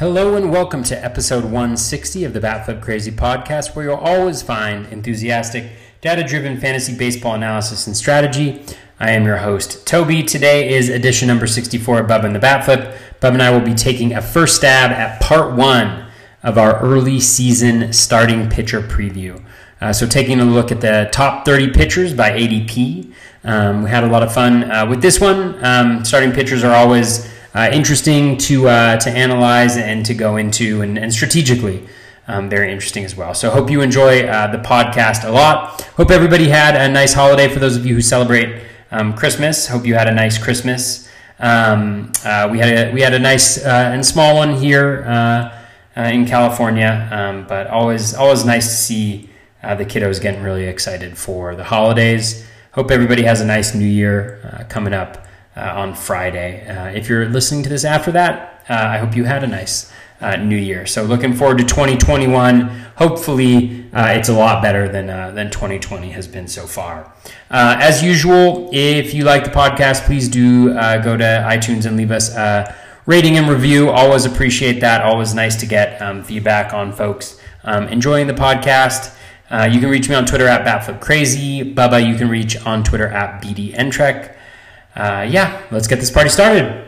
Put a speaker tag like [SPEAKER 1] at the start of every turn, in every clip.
[SPEAKER 1] Hello and welcome to episode 160 of the Batflip Crazy podcast, where you'll always find enthusiastic, data driven fantasy baseball analysis and strategy. I am your host, Toby. Today is edition number 64 of Bub and the Batflip. Bub and I will be taking a first stab at part one of our early season starting pitcher preview. Uh, so, taking a look at the top 30 pitchers by ADP. Um, we had a lot of fun uh, with this one. Um, starting pitchers are always uh, interesting to uh, to analyze and to go into, and, and strategically. Um, very interesting as well. So, hope you enjoy uh, the podcast a lot. Hope everybody had a nice holiday for those of you who celebrate um, Christmas. Hope you had a nice Christmas. Um, uh, we had a we had a nice uh, and small one here uh, in California, um, but always always nice to see the kiddos getting really excited for the holidays. Hope everybody has a nice New Year coming up uh, on Friday. Uh, if you're listening to this after that, uh, I hope you had a nice uh, new year. So looking forward to 2021. Hopefully, uh, it's a lot better than uh, than 2020 has been so far. as usual, if you like the podcast, please do go to iTunes and leave us a rating and review. Always appreciate that. Always nice to get um, feedback on folks um, enjoying the podcast. you can reach me on Twitter at BatFlipCrazy. Bubba, you can reach on Twitter at BDNtrek uh, yeah, let's get this party started.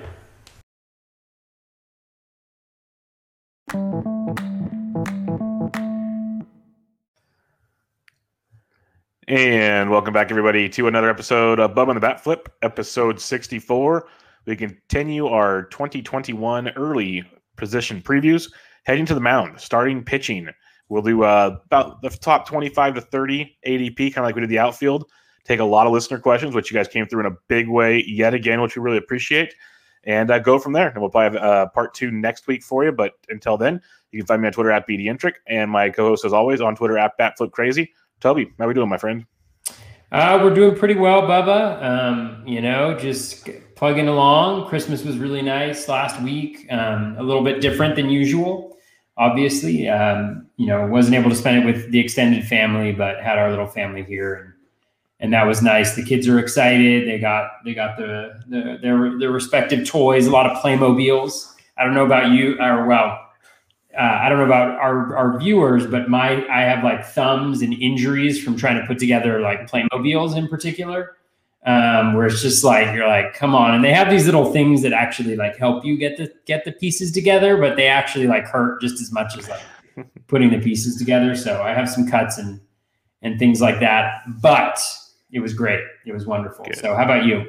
[SPEAKER 2] And welcome back, everybody, to another episode of Bub on the Bat Flip, episode 64. We continue our 2021 early position previews, heading to the mound, starting pitching. We'll do uh, about the top 25 to 30 ADP, kind of like we did the outfield take a lot of listener questions, which you guys came through in a big way yet again, which we really appreciate, and uh, go from there. And we'll probably have uh, part two next week for you. But until then, you can find me on Twitter at BDintric and my co-host, as always, on Twitter at BatFlipCrazy. Toby, how are we doing, my friend?
[SPEAKER 1] Uh, we're doing pretty well, Bubba. Um, you know, just plugging along. Christmas was really nice last week. Um, a little bit different than usual, obviously. Um, you know, wasn't able to spend it with the extended family, but had our little family here and and that was nice. The kids are excited. They got they got the, the their their respective toys. A lot of Playmobiles. I don't know about you, or well, uh, I don't know about our our viewers, but my I have like thumbs and injuries from trying to put together like Playmobiles in particular. Um, where it's just like you're like, come on, and they have these little things that actually like help you get the get the pieces together, but they actually like hurt just as much as like putting the pieces together. So I have some cuts and and things like that, but it was great. It was wonderful. Good. So how about you?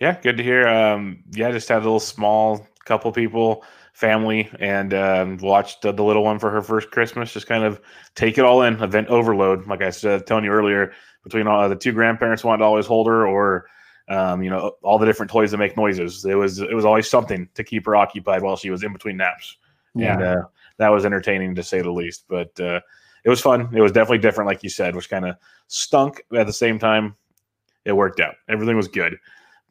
[SPEAKER 2] Yeah, good to hear. Um, yeah, just had a little small couple people, family, and um, watched the, the, little one for her first Christmas. Just kind of take it all in. Event overload, like I said, telling you earlier, between all, the two grandparents wanted to always hold her, or um, you know, all the different toys that make noises. It was it was always something to keep her occupied while she was in between naps. Yeah. And uh, that was entertaining to say the least. But uh, it was fun. It was definitely different, like you said, which kind of stunk at the same time it worked out. Everything was good.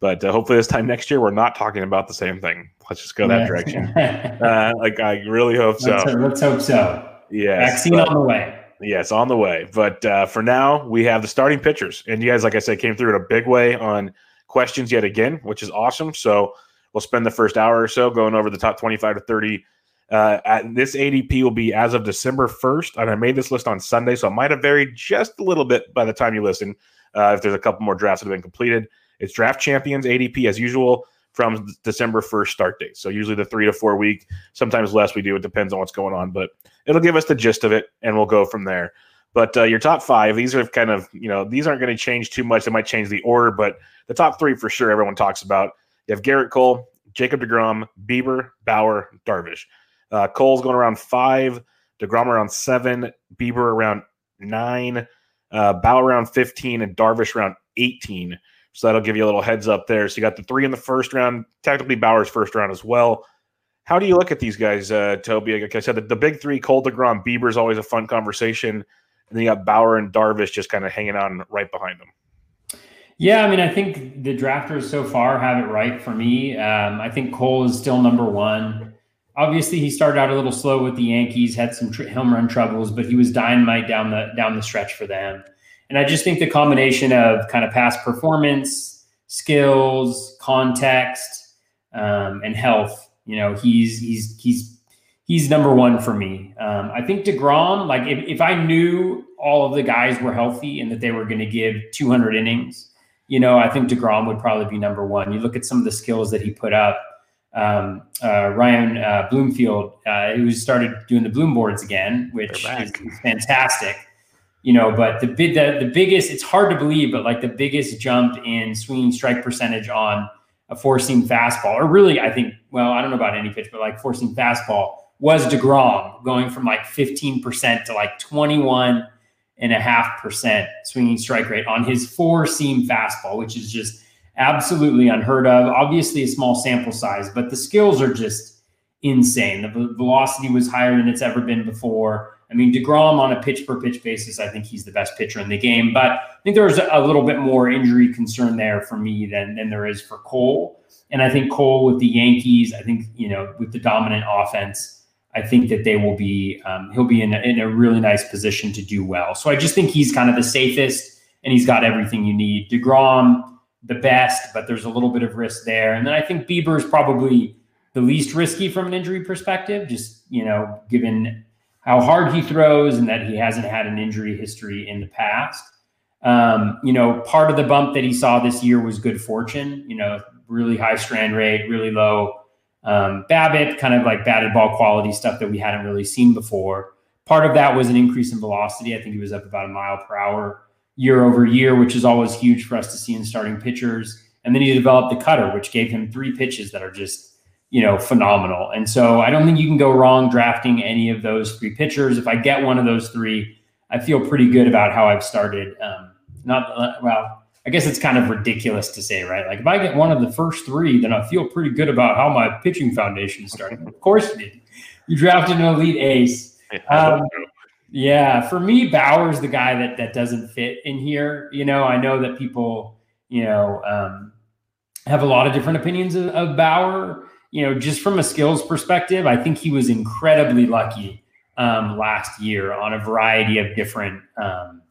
[SPEAKER 2] But uh, hopefully, this time next year, we're not talking about the same thing. Let's just go that direction. uh, like I really hope so.
[SPEAKER 1] Let's, let's hope so.
[SPEAKER 2] Yeah,
[SPEAKER 1] vaccine but, on the way.
[SPEAKER 2] Yes, on the way. But uh, for now, we have the starting pitchers, and you guys, like I said, came through in a big way on questions yet again, which is awesome. So we'll spend the first hour or so going over the top twenty-five to thirty. Uh, at this ADP will be as of December 1st, and I made this list on Sunday, so it might have varied just a little bit by the time you listen uh, if there's a couple more drafts that have been completed. It's draft champions ADP as usual from December 1st start date. So usually the three to four week, sometimes less we do. It depends on what's going on, but it'll give us the gist of it and we'll go from there. But uh, your top five, these are kind of, you know, these aren't going to change too much. They might change the order, but the top three for sure everyone talks about. You have Gerrit Cole, Jacob DeGrom, Bieber, Bauer, Darvish. Uh, Cole's going around five, DeGrom around seven, Bieber around nine, uh, Bauer around 15 and Darvish around 18. So that'll give you a little heads up there. So you got the three in the first round, technically Bauer's first round as well. How do you look at these guys, uh, Toby? Like I said, the, the big three, Cole DeGrom, Bieber is always a fun conversation. And then you got Bauer and Darvish just kind of hanging on right behind them.
[SPEAKER 1] Yeah, I mean, I think the drafters so far have it right for me. Um, I think Cole is still number one obviously he started out a little slow with the Yankees, had some tr- home run troubles, but he was dynamite down the down the stretch for them. And I just think the combination of kind of past performance, skills, context, um, and health. You know, he's he's he's he's number one for me. Um, I think Degrom, like if, if I knew all of the guys were healthy and that they were going to give 200 innings, you know, I think Degrom would probably be number one. You look at some of the skills that he put up. Um, uh, Ryan uh, Bloomfield, uh, who started doing the bloom boards again, which is, is, fantastic. You know, but the big, the, the biggest, it's hard to believe, but like the biggest jump in swinging strike percentage on a four seam fastball, or really, I think, well, I don't know about any pitch, but like four seam fastball was DeGrom going from like 15% to like 21 and a half percent swinging strike rate on his four seam fastball, which is just absolutely unheard of. Obviously, a small sample size, but the skills are just insane. The velocity was higher than it's ever been before. I mean, DeGrom on a pitch per pitch basis, I think he's the best pitcher in the game. But I think there's a little bit more injury concern there for me than, than there is for Cole. And I think Cole with the Yankees, I think, you know, with the dominant offense, I think that they will be um, he'll be in a, in a really nice position to do well. So I just think he's kind of the safest, and he's got everything you need. Degrom the best, but there's a little bit of risk there. And then I think Bieber is probably the least risky from an injury perspective, just you know, given how hard he throws and that he hasn't had an injury history in the past. Um, you know, part of the bump that he saw this year was good fortune. You know, really high strand rate, really low um, BABIP, kind of like batted ball quality stuff that we hadn't really seen before. Part of that was an increase in velocity. I think he was up about a mile per hour year over year, which is always huge for us to see in starting pitchers. And then he developed the cutter, which gave him three pitches that are just, you know, phenomenal. And so I don't think you can go wrong drafting any of those three pitchers. If I get one of those three, I feel pretty good about how I've started. Um, not uh, well, I guess it's kind of ridiculous to say, right? Like if I get one of the first three, then I feel pretty good about how my pitching foundation is starting. of course you did. You drafted an elite ace. Um, yeah, for me, Bauer's the guy that that doesn't fit in here. You know, I know that people, you know, um, have a lot of different opinions of, of Bauer. You know, just from a skills perspective, I think he was incredibly lucky um, last year on a variety of different um,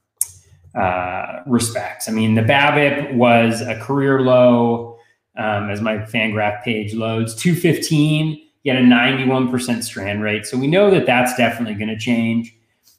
[SPEAKER 1] uh, respects. I mean, the BABIP was a career low, um, as my Fangraph page loads, 215. He had a 91% strand rate. So we know that that's definitely going to change.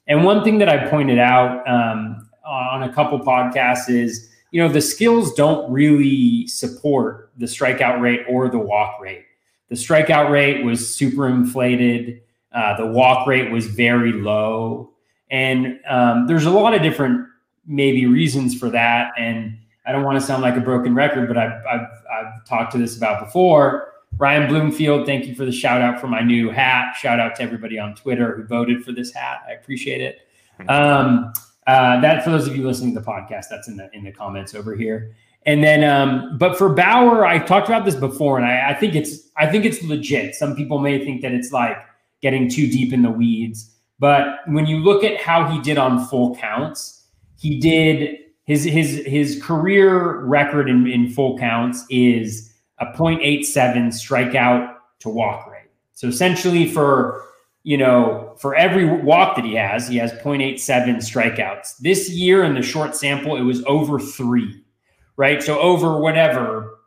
[SPEAKER 1] And one thing that I pointed out um, on a couple podcasts is, you know, the skills don't really support the strikeout rate or the walk rate. The strikeout rate was super inflated. Uh, the walk rate was very low. And um, there's a lot of different maybe reasons for that. And I don't want to sound like a broken record, but I've, I've, I've talked to this about before. Ryan Bloomfield, thank you for the shout out for my new hat. Shout out to everybody on Twitter who voted for this hat. I appreciate it. Um, uh, that for those of you listening to the podcast, that's in the in the comments over here. And then, um, but for Bauer, I talked about this before, and I, I think it's I think it's legit. Some people may think that it's like getting too deep in the weeds, but when you look at how he did on full counts, he did his his his career record in, in full counts is a 0.87 strikeout to walk rate. So essentially for you know, for every walk that he has, he has 0.87 strikeouts. This year in the short sample, it was over three, right? So over whatever,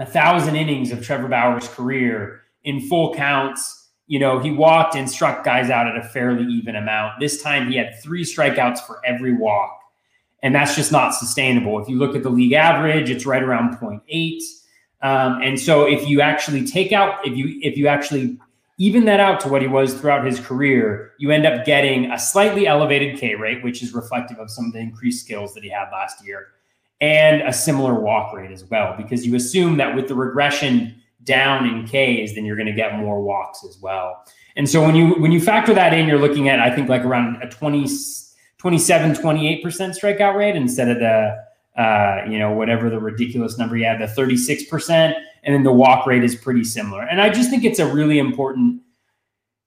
[SPEAKER 1] a thousand innings of Trevor Bauer's career in full counts, you know, he walked and struck guys out at a fairly even amount. This time he had three strikeouts for every walk. And that's just not sustainable. If you look at the league average, it's right around 0.8. Um, and so if you actually take out, if you if you actually even that out to what he was throughout his career, you end up getting a slightly elevated K rate, which is reflective of some of the increased skills that he had last year, and a similar walk rate as well, because you assume that with the regression down in Ks, then you're going to get more walks as well. And so when you when you factor that in, you're looking at I think like around a 20 27, 28% strikeout rate instead of the, uh, you know, whatever the ridiculous number you had, the 36%. And then the walk rate is pretty similar. And I just think it's a really important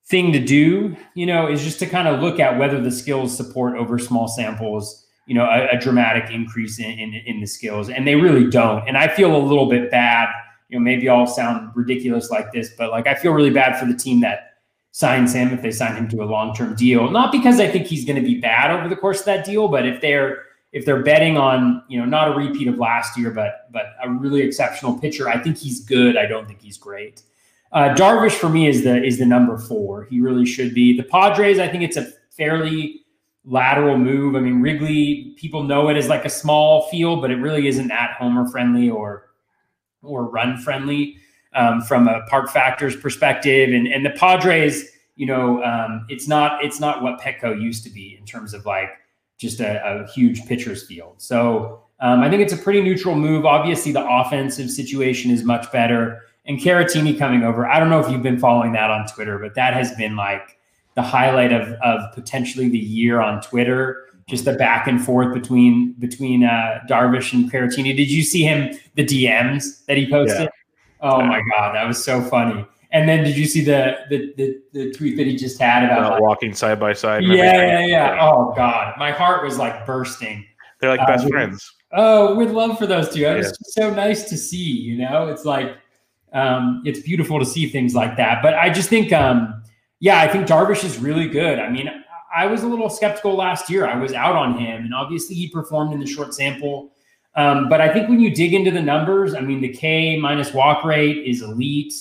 [SPEAKER 1] thing to do, you know, is just to kind of look at whether the skills support over small samples, you know, a, a dramatic increase in, in, in the skills. And they really don't. And I feel a little bit bad, you know, maybe I'll sound ridiculous like this, but like I feel really bad for the team that signs him if they sign him to a long-term deal. Not because I think he's going to be bad over the course of that deal, but if they're if they're betting on you know not a repeat of last year, but but a really exceptional pitcher, I think he's good. I don't think he's great. Uh, Darvish for me is the is the number four. He really should be. The Padres, I think it's a fairly lateral move. I mean, Wrigley, people know it as like a small field, but it really isn't that homer friendly or or run friendly um, from a park factors perspective. And and the Padres, you know, um, it's not it's not what Petco used to be in terms of like just a, a huge pitcher's field. So um, I think it's a pretty neutral move. Obviously, the offensive situation is much better. And Caratini coming over. I don't know if you've been following that on Twitter, but that has been like the highlight of, of potentially the year on Twitter. Just the back and forth between between uh, Darvish and Caratini. Did you see him the DMs that he posted? Yeah. Oh my god, that was so funny. And then did you see the the the, the tweet that he just had about
[SPEAKER 2] like, walking side by side?
[SPEAKER 1] Yeah, yeah, yeah, yeah. Oh god, my heart was like bursting.
[SPEAKER 2] They're like best uh, friends.
[SPEAKER 1] Oh, with love for those two. It's yeah. so nice to see. You know, it's like um, it's beautiful to see things like that. But I just think, um, yeah, I think Darvish is really good. I mean, I was a little skeptical last year. I was out on him, and obviously he performed in the short sample. Um, but I think when you dig into the numbers, I mean, the K minus walk rate is elite.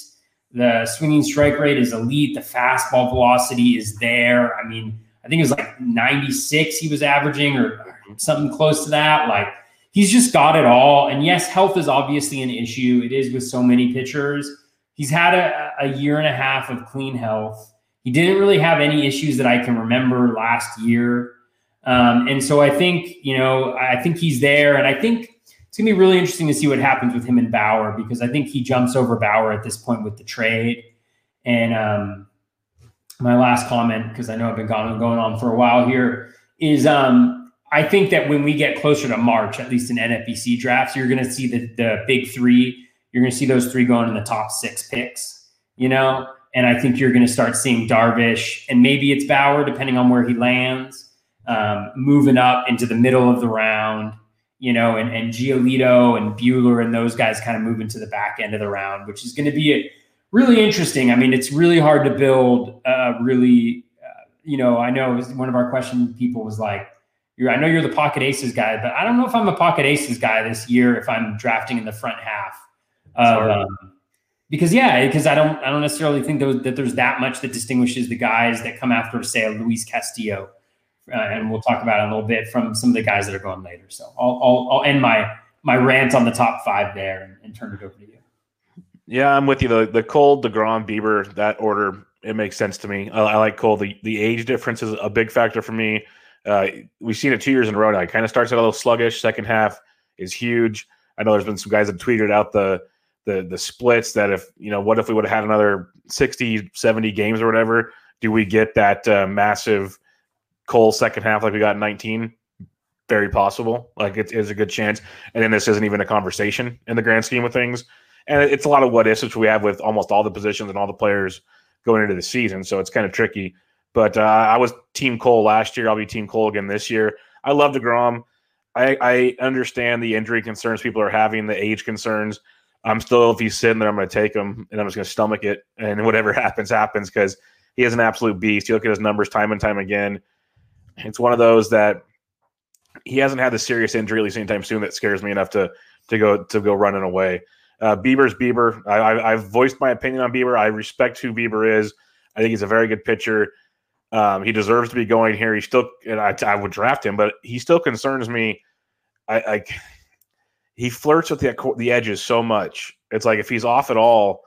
[SPEAKER 1] The swinging strike rate is elite. The fastball velocity is there. I mean, I think it was like 96 he was averaging or something close to that. Like, he's just got it all. And yes, health is obviously an issue. It is with so many pitchers. He's had a, a year and a half of clean health. He didn't really have any issues that I can remember last year. Um, and so I think, you know, I think he's there. And I think it's to be really interesting to see what happens with him and Bauer because I think he jumps over Bauer at this point with the trade. And um, my last comment, because I know I've been going, going on for a while here, is um, I think that when we get closer to March, at least in NFBC drafts, you're going to see the the big three. You're going to see those three going in the top six picks. You know, and I think you're going to start seeing Darvish and maybe it's Bauer, depending on where he lands, um, moving up into the middle of the round. You know, and and Giolito and Buehler and those guys kind of move into the back end of the round, which is going to be a, really interesting. I mean, it's really hard to build. Uh, really, uh, you know, I know one of our question people was like you're, I know you're the pocket aces guy, but I don't know if I'm a pocket aces guy this year if I'm drafting in the front half. Um, because yeah, because I don't I don't necessarily think that there's that much that distinguishes the guys that come after, say, a Luis Castillo, uh, and we'll talk about it a little bit from some of the guys that are going later. So I'll I'll, I'll end my my rant on the top five there and, and turn it over to you.
[SPEAKER 2] Yeah, I'm with you. The the Cole, Degrom, Bieber, that order it makes sense to me. I, I like Cole. The the age difference is a big factor for me. Uh, we've seen it two years in a row now. It kind of starts out a little sluggish. Second half is huge. I know there's been some guys that tweeted out the the the splits that if you know what if we would have had another 60 70 games or whatever do we get that uh, massive Cole second half like we got in 19 very possible like it is a good chance and then this isn't even a conversation in the grand scheme of things and it's a lot of what ifs which we have with almost all the positions and all the players going into the season so it's kind of tricky but uh, I was Team Cole last year. I'll be Team Cole again this year. I love DeGrom. I, I understand the injury concerns people are having, the age concerns. I'm still, if he's sitting there, I'm going to take him and I'm just going to stomach it. And whatever happens, happens because he is an absolute beast. You look at his numbers time and time again. It's one of those that he hasn't had the serious injury at least anytime soon that scares me enough to to go to go running away. Uh, Bieber's Bieber. I, have voiced my opinion on Bieber. I respect who Bieber is. I think he's a very good pitcher. Um, he deserves to be going here. He still, and I, I would draft him, but he still concerns me. I, I he flirts with the the edges so much. It's like if he's off at all,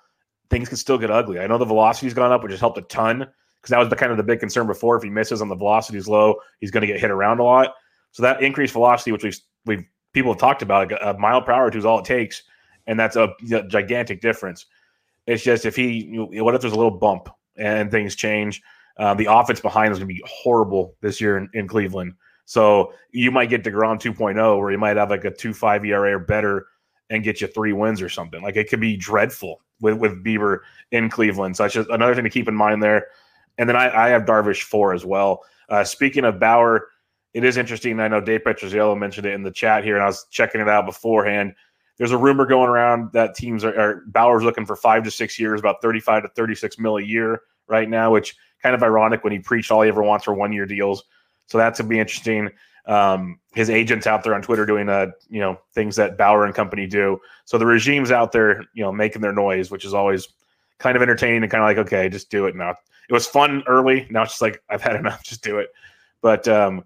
[SPEAKER 2] things can still get ugly. I know the velocity's gone up, which has helped a ton because that was the kind of the big concern before. If he misses on the velocity's low, he's going to get hit around a lot. So that increased velocity, which we've we've people have talked about, a mile per hour to is all it takes, and that's a, a gigantic difference. It's just if he, you know, what if there's a little bump and things change? Uh, the offense behind is going to be horrible this year in, in, Cleveland. So you might get DeGrom 2.0, where you might have like a 2.5 ERA or better and get you three wins or something. Like it could be dreadful with, with Bieber in Cleveland. So that's just another thing to keep in mind there. And then I, I have Darvish four as well. Uh, speaking of Bauer, it is interesting. I know Dave Petrozello mentioned it in the chat here, and I was checking it out beforehand. There's a rumor going around that teams are, are Bauer's looking for five to six years, about 35 to 36 mil a year right now, which – kind of ironic when he preached all he ever wants for one year deals. So that's to be interesting. Um, his agents out there on Twitter doing uh, you know, things that Bauer and company do. So the regime's out there, you know, making their noise, which is always kind of entertaining and kind of like, okay, just do it now. It was fun early. Now it's just like, I've had enough, just do it. But um,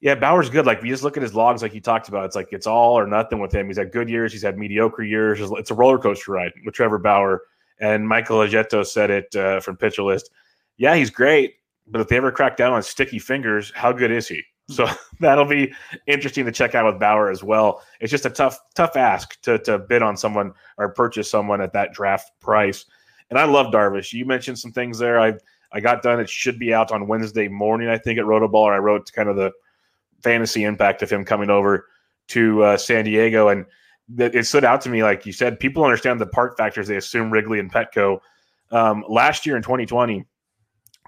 [SPEAKER 2] yeah, Bauer's good. Like, you just look at his logs, like you talked about, it's like it's all or nothing with him. He's had good years, he's had mediocre years. It's a roller coaster ride with Trevor Bauer. And Michael Ajeto said it uh, from Pitcher List. Yeah, he's great, but if they ever crack down on sticky fingers, how good is he? So that'll be interesting to check out with Bauer as well. It's just a tough, tough ask to to bid on someone or purchase someone at that draft price. And I love Darvish. You mentioned some things there. I I got done. It should be out on Wednesday morning. I think at Rotoballer. I wrote kind of the fantasy impact of him coming over to uh, San Diego, and it stood out to me. Like you said, people understand the park factors. They assume Wrigley and Petco. Um, last year in 2020,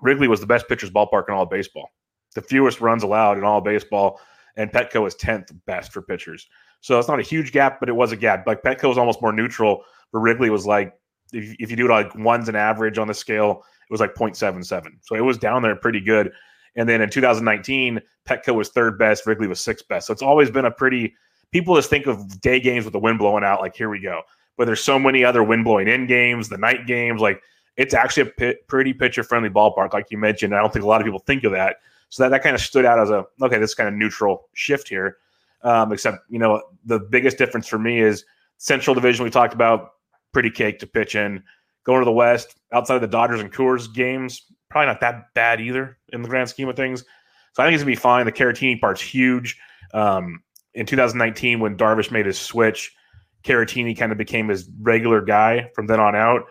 [SPEAKER 2] Wrigley was the best pitcher's ballpark in all of baseball the fewest runs allowed in all baseball, and Petco is 10th best for pitchers. So it's not a huge gap, but it was a gap. Like Petco was almost more neutral, but Wrigley was like, if, if you do it like ones and average on the scale, it was like 0.77. So it was down there pretty good. And then in 2019, Petco was third best, Wrigley was sixth best. So it's always been a pretty, people just think of day games with the wind blowing out, like, here we go. But there's so many other wind blowing in games, the night games, like, it's actually a pretty pitcher friendly ballpark, like you mentioned. I don't think a lot of people think of that. So that, that kind of stood out as a okay, this kind of neutral shift here. Um, except you know the biggest difference for me is Central Division. We talked about pretty cake to pitch in. Going to the West, outside of the Dodgers and Coors games, probably not that bad either in the grand scheme of things. So I think it's gonna be fine. The Caratini part's huge. Um, in 2019, when Darvish made his switch, Caratini kind of became his regular guy from then on out,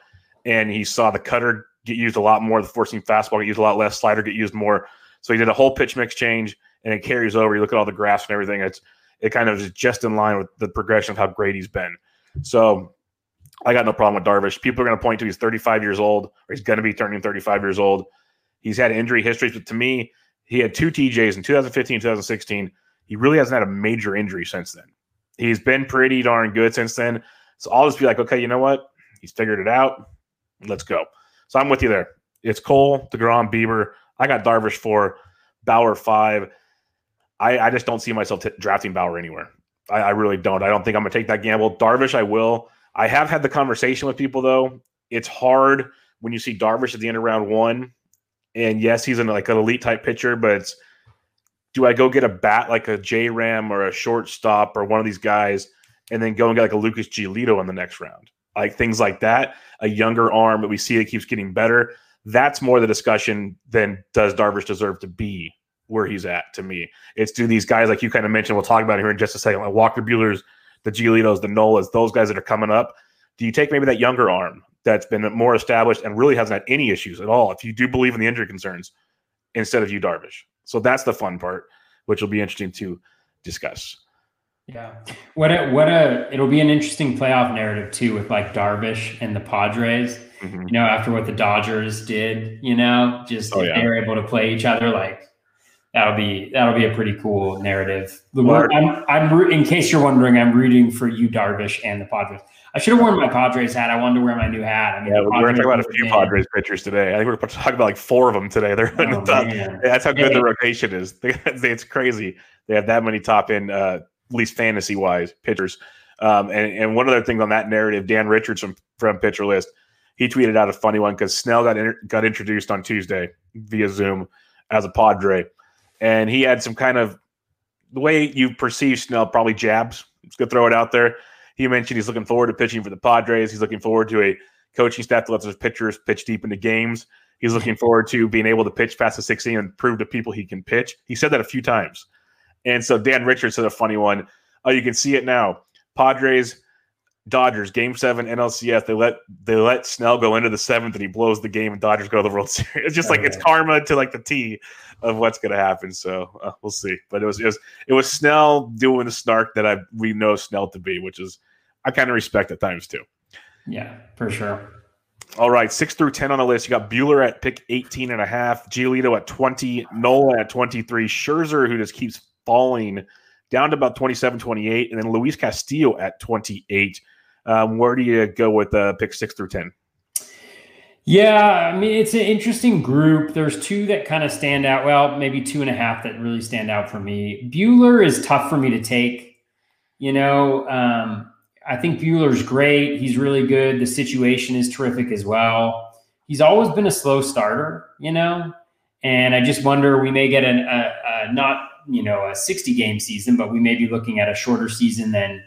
[SPEAKER 2] and he saw the cutter get used a lot more, the seam fastball get used a lot less, slider get used more. So he did a whole pitch mix change, and it carries over. You look at all the graphs and everything; it's it kind of is just in line with the progression of how great he's been. So I got no problem with Darvish. People are going to point to he's 35 years old, or he's going to be turning 35 years old. He's had injury histories, but to me, he had two TJs in 2015, 2016. He really hasn't had a major injury since then. He's been pretty darn good since then. So I'll just be like, okay, you know what? He's figured it out. Let's go. So I'm with you there. It's Cole, DeGrom, Bieber. I got Darvish for Bauer five. I, I just don't see myself t- drafting Bauer anywhere. I, I really don't. I don't think I'm going to take that gamble. Darvish, I will. I have had the conversation with people though. It's hard when you see Darvish at the end of round one, and yes, he's in like an elite type pitcher, but it's do I go get a bat like a J Ram or a shortstop or one of these guys, and then go and get like a Lucas Giolito in the next round, like things like that. A younger arm that we see it keeps getting better that's more the discussion than does Darvish deserve to be where he's at to me. It's do these guys like you kind of mentioned, we'll talk about here in just a second, like Walker Buehler's, the Giolitos, the Nolas, those guys that are coming up. Do you take maybe that younger arm that's been more established and really hasn't had any issues at all if you do believe in the injury concerns instead of you Darvish? So that's the fun part, which will be interesting to discuss.
[SPEAKER 1] Yeah. What a what a it'll be an interesting playoff narrative too with like Darvish and the Padres Mm-hmm. You know, after what the Dodgers did, you know, just oh, yeah. they were able to play each other, like that'll be that'll be a pretty cool narrative. I'm, I'm in case you're wondering, I'm rooting for you, Darvish, and the Padres. I should have worn my Padres hat. I wanted to wear my new hat. I
[SPEAKER 2] mean, yeah, we're going to talk about a few Padres pitchers today. I think we're going to talk about like four of them today. They're oh, yeah, that's how good hey. the rotation is. it's crazy. They have that many top end, uh, at least fantasy wise, pitchers. Um, and, and one other thing on that narrative, Dan Richards from, from Pitcher List he tweeted out a funny one because Snell got in, got introduced on Tuesday via Zoom as a Padre, and he had some kind of the way you perceive Snell probably jabs. Just gonna throw it out there. He mentioned he's looking forward to pitching for the Padres. He's looking forward to a coaching staff that lets his pitchers pitch deep into games. He's looking forward to being able to pitch past the 16 and prove to people he can pitch. He said that a few times. And so Dan Richards said a funny one. Oh, you can see it now. Padres Dodgers game seven NLCS. They let they let Snell go into the seventh, and he blows the game, and Dodgers go to the World Series. It's just like it's karma to like the T of what's going to happen. So uh, we'll see. But it was it was it was Snell doing the snark that I we know Snell to be, which is I kind of respect at times too.
[SPEAKER 1] Yeah, for sure.
[SPEAKER 2] All right, six through 10 on the list. You got Buehler at pick 18 and a half, Giolito at 20, Nola at 23, Scherzer, who just keeps falling down to about 27, 28, and then Luis Castillo at 28. Um, where do you go with uh, pick six through 10?
[SPEAKER 1] Yeah, I mean, it's an interesting group. There's two that kind of stand out. Well, maybe two and a half that really stand out for me. Buehler is tough for me to take. You know, um, I think Buehler's great. He's really good. The situation is terrific as well. He's always been a slow starter, you know, and I just wonder we may get an, a, a not you know a 60 game season, but we may be looking at a shorter season than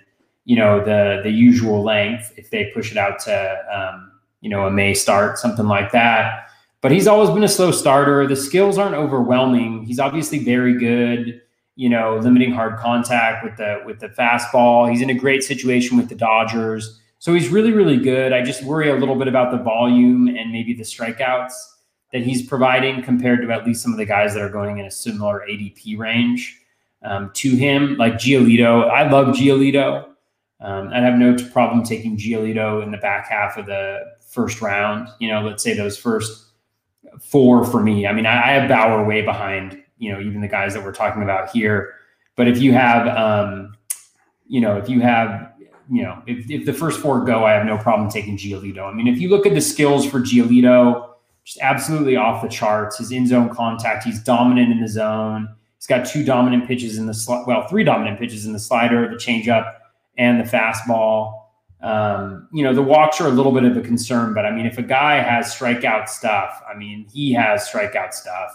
[SPEAKER 1] you know the the usual length if they push it out to um, you know a May start, something like that. But he's always been a slow starter. The skills aren't overwhelming. He's obviously very good you know, limiting hard contact with the with the fastball. He's in a great situation with the Dodgers. So he's really, really good. I just worry a little bit about the volume and maybe the strikeouts that he's providing compared to at least some of the guys that are going in a similar ADP range um, to him, like Giolito. I love Giolito. Um, i have no problem taking Giolito in the back half of the first round. You know, let's say those first four for me. I mean, I, I have Bauer way behind you know even the guys that we're talking about here. But if you have, um, you know, if you have, you know, if, if the first four go, I have no problem taking Giolito. I mean, if you look at the skills for Giolito, just absolutely off the charts. His in zone contact, he's dominant in the zone. He's got two dominant pitches in the sli- well, three dominant pitches in the slider, the changeup, and the fastball. Um, you know, the walks are a little bit of a concern, but I mean, if a guy has strikeout stuff, I mean, he has strikeout stuff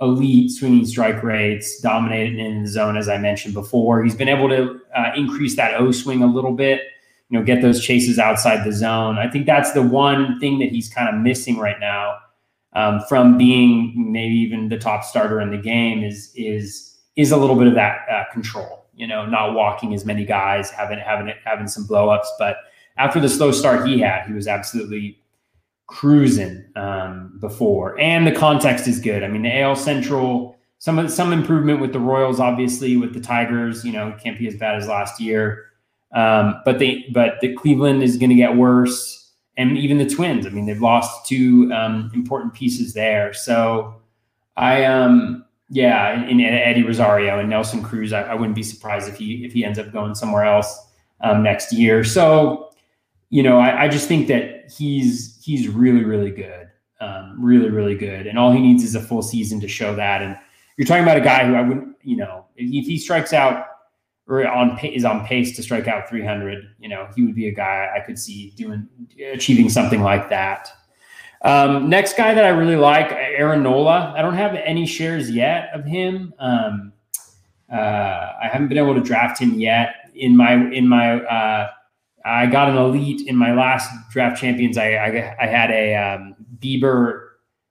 [SPEAKER 1] elite swinging strike rates, dominated in the zone, as I mentioned before. He's been able to uh, increase that O swing a little bit, you know, get those chases outside the zone. I think that's the one thing that he's kind of missing right now um, from being maybe even the top starter in the game is is is a little bit of that uh, control. You know, not walking as many guys, having having having some blowups, but after the slow start he had, he was absolutely cruising um, before, and the context is good. I mean, the AL Central, some some improvement with the Royals, obviously with the Tigers. You know, can't be as bad as last year, um, but they but the Cleveland is going to get worse, and even the Twins. I mean, they've lost two um, important pieces there. So, I um yeah, in Eddie Rosario and Nelson Cruz, I, I, wouldn't be surprised if he if he ends up going somewhere else um, next year. So you know, I, I, just think that he's he's really really good, um, really really good, and all he needs is a full season to show that. And you're talking about a guy who I wouldn't, you know, if he strikes out or on is on pace to strike out 300, you know, he would be a guy I could see doing achieving something like that. Um, next guy that I really like, Aaron Nola. I don't have any shares yet of him. Um, uh, I haven't been able to draft him yet in my in my. Uh, I got an elite in my last draft champions. I I, I had a um, Bieber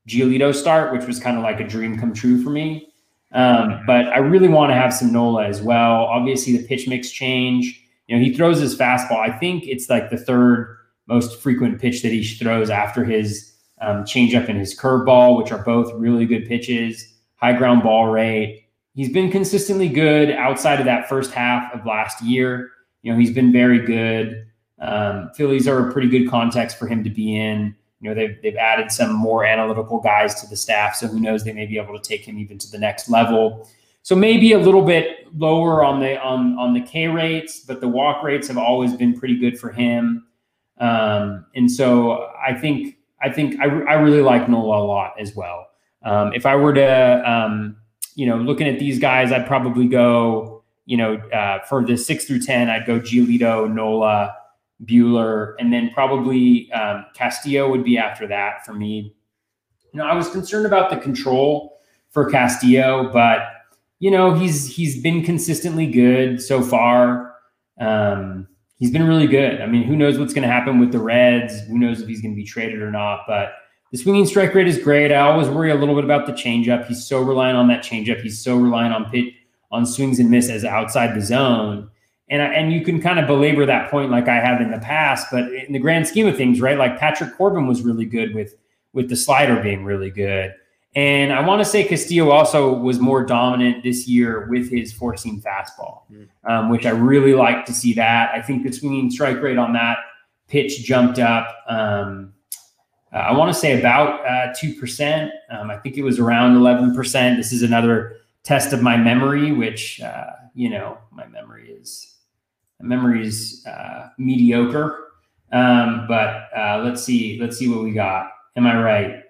[SPEAKER 1] Giolito start, which was kind of like a dream come true for me. Um, but I really want to have some Nola as well. Obviously, the pitch mix change. You know, he throws his fastball. I think it's like the third most frequent pitch that he throws after his um, changeup and his curveball, which are both really good pitches. High ground ball rate. He's been consistently good outside of that first half of last year. You know, he's been very good. Um, Phillies are a pretty good context for him to be in. You know, they've, they've added some more analytical guys to the staff. So who knows, they may be able to take him even to the next level. So maybe a little bit lower on the on on the K rates, but the walk rates have always been pretty good for him. Um, and so I think I think I, I really like Nola a lot as well. Um, if I were to um, you know looking at these guys, I'd probably go you know, uh, for the six through 10, I'd go Giolito, Nola, Buehler, and then probably um, Castillo would be after that for me. You know, I was concerned about the control for Castillo, but you know, he's he's been consistently good so far. Um, he's been really good. I mean, who knows what's going to happen with the Reds? Who knows if he's going to be traded or not? But the swinging strike rate is great. I always worry a little bit about the changeup. He's so reliant on that changeup. He's so reliant on pitch on swings and misses outside the zone. And, and you can kind of belabor that point like I have in the past, but in the grand scheme of things, right? Like Patrick Corbin was really good with with the slider being really good. And I want to say Castillo also was more dominant this year with his four seam fastball, mm. um, which I really like to see that. I think the swinging strike rate on that pitch jumped up. Um, uh, I want to say about uh, 2%. Um, I think it was around 11%. This is another test of my memory, which uh, you know my memory is my memory is uh, mediocre. Um, but uh, let's see, let's see what we got. Am I right?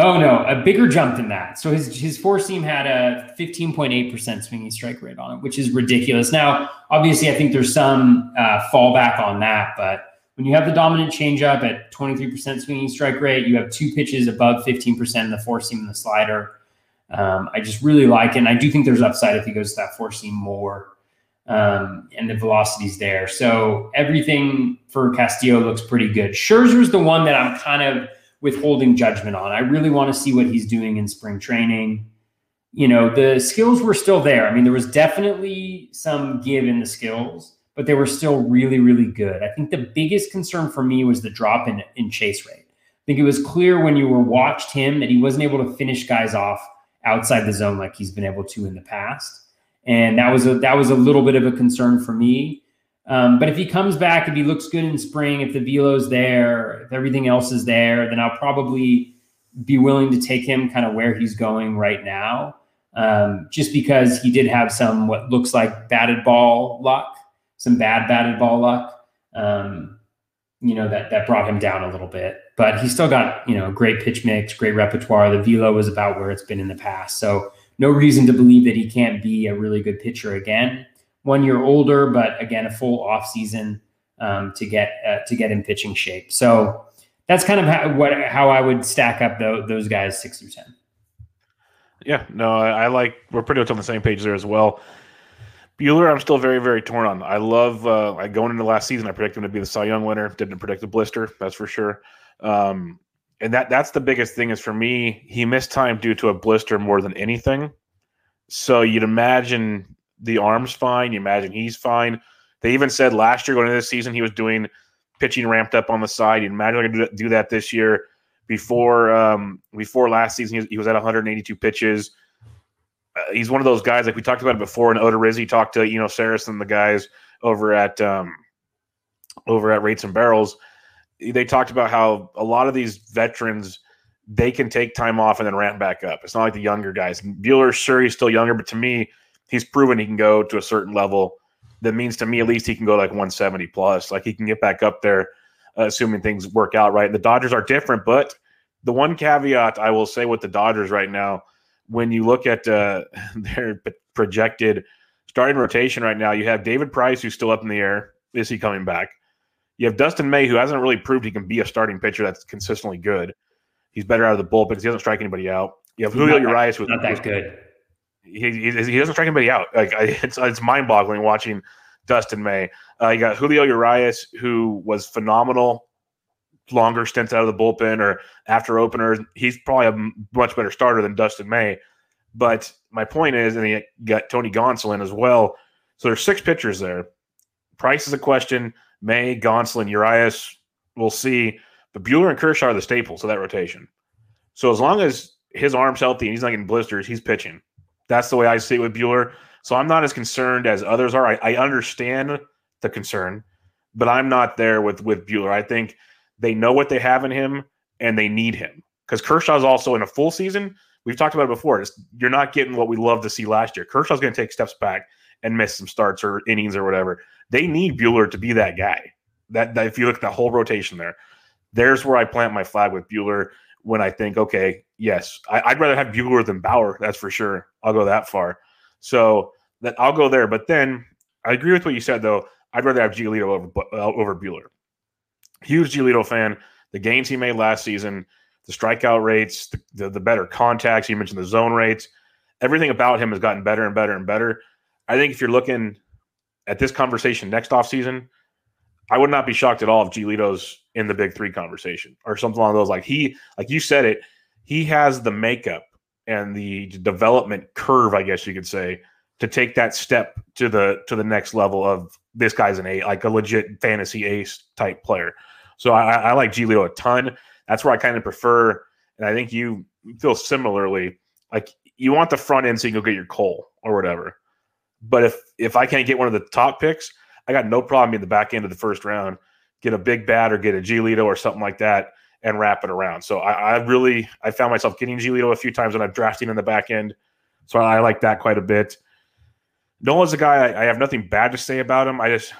[SPEAKER 1] Oh no, a bigger jump than that. So his his four seam had a 15.8% swinging strike rate on it, which is ridiculous. Now, obviously, I think there's some uh, fallback on that, but when you have the dominant changeup at 23% swinging strike rate, you have two pitches above 15% in the four seam and the slider. Um, I just really like it. And I do think there's upside if he goes to that four seam more. Um, and the velocity's there. So everything for Castillo looks pretty good. Scherzer's the one that I'm kind of withholding judgment on. I really want to see what he's doing in spring training. You know, the skills were still there. I mean, there was definitely some give in the skills, but they were still really, really good. I think the biggest concern for me was the drop in, in chase rate. I think it was clear when you were watched him that he wasn't able to finish guys off outside the zone like he's been able to in the past. And that was a that was a little bit of a concern for me. Um, but if he comes back, if he looks good in spring, if the velo's there, if everything else is there, then I'll probably be willing to take him kind of where he's going right now. Um, just because he did have some what looks like batted ball luck, some bad batted ball luck. Um, you know that that brought him down a little bit, but he still got you know great pitch mix, great repertoire. The velo was about where it's been in the past, so no reason to believe that he can't be a really good pitcher again one year older, but again, a full off season um, to get uh, to get in pitching shape. So that's kind of how, what how I would stack up the, those guys six through ten.
[SPEAKER 2] Yeah, no, I, I, like we're pretty much on the same page there as well. Buehler, I'm still very very torn on. I love uh, like going into last season, I predicted him to be the Cy Young winner. Didn't predict the blister, that's for sure. Um, and that that's the biggest thing is for me. He missed time due to a blister more than anything. So you'd imagine the arm's fine. You imagine he's fine. They even said last year going into this season he was doing pitching ramped up on the side. You imagine going to do that this year. Before um, before last season, he was, at 182 pitches. Uh, he's one of those guys like we talked about it before. And Odorizzi talked to you know Sarris and the guys over at um, over at Rates and Barrels. They talked about how a lot of these veterans they can take time off and then ramp back up. It's not like the younger guys. Buehler, sure, he's still younger, but to me, he's proven he can go to a certain level. That means to me, at least, he can go like 170 plus. Like he can get back up there, uh, assuming things work out right. The Dodgers are different, but the one caveat I will say with the Dodgers right now, when you look at uh, their projected starting rotation right now, you have David Price, who's still up in the air. Is he coming back? You have Dustin May, who hasn't really proved he can be a starting pitcher that's consistently good. He's better out of the bullpen because he doesn't strike anybody out. You have Julio Urias,
[SPEAKER 1] who's not that good
[SPEAKER 2] he, he, he doesn't strike anybody out. Like I, it's it's mind boggling watching Dustin May. Uh, you got Julio Urias, who was phenomenal. Longer stints out of the bullpen or after openers, he's probably a much better starter than Dustin May. But my point is, and you got Tony Gonsolin as well. So there's six pitchers there. Price is a question. May, Gonsolin, Urias, we'll see. But Buehler and Kershaw are the staples of that rotation. So as long as his arm's healthy and he's not getting blisters, he's pitching. That's the way I see it with Buehler. So I'm not as concerned as others are. I, I understand the concern, but I'm not there with with Buehler. I think they know what they have in him and they need him because Kershaw's also in a full season. We've talked about it before. It's, you're not getting what we love to see last year. Kershaw's going to take steps back and miss some starts or innings or whatever. They need Buehler to be that guy. That, that if you look at the whole rotation there, there's where I plant my flag with Buehler when I think, okay, yes, I, would rather have Buehler than Bauer. That's for sure. I'll go that far. So that I'll go there. But then I agree with what you said, though. I'd rather have Giolito over uh, over Buehler. Huge Giolito fan. The gains he made last season, the strikeout rates, the, the, the better contacts. You mentioned the zone rates. Everything about him has gotten better and better and better. I think if you're looking at this conversation next offseason, I would not be shocked at all if Giolito's in the big three conversation or something along those. Like he, like you said it, he has the makeup and the development curve, I guess you could say, to take that step to the to the next level of this guy's an a like a legit fantasy ace type player. So I, I like Giolito a ton. That's where I kind of prefer, and I think you feel similarly. Like you want the front end so you can go get your Cole or whatever. But if if I can't get one of the top picks, I got no problem in the back end of the first round, get a big bat or get a Giolito or something like that and wrap it around. So I, I really I found myself getting Giolito a few times when I'm drafting in the back end. So I, like that quite a bit. Nola's a guy I, I, have nothing bad to say about him. I just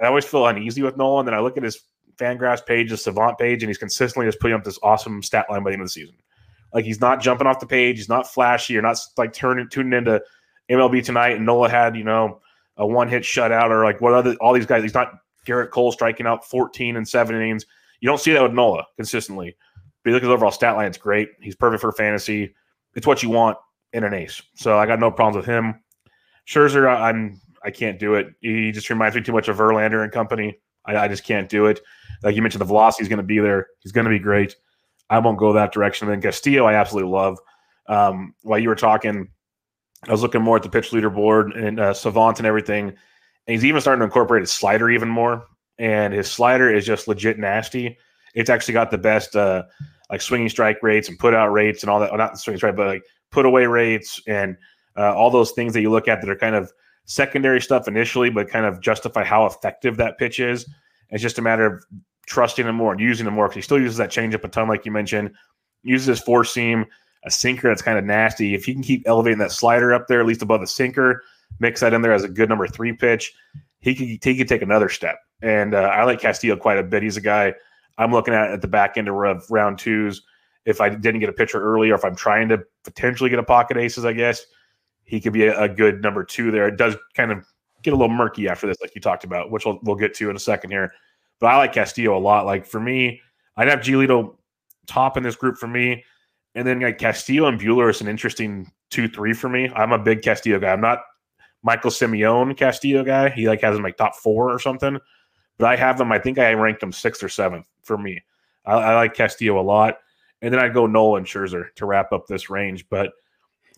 [SPEAKER 2] I always feel uneasy with Nolan. Then I look at his Fangraphs page, his Savant page, and he's consistently just putting up this awesome stat line by the end of the season. Like he's not jumping off the page. He's not flashy. You're not like turning tuning into MLB tonight and Nola had you know a one hit shutout or like what other all these guys. He's not Gerrit Cole striking out 14 and seven innings. You don't see that with Nola consistently. But you look at his overall stat line, it's great. He's perfect for fantasy. It's what you want in an ace. So I got no problems with him. Scherzer, I'm I can't do it. He just reminds me too much of Verlander and company. I, I just can't do it. Like you mentioned, the velocity is going to be there. He's going to be great. I won't go that direction. And then Castillo, I absolutely love. Um, while you were talking, I was looking more at the pitch leaderboard and uh, Savant and everything. And he's even starting to incorporate his slider even more. And his slider is just legit nasty. It's actually got the best uh, like swinging strike rates and put out rates and all that. Well, not swinging strike, but like put away rates and uh, all those things that you look at that are kind of secondary stuff initially, but kind of justify how effective that pitch is. It's just a matter of trusting him more and using him more because he still uses that changeup a ton, like you mentioned. Uses his four seam, a sinker that's kind of nasty. If he can keep elevating that slider up there, at least above the sinker, mix that in there as a good number three pitch, he could he could take another step. And uh, I like Castillo quite a bit. He's a guy I'm looking at at the back end of round twos. If I didn't get a pitcher early, or if I'm trying to potentially get a pocket aces, I guess he could be a, a good number two there. It does kind of get a little murky after this, like you talked about, which we'll, we'll get to in a second here. But I like Castillo a lot. Like for me, I'd have Giolito top in this group for me. And then like Castillo and Buehler is an interesting two, three for me. I'm a big Castillo guy. I'm not Michael Simeone Castillo guy. He like has him like top four or something. But I have them, I think I ranked them sixth or seventh for me. I, I like Castillo a lot. And then I go Nolan Scherzer to wrap up this range. But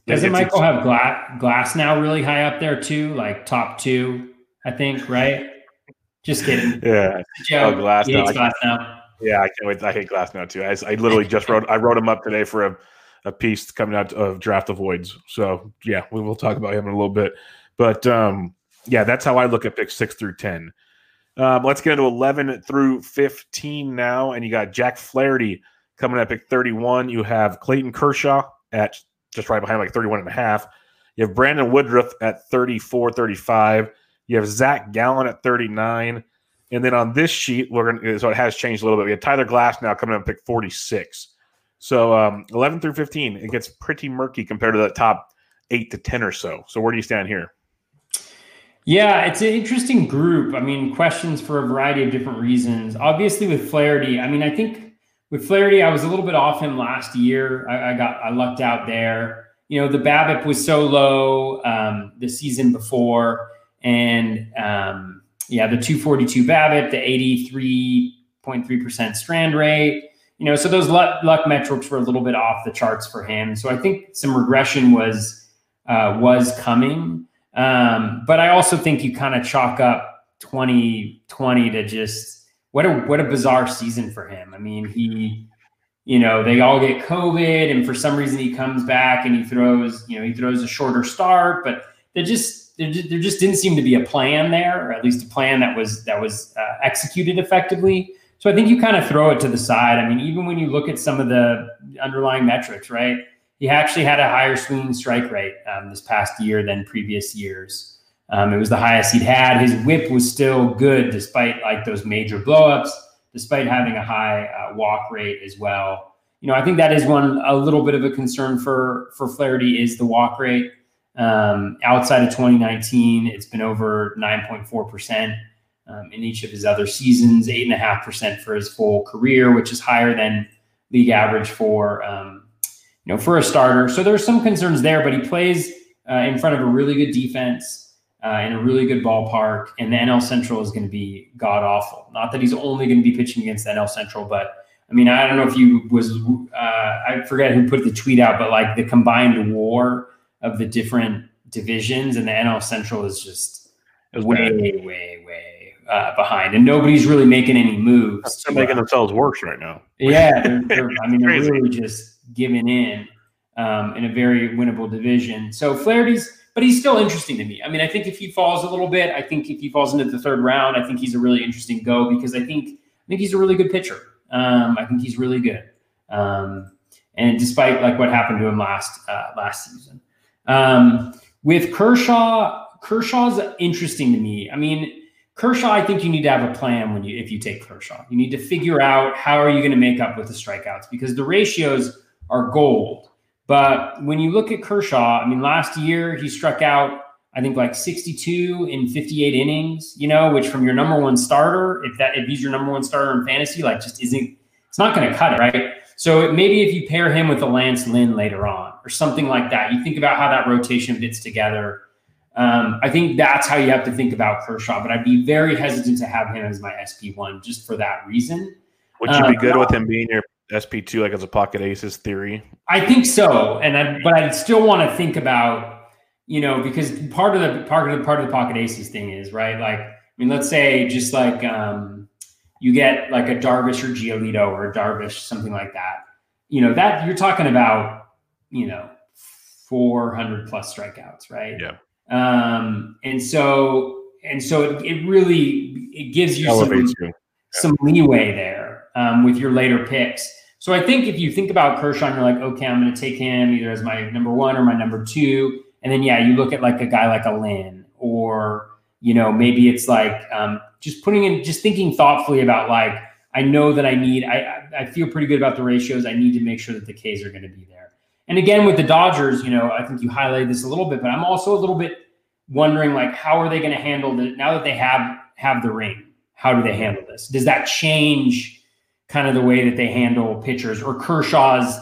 [SPEAKER 1] doesn't Michael have Glass, now really high up there too, like top two? I think, right? Just kidding.
[SPEAKER 2] Yeah. Joe, oh, Glasnow. Glass now. Yeah, I can't wait. I hate Glasnow too. I, I literally just wrote. I wrote him up today for a, a piece coming out of Draft Avoids. So yeah, we will talk about him in a little bit. But um, yeah, that's how I look at picks six through ten. Um, let's get into eleven through fifteen now, and you got Jack Flaherty coming at pick thirty-one. You have Clayton Kershaw at just right behind, like 31 and a half. You have Brandon Woodruff at 34, 35. You have Zach Gallen at 39. And then on this sheet, we're to, so it has changed a little bit. We have Tyler Glasnow coming up pick 46. So um, 11 through 15, it gets pretty murky compared to the top eight to 10 or so. So where do you stand here?
[SPEAKER 1] Yeah, it's an interesting group. I mean, questions for a variety of different reasons. Obviously, with Flaherty, I mean, I think with Flaherty, I was a little bit off him last year. I, I got I lucked out there. You know, the BABIP was so low um, the season before, and um, yeah, the 242 BABIP, the 83.3 percent strand rate. You know, so those luck, luck metrics were a little bit off the charts for him. So I think some regression was uh, was coming. Um, but I also think you kind of chalk up 2020 to just what a what a bizarre season for him. I mean, he, you know, they all get COVID, and for some reason he comes back and he throws, you know, he throws a shorter start, but there just there, there just didn't seem to be a plan there, or at least a plan that was that was uh, executed effectively. So I think you kind of throw it to the side. I mean, even when you look at some of the underlying metrics, right? He actually had a higher swinging strike rate um, this past year than previous years. Um, it was the highest he'd had. His whip was still good despite like those major blowups, despite having a high uh, walk rate as well. You know, I think that is one a little bit of a concern for for Flaherty is the walk rate. Um, outside of 2019, it's been over 9.4 percent um, in each of his other seasons, eight and a half percent for his full career, which is higher than league average for um, you know for a starter. So there's some concerns there, but he plays uh, in front of a really good defense uh, in a really good ballpark, and the NL Central is going to be god awful. Not that he's only going to be pitching against the NL Central, but I mean, I don't know if you was uh, I forget who put the tweet out, but like the combined WAR of the different divisions and the NL Central is just way, way, way, way uh, behind, and nobody's really making any moves.
[SPEAKER 2] They're making themselves worse right now.
[SPEAKER 1] Yeah, they're, they're, I mean, they're really just giving in um, in a very winnable division. So Flaherty's but he's still interesting to me. I mean, I think if he falls a little bit, I think if he falls into the third round, I think he's a really interesting go because I think I think he's a really good pitcher. Um, I think he's really good. Um, and despite like what happened to him last uh, last season, um, with Kershaw, Kershaw's interesting to me. I mean, Kershaw, I think you need to have a plan when you if you take Kershaw. You need to figure out how are you going to make up with the strikeouts because the ratios are gold. But when you look at Kershaw, I mean, last year he struck out, I think, like 62 in 58 innings. You know, which from your number one starter, if that if he's your number one starter in fantasy, like just isn't it's not going to cut it, right? So maybe if you pair him with a Lance Lynn later on or something like that, you think about how that rotation fits together. Um, I think that's how you have to think about Kershaw, but I'd be very hesitant to have him as my SP one just for that reason.
[SPEAKER 2] Would you be uh, good with him being your SP two, like as a pocket aces theory?
[SPEAKER 1] I think so, and I, but I still want to think about you know because part of the part of the part of the pocket aces thing is right. Like I mean, let's say just like um, you get like a Darvish or Giolito or a Darvish, something like that. You know that you're talking about you know 400 plus strikeouts, right?
[SPEAKER 2] Yeah.
[SPEAKER 1] Um, and so and so it, it really it gives you some, you. Yeah. some leeway there um, with your later picks. So I think if you think about Kershaw, you're like, okay, I'm going to take him either as my number one or my number two, and then yeah, you look at like a guy like a Lynn, or you know maybe it's like um, just putting in, just thinking thoughtfully about like I know that I need, I I feel pretty good about the ratios. I need to make sure that the Ks are going to be there. And again, with the Dodgers, you know, I think you highlighted this a little bit, but I'm also a little bit wondering like how are they going to handle it now that they have have the ring? How do they handle this? Does that change kind of the way that they handle pitchers or Kershaw's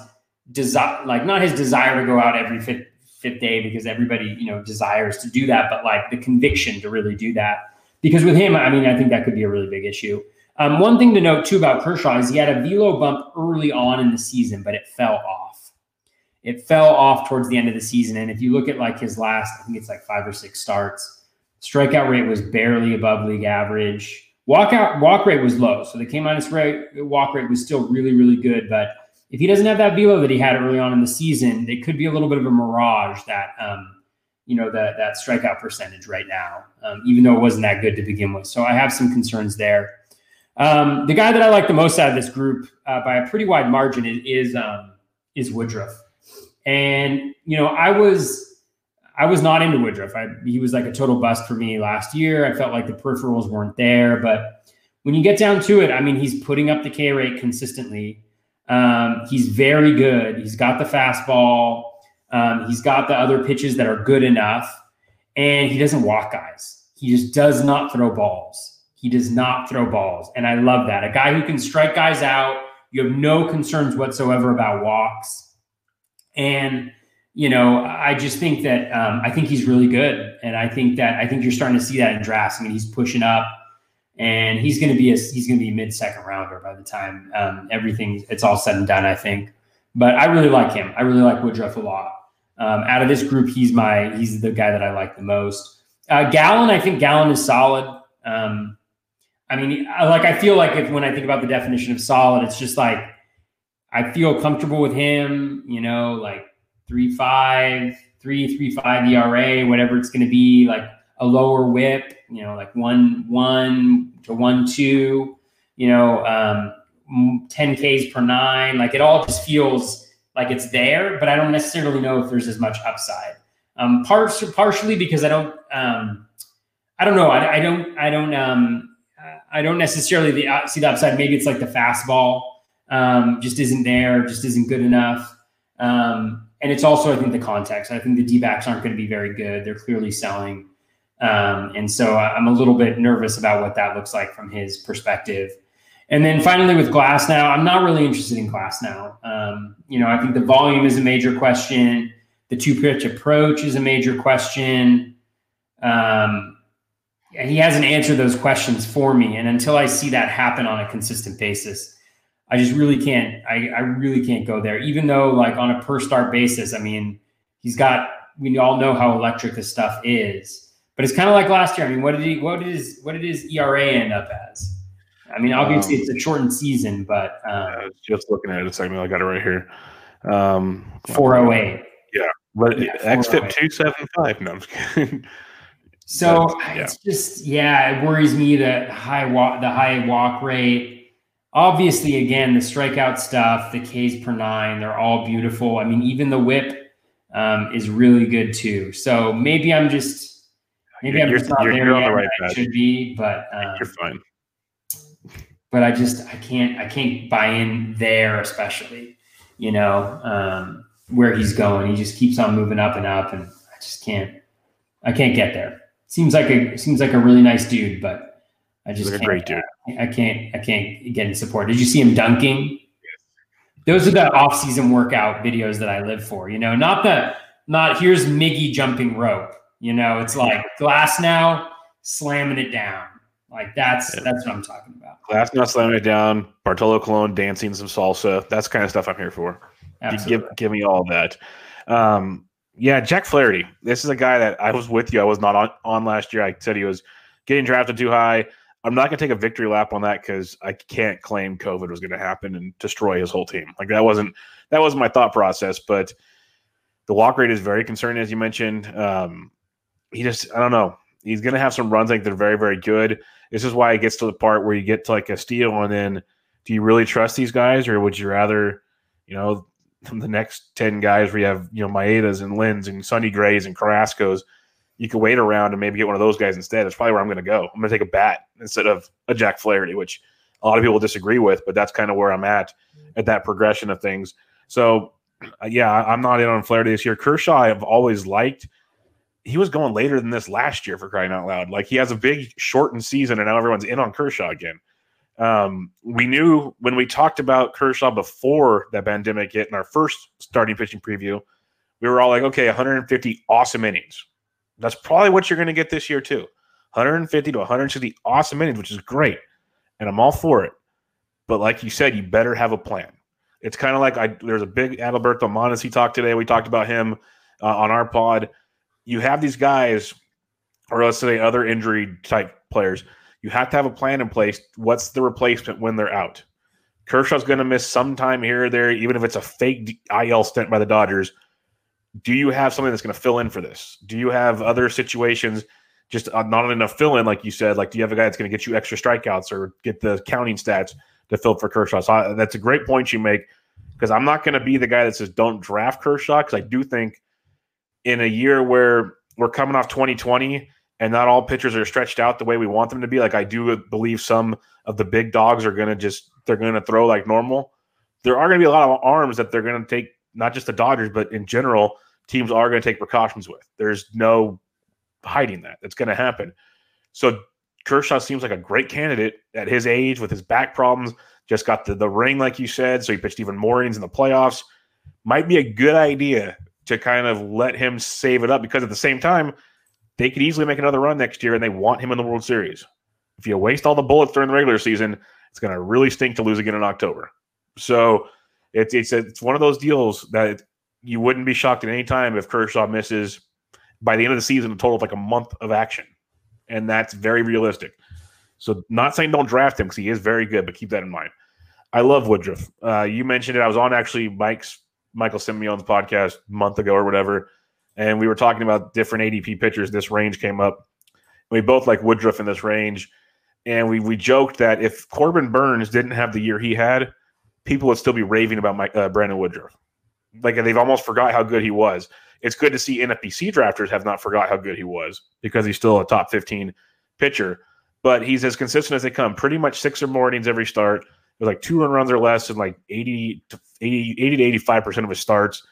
[SPEAKER 1] desire, like not his desire to go out every fifth fifth day because everybody you know desires to do that, but like the conviction to really do that. Because with him, I mean, I think that could be a really big issue. Um, one thing to note too about Kershaw is he had a velo bump early on in the season, but it fell off it fell off towards the end of the season. And if you look at like his last, I think it's like five or six starts, strikeout rate was barely above league average. Walkout walk rate was low, so the K minus rate walk rate was still really really good. But if he doesn't have that velo that he had early on in the season, it could be a little bit of a mirage that um, you know that that strikeout percentage right now, um, even though it wasn't that good to begin with. So I have some concerns there. Um, the guy that I like the most out of this group uh, by a pretty wide margin is is, um, is Woodruff. And you know, I was I was not into Woodruff. I, he was like a total bust for me last year. I felt like the peripherals weren't there, but when you get down to it, I mean, he's putting up the K rate consistently. Um, he's very good. He's got the fastball. Um, he's got the other pitches that are good enough, and he doesn't walk guys. He just does not throw balls. He does not throw balls, and I love that. A guy who can strike guys out. You have no concerns whatsoever about walks. And you know, I just think that um, I think he's really good, and I think that I think you're starting to see that in drafts. I mean, he's pushing up, and he's going to be a he's going to be mid second rounder by the time um, everything it's all said and done. I think, but I really like him. I really like Woodruff a lot. Um, out of this group, he's my he's the guy that I like the most. Uh, Gallen, I think Gallen is solid. Um, I mean, I, like I feel like if when I think about the definition of solid, it's just like I feel comfortable with him, you know, like three five, three, three five ERA, whatever it's gonna be, like a lower whip, you know, like one one to one two, you know, um, 10 Ks per nine. Like it all just feels like it's there, but I don't necessarily know if there's as much upside. Um, parts partially because I don't, um, I don't know. I, I don't, I don't, um, I don't necessarily the, uh, see the upside. Maybe it's like the fastball um, just isn't there, just isn't good enough. Um, and it's also, I think, the context. I think the D backs aren't going to be very good. They're clearly selling. Um, and so I'm a little bit nervous about what that looks like from his perspective. And then finally with Glasnow, I'm not really interested in Glasnow. Um, you know, I think the volume is a major question. The two pitch approach is a major question. Um, he hasn't answered those questions for me. And until I see that happen on a consistent basis, I just really can't. I, I really can't go there. Even though, like on a per start basis, I mean, he's got. We all know how electric this stuff is, but it's kind of like last year. I mean, what did he? What did his? What did his ERA end up as? I mean, obviously um, it's a shortened season, but um,
[SPEAKER 2] I was just looking at it a second. I got it right here. Um,
[SPEAKER 1] four oh eight.
[SPEAKER 2] Yeah, but yeah, xFIP two seven five. No, I'm just kidding.
[SPEAKER 1] So yeah. it's just yeah, it worries me that high walk the high walk rate obviously, again, the strikeout stuff, the Ks per nine, they're all beautiful. I mean, even the whip um, is really good too. So maybe I'm just maybe you're, I'm just not there yet. The right I should be, but
[SPEAKER 2] um, you're fine.
[SPEAKER 1] But I just I can't I can't buy in there, especially. you know, um, where he's going. He just keeps on moving up and up, and I just can't, I can't get there. Seems like a seems like a really nice dude, but I just can't,
[SPEAKER 2] great dude.
[SPEAKER 1] I can't, I can't get in support. Did you see him dunking? Those are the off-season workout videos that I live for. You know, not the not here's Miggy jumping rope. You know, it's like Glasnow slamming it down. Like that's
[SPEAKER 2] Yeah.
[SPEAKER 1] that's what I'm talking about.
[SPEAKER 2] Glasnow slamming it down. Bartolo Colon dancing some salsa. That's the kind of stuff I'm here for.
[SPEAKER 1] Absolutely.
[SPEAKER 2] give give me all that. Um, yeah, Jack Flaherty. This is a guy that I was with you. I was not on, on last year. I said he was getting drafted too high. I'm not going to take a victory lap on that because I can't claim COVID was going to happen and destroy his whole team. Like that wasn't that wasn't my thought process. But the walk rate is very concerning, as you mentioned. Um, he just I don't know. He's going to have some runs. Think they're very very good. This is why it gets to the part where you get to like a steal, and then do you really trust these guys, or would you rather, you know, the next 10 guys where you have, you know, Maedas and Lynns and Sonny Grays and Carrasco's, you can wait around and maybe get one of those guys instead. That's probably where I'm going to go. I'm going to take a bat instead of a Jack Flaherty, which a lot of people disagree with, but that's kind of where I'm at at that progression of things. So, uh, yeah, I'm not in on Flaherty this year. Kershaw, I've always liked. He was going later than this last year for crying out loud. Like he has a big shortened season, and now everyone's in on Kershaw again. Um, we knew when we talked about Kershaw before that pandemic hit in our first starting pitching preview, we were all like, okay, 150 awesome innings. That's probably what you're going to get this year, too. 150 to 160 awesome innings, which is great. And I'm all for it. But like you said, you better have a plan. It's kind of like I there's a big Adalberto Mondesi talk today. We talked about him uh, on our pod. You have these guys, or let's say other injury type players you have to have a plan in place. What's the replacement when they're out? Kershaw's going to miss some time here or there, even if it's a fake IL stint by the Dodgers. Do you have something that's going to fill in for this? Do you have other situations, just uh, not enough fill in, like you said? Like, do you have a guy that's going to get you extra strikeouts or get the counting stats to fill for Kershaw? So I, that's a great point you make because I'm not going to be the guy that says don't draft Kershaw because I do think in a year where we're coming off 2020 and not all pitchers are stretched out the way we want them to be. Like I do believe some of the big dogs are going to just they're going to throw like normal. There are going to be a lot of arms that they're going to take, not just the Dodgers, but in general, teams are going to take precautions with. There's no hiding that. It's going to happen. So Kershaw seems like a great candidate at his age with his back problems. Just got the, the ring, like you said. So he pitched even more innings in the playoffs. Might be a good idea to kind of let him save it up because at the same time, they could easily make another run next year and they want him in the World Series. If you waste all the bullets during the regular season, it's going to really stink to lose again in October. So it's it's a, it's one of those deals that you wouldn't be shocked at any time if Kershaw misses by the end of the season a total of like a month of action, and that's very realistic. So not saying don't draft him because he is very good, but keep that in mind. I love Woodruff. Uh, you mentioned it. I was on actually Mike's Michael Simeon's podcast a month ago or whatever and we were talking about different ADP pitchers. This range came up. We both like Woodruff in this range, and we we joked that if Corbin Burnes didn't have the year he had, people would still be raving about Mike, uh, Brandon Woodruff. Like they've almost forgot how good he was. It's good to see NFBC drafters have not forgot how good he was because he's still a top 15 pitcher. But he's as consistent as they come. Pretty much six or more innings every start. There's like two run runs or less in like 80 to 80, 80 to 85 percent of his starts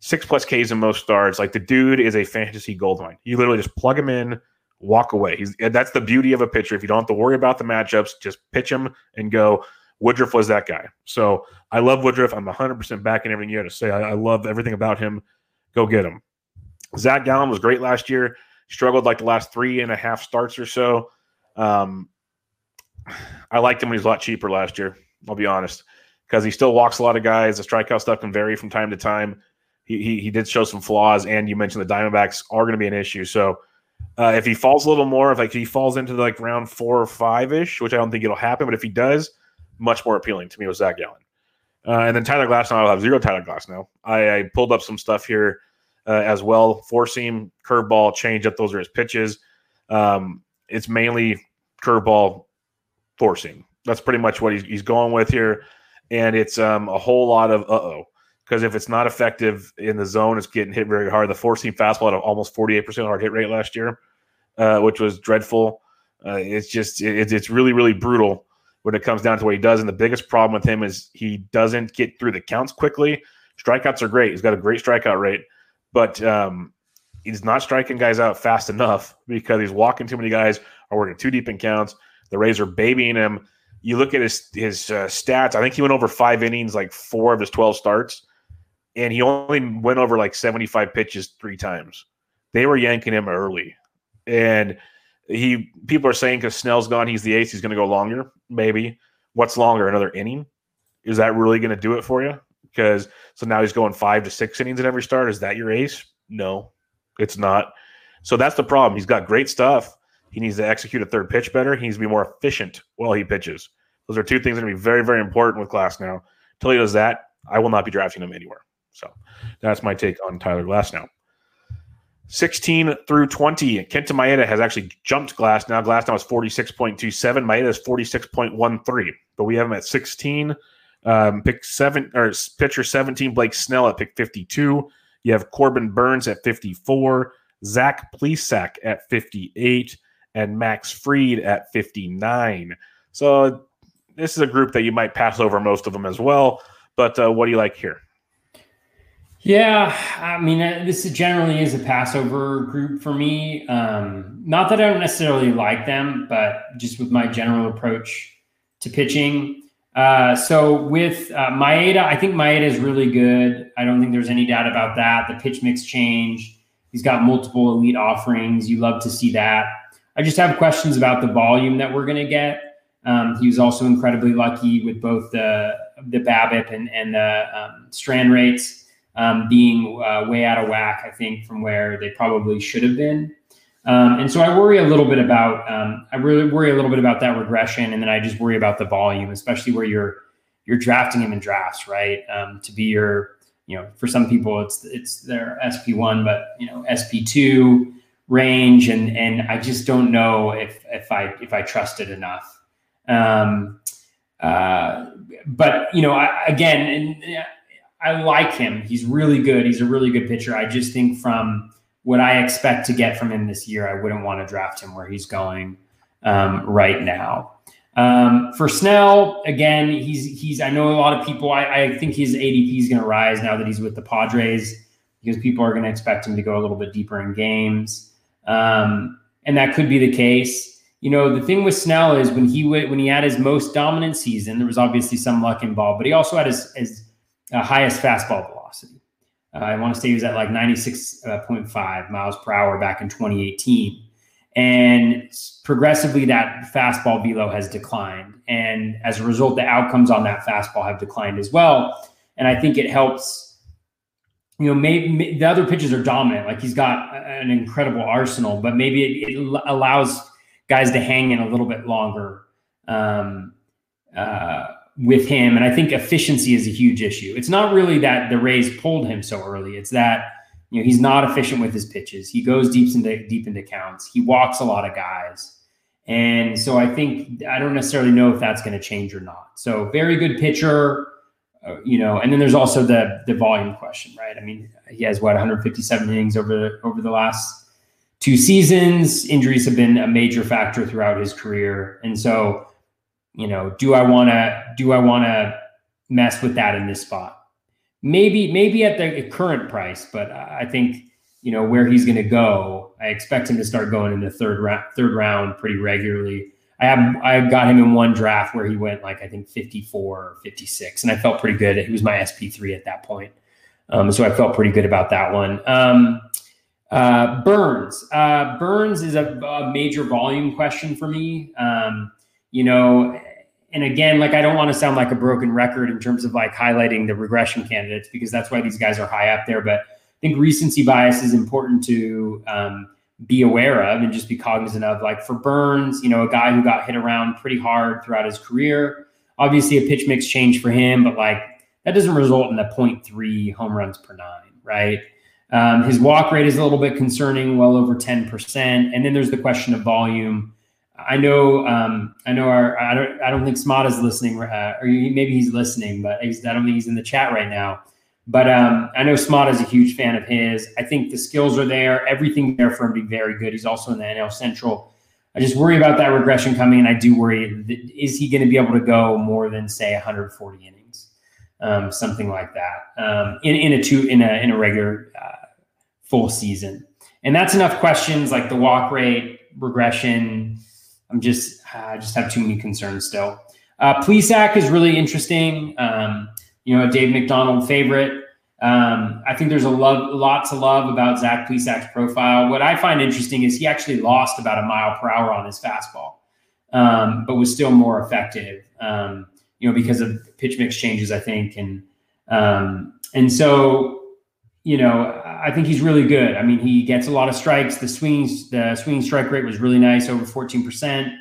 [SPEAKER 2] six plus Ks in most starts. Like the dude is a fantasy gold mine. You literally just plug him in, walk away. He's that's the beauty of a pitcher. If you don't have to worry about the matchups, just pitch him and go. Woodruff was that guy. So I love Woodruff. I'm 100% back in everything you had to say. I, I love everything about him. Go get him. Zach Gallen was great last year. Struggled like the last three and a half starts or so. Um, I liked him when he was a lot cheaper last year. I'll be honest, because he still walks a lot of guys. The strikeout stuff can vary from time to time he, he, he did show some flaws, and you mentioned the Diamondbacks are going to be an issue. So uh, if he falls a little more, if like he falls into like round four or five ish, which I don't think it'll happen, but if he does, much more appealing to me was Zach Gallen. Uh, and then Tyler Glasnow I'll have zero Tyler Glasnow. I, I pulled up some stuff here uh, as well. Four seam, curveball, changeup. Those are his pitches. Um, it's mainly curveball, four seam. That's pretty much what he's, he's going with here. And it's um, a whole lot of uh oh because if it's not effective in the zone, it's getting hit very hard. The four seam fastball had almost 48% hard hit rate last year, uh, which was dreadful. Uh, it's just, it, it's really, really brutal. When it comes down to what he does. And the biggest problem with him is he doesn't get through the counts quickly. Strikeouts are great. He's got a great strikeout rate, but um, he's not striking guys out fast enough because he's walking too many guys, are working too deep in counts. The Rays are babying him. You look at his his uh, stats. I think he went over five innings, like four of his twelve starts, and he only went over like seventy five pitches three times. They were yanking him early, and he people are saying because Snell's gone, he's the ace. He's going to go longer. Maybe what's longer? Another inning? Is that really going to do it for you? Because so now he's going five to six innings in every start. Is that your ace? No, it's not. So that's the problem. He's got great stuff. He needs to execute a third pitch better. He needs to be more efficient while he pitches. Those are two things that are going to be very, very important with Glasnow. Until he does that, I will not be drafting him anywhere. So that's my take on Tyler Glasnow. 16 through 20. Kenta Maeda has actually jumped Glasnow. Glass now is 46.27. Maeda is 46.13. But we have him at 16. Um, pick seven or pitcher 17, Blake Snell at pick 52. You have Corbin Burnes at 54, Zach Plesac at 58, and Max Fried at 59. So this is a group that you might pass over most of them as well. But uh, what do you like here?
[SPEAKER 1] Yeah, I mean, uh, this generally is a Passover group for me. Um, not that I don't necessarily like them, but just with my general approach to pitching. Uh, so with uh, Maeda, I think Maeda is really good. I don't think there's any doubt about that. The pitch mix change. He's got multiple elite offerings. You love to see that. I just have questions about the volume that we're going to get. Um, he was also incredibly lucky with both the the BABIP and, and the um, strand rates um, being uh, way out of whack, I think, from where they probably should have been. Um, and so I worry a little bit about um, I really worry a little bit about that regression, and then I just worry about the volume, especially where you're you're drafting him in drafts, right? Um, to be your you know, for some people it's it's their SP one, but you know SP two range, and and I just don't know if if I if I trust it enough. Um, uh, but you know, I, again, and I like him. He's really good. He's a really good pitcher. I just think from what I expect to get from him this year, I wouldn't want to draft him where he's going um, right now. Um, for Snell, again, he's he's. I know a lot of people. I, I think his ADP is going to rise now that he's with the Padres because people are going to expect him to go a little bit deeper in games, um, and that could be the case. You know, the thing with Snell is when he when he had his most dominant season, there was obviously some luck involved, but he also had his, his uh, highest fastball velocity. Uh, I want to say he was at like 96.5 miles per hour back in 2018. And progressively, that fastball velo has declined. And as a result, the outcomes on that fastball have declined as well. And I think it helps, you know, maybe the other pitches are dominant. Like he's got an incredible arsenal, but maybe it, it allows guys to hang in a little bit longer. Um, uh, with him. And I think efficiency is a huge issue. It's not really that the Rays pulled him so early. It's that you know he's not efficient with his pitches. He goes deep into deep into counts. He walks a lot of guys. And so I think I don't necessarily know if that's going to change or not. So very good pitcher, uh, you know. And then there's also the the volume question, right? I mean, he has what 157 innings over over the last two seasons. Injuries have been a major factor throughout his career, and so you know, do I want to do I want to mess with that in this spot? Maybe maybe at the current price, but I think you know where he's going to go. I expect him to start going in the third round, third round pretty regularly. I have I got him in one draft where he went like I think 54 or 56, and I felt pretty good. He was my SP3 at that point, um, so I felt pretty good about that one. Um, uh, Burnes, uh, Burnes is a, a, major volume question for me. Um, you know, and again, like I don't want to sound like a broken record in terms of like highlighting the regression candidates because that's why these guys are high up there. But I think recency bias is important to um, be aware of and just be cognizant of. Like for Burnes, you know, a guy who got hit around pretty hard throughout his career. Obviously, a pitch mix change for him, but like that doesn't result in the 0.3 home runs per nine, right? Um, his walk rate is a little bit concerning, well over 10%. And then there's the question of volume. I know, um, I know our, I don't, I don't think Smod is listening, uh, or maybe he's listening, but I don't think he's in the chat right now. But um, I know Smod is a huge fan of his. I think the skills are there, everything there for him to be very good. He's also in the NL Central. I just worry about that regression coming, and I do worry: is he going to be able to go more than say 140 innings, um, something like that, um, in in a two in a in a regular uh, full season? And that's enough questions like the walk rate regression. I'm just I just have too many concerns still. Uh, is really interesting. Um, you know, a Dave McDonald favorite. Um, I think there's a love, lot to love about Zach Plesac's profile. What I find interesting is he actually lost about a mile per hour on his fastball, um, but was still more effective. Um, you know, because of pitch mix changes, I think, and um, and so you know, I think he's really good. I mean, he gets a lot of strikes. The swings, the swinging strike rate was really nice, over 14%.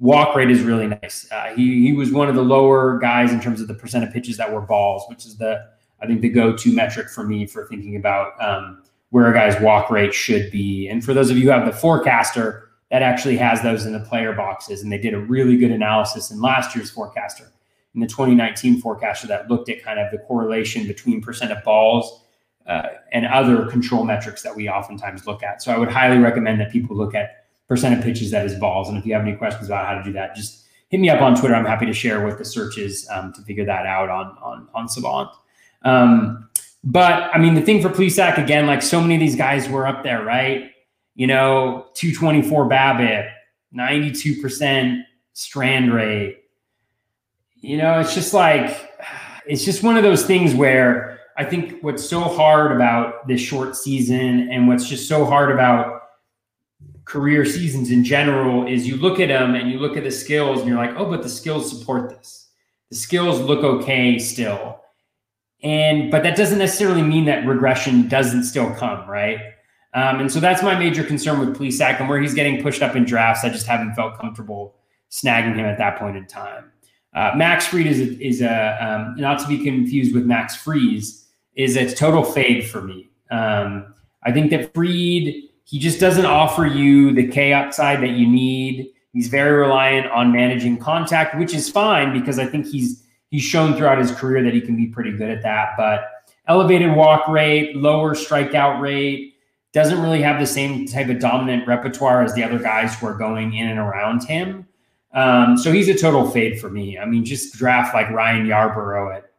[SPEAKER 1] Walk rate is really nice. Uh, he he was one of the lower guys in terms of the percent of pitches that were balls, which is the I think the go-to metric for me for thinking about um, where a guy's walk rate should be. And for those of you who have the forecaster, that actually has those in the player boxes, and they did a really good analysis in last year's forecaster, in the 2019 forecaster that looked at kind of the correlation between percent of balls uh, and other control metrics that we oftentimes look at. So I would highly recommend that people look at percent of pitches that is balls. And if you have any questions about how to do that, just hit me up on Twitter. I'm happy to share what the search is um, to figure that out on on on Savant. Um, but I mean, the thing for Plesac again, like so many of these guys were up there, right? You know, 224 BABIP, 92% strand rate. You know, it's just like it's just one of those things where I think what's so hard about this short season and what's just so hard about career seasons in general is you look at them and you look at the skills and you're like, oh, but the skills support this. The skills look okay still. And but that doesn't necessarily mean that regression doesn't still come, right? Um, and so that's my major concern with Plesac and where he's getting pushed up in drafts. I just haven't felt comfortable snagging him at that point in time. Uh, Max Fried is is a um, not to be confused with Max Freeze is a total fade for me. Um, I think that Fried, he just doesn't offer you the K upside that you need. He's very reliant on managing contact, which is fine because I think he's he's shown throughout his career that he can be pretty good at that. But elevated walk rate, lower strikeout rate, doesn't really have the same type of dominant repertoire as the other guys who are going in and around him. Um, so he's a total fade for me. I mean, just draft like Ryan Yarbrough at,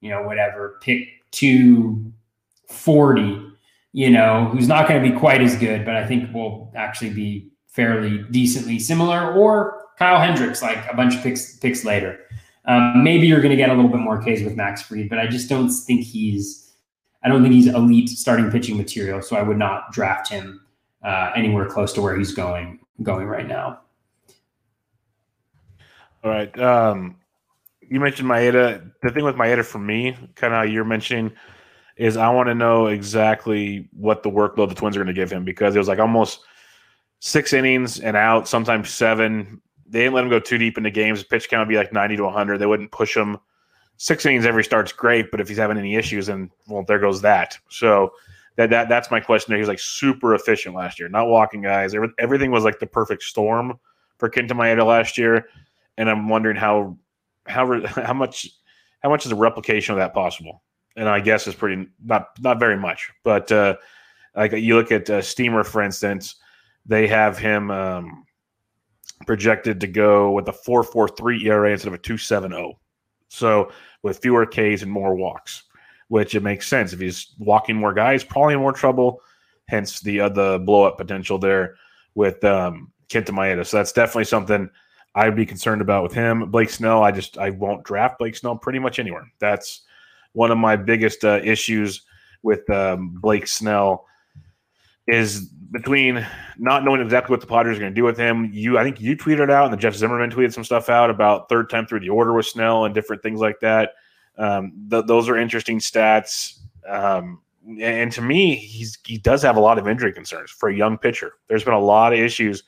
[SPEAKER 1] you know, whatever, pick to 40, you know, who's not going to be quite as good, but I think will actually be fairly decently similar, or Kyle Hendricks, like a bunch of picks picks later. Um, maybe you're going to get a little bit more Ks with Max Fried, but I just don't think he's. I don't think he's elite starting pitching material, so I would not draft him uh, anywhere close to where he's going going right now.
[SPEAKER 2] All right. Um, you mentioned Maeda. The thing with Maeda for me, kind of you're mentioning, is I want to know exactly what the workload the Twins are going to give him because it was like almost six innings and out, sometimes seven. They didn't let him go too deep into games. Pitch count would be like 90 to 100. They wouldn't push him. Six innings every start's great, but if he's having any issues, then well, there goes that. So that that that's my question. There, he was like super efficient last year, not walking guys. Everything was like the perfect storm for Kenta Maeda last year, and I'm wondering how how how much how much is a replication of that possible? And I guess it's pretty not not very much. But uh, like you look at uh, Steamer, for instance, they have him um, projected to go with a four four three ERA instead of a two seven zero. So with fewer Ks and more walks, which it makes sense if he's walking more guys, probably in more trouble. Hence the uh, the blow up potential there with um, Kenta Maeda. So that's definitely something I'd be concerned about with him. Blake Snell, I just I won't draft Blake Snell pretty much anywhere. That's one of my biggest uh, issues with um, Blake Snell is between not knowing exactly what the Padres are going to do with him. You, I think you tweeted out, and the Jeff Zimmerman tweeted some stuff out about third time through the order with Snell and different things like that. Um, th- those are interesting stats. Um, and to me, he's he does have a lot of injury concerns for a young pitcher. There's been a lot of issues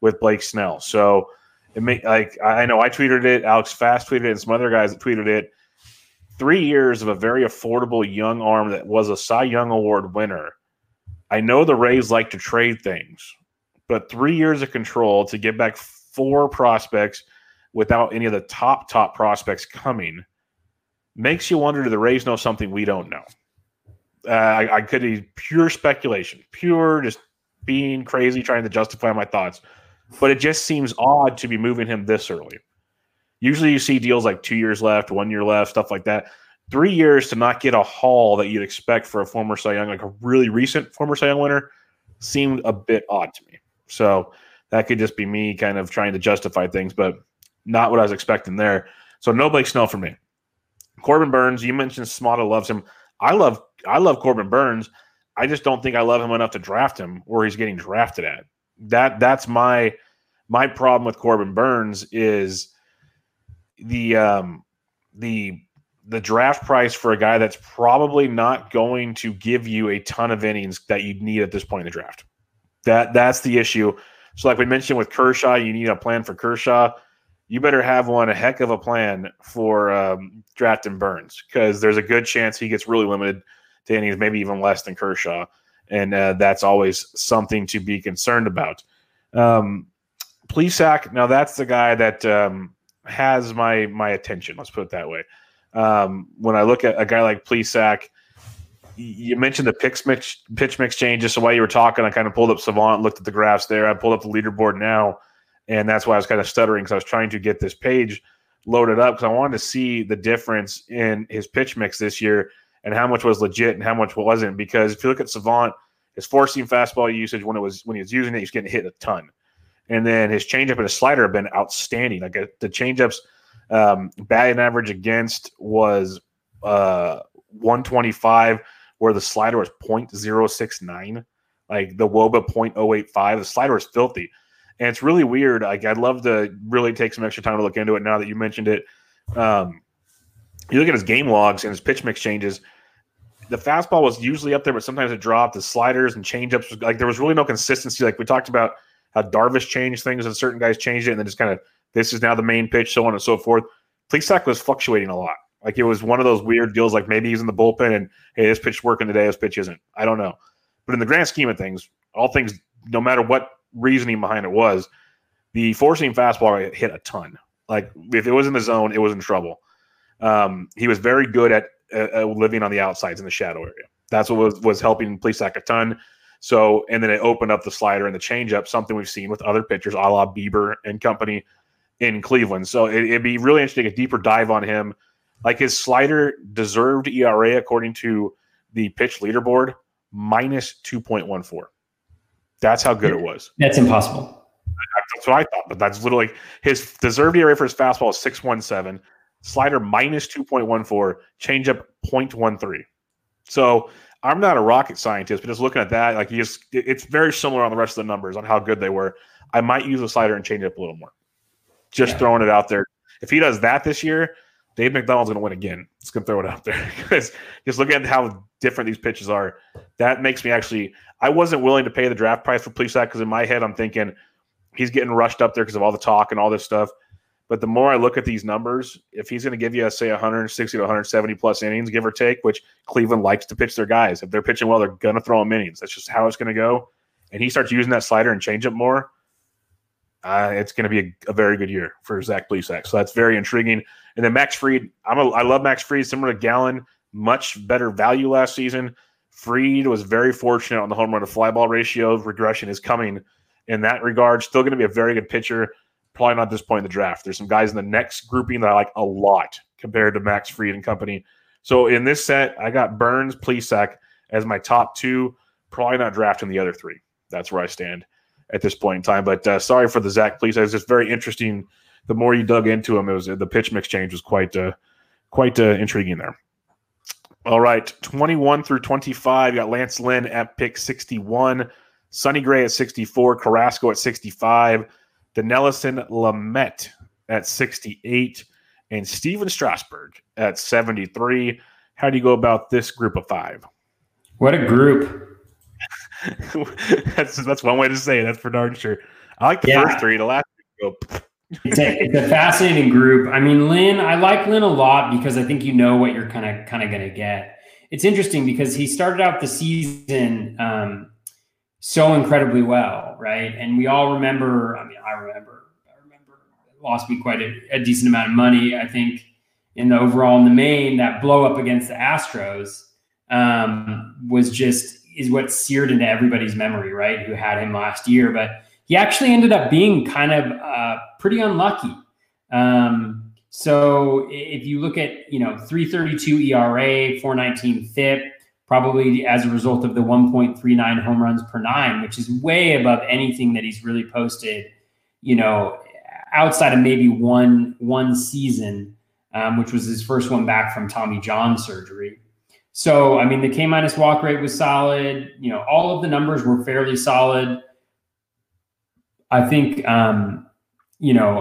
[SPEAKER 2] with Blake Snell, so it may like I know I tweeted it, Alex Fast tweeted it, and some other guys that tweeted it. Three years of a very affordable young arm that was a Cy Young Award winner. I know the Rays like to trade things, but three years of control to get back four prospects without any of the top top prospects coming makes you wonder: Do the Rays know something we don't know? Uh, I, I could be pure speculation, pure just being crazy, trying to justify my thoughts but it just seems odd to be moving him this early. Usually, you see deals like two years left, one year left, stuff like that. Three years to not get a haul that you'd expect for a former Cy Young, like a really recent former Cy Young winner, seemed a bit odd to me. So that could just be me kind of trying to justify things, but not what I was expecting there. So no Blake Snell for me. Corbin Burnes, you mentioned Smada loves him. I love I love Corbin Burnes. I just don't think I love him enough to draft him where he's getting drafted at. That that's my my problem with Corbin Burnes is the um the the draft price for a guy that's probably not going to give you a ton of innings that you need at this point in the draft. That that's the issue. So, like we mentioned with Kershaw, you need a plan for Kershaw. You better have one a heck of a plan for um, drafting Burnes because there's a good chance he gets really limited to innings, maybe even less than Kershaw, and uh, that's always something to be concerned about. Um, Plesac, now that's the guy that um, has my my attention. Let's put it that way. Um, when I look at a guy like Plesac, you mentioned the pitch mix, pitch mix changes. So while you were talking, I kind of pulled up Savant, looked at the graphs there. I pulled up the leaderboard now, and that's why I was kind of stuttering because I was trying to get this page loaded up because I wanted to see the difference in his pitch mix this year and how much was legit and how much wasn't. Because if you look at Savant, his four seam fastball usage when it was when he was using it, he's getting hit a ton, and then his changeup and his slider have been outstanding. Like uh, the changeups um, batting average against was uh, 125, where the slider was 0.069. Like the Woba 0.085. The slider is filthy. And it's really weird. Like I'd love to really take some extra time to look into it now that you mentioned it. Um, you look at his game logs and his pitch mix changes. The fastball was usually up there, but sometimes it dropped. The sliders and changeups, like there was really no consistency. Like we talked about how Darvish changed things and certain guys changed it, and then just kind of this is now the main pitch, so on and so forth. Plesac was fluctuating a lot. Like it was one of those weird deals, like maybe he's in the bullpen and hey, this pitch working today, this pitch isn't. I don't know. But in the grand scheme of things, all things, no matter what reasoning behind it was, the four seam fastball hit a ton. Like if it was in the zone, it was in trouble. Um, he was very good at uh, living on the outsides in the shadow area. That's what was was helping Plesac a ton. So, and then it opened up the slider and the changeup, something we've seen with other pitchers, a la Bieber and company in Cleveland. So it, would be really interesting a deeper dive on him. Like his slider deserved ERA according to the pitch leaderboard minus two point one four. That's how good it was.
[SPEAKER 1] That's impossible.
[SPEAKER 2] That's what I thought, but that's literally his deserved ERA for his fastball is six one seven, slider minus two point one four, changeup 0.13. So I'm not a rocket scientist, but just looking at that, like you just it's very similar on the rest of the numbers on how good they were. I might use the slider and change it up a little more. Just yeah. throwing it out there. If he does that this year, Dave McDonald's going to win again. Just going to throw it out there because just looking at how different these pitches are, that makes me actually. I wasn't willing to pay the draft price for Plesac because in my head I'm thinking he's getting rushed up there because of all the talk and all this stuff. But the more I look at these numbers, if he's going to give you, say, 160 to 170 plus innings, give or take, which Cleveland likes to pitch their guys. If they're pitching well, they're going to throw them innings. That's just how it's going to go. And he starts using that slider and change it more uh, it's going to be a, a, very good year for Zach Plesac. So that's very intriguing. And then Max Fried, I'm a, I love Max Fried, similar to Gallen, much better value last season. Fried was very fortunate on the home run to fly ball ratio. Regression is coming in that regard. Still going to be a very good pitcher. Probably not this point in the draft. There's some guys in the next grouping that I like a lot compared to Max Fried and company. So in this set, I got Burnes, Plesac as my top two. Probably not drafting the other three. That's where I stand at this point in time. But uh, sorry for the Zach, please. It was just very interesting. The more you dug into him, it was the pitch mix change was quite uh, quite uh, intriguing there. All right, 21 through 25. You got Lance Lynn at pick 61, Sonny Gray at 64, Carrasco at 65, Dinelson Lamet at 68, and Stephen Strasburg at 73. How do you go about this group of five?
[SPEAKER 1] What a group.
[SPEAKER 2] that's that's one way to say it. That's for darn sure. I like the yeah. first three. The last go.
[SPEAKER 1] it's, a, it's a fascinating group. I mean, Lynn, I like Lynn a lot because I think you know what you're kind of kind of going to get. It's interesting because he started out the season um, so incredibly well, right? And we all remember. I mean, I remember. I remember lost me quite a, a decent amount of money. I think in the overall in the main that blow up against the Astros um, was just is what seared into everybody's memory, right? Who had him last year, but he actually ended up being kind of uh, pretty unlucky. Um, so if you look at, you know, 332 ERA, 419 FIP, probably as a result of the 1.39 home runs per nine, which is way above anything that he's really posted, you know, outside of maybe one one season, um, which was his first one back from Tommy John surgery. So I mean, the K minus walk rate was solid. You know, all of the numbers were fairly solid. I think, um, you know,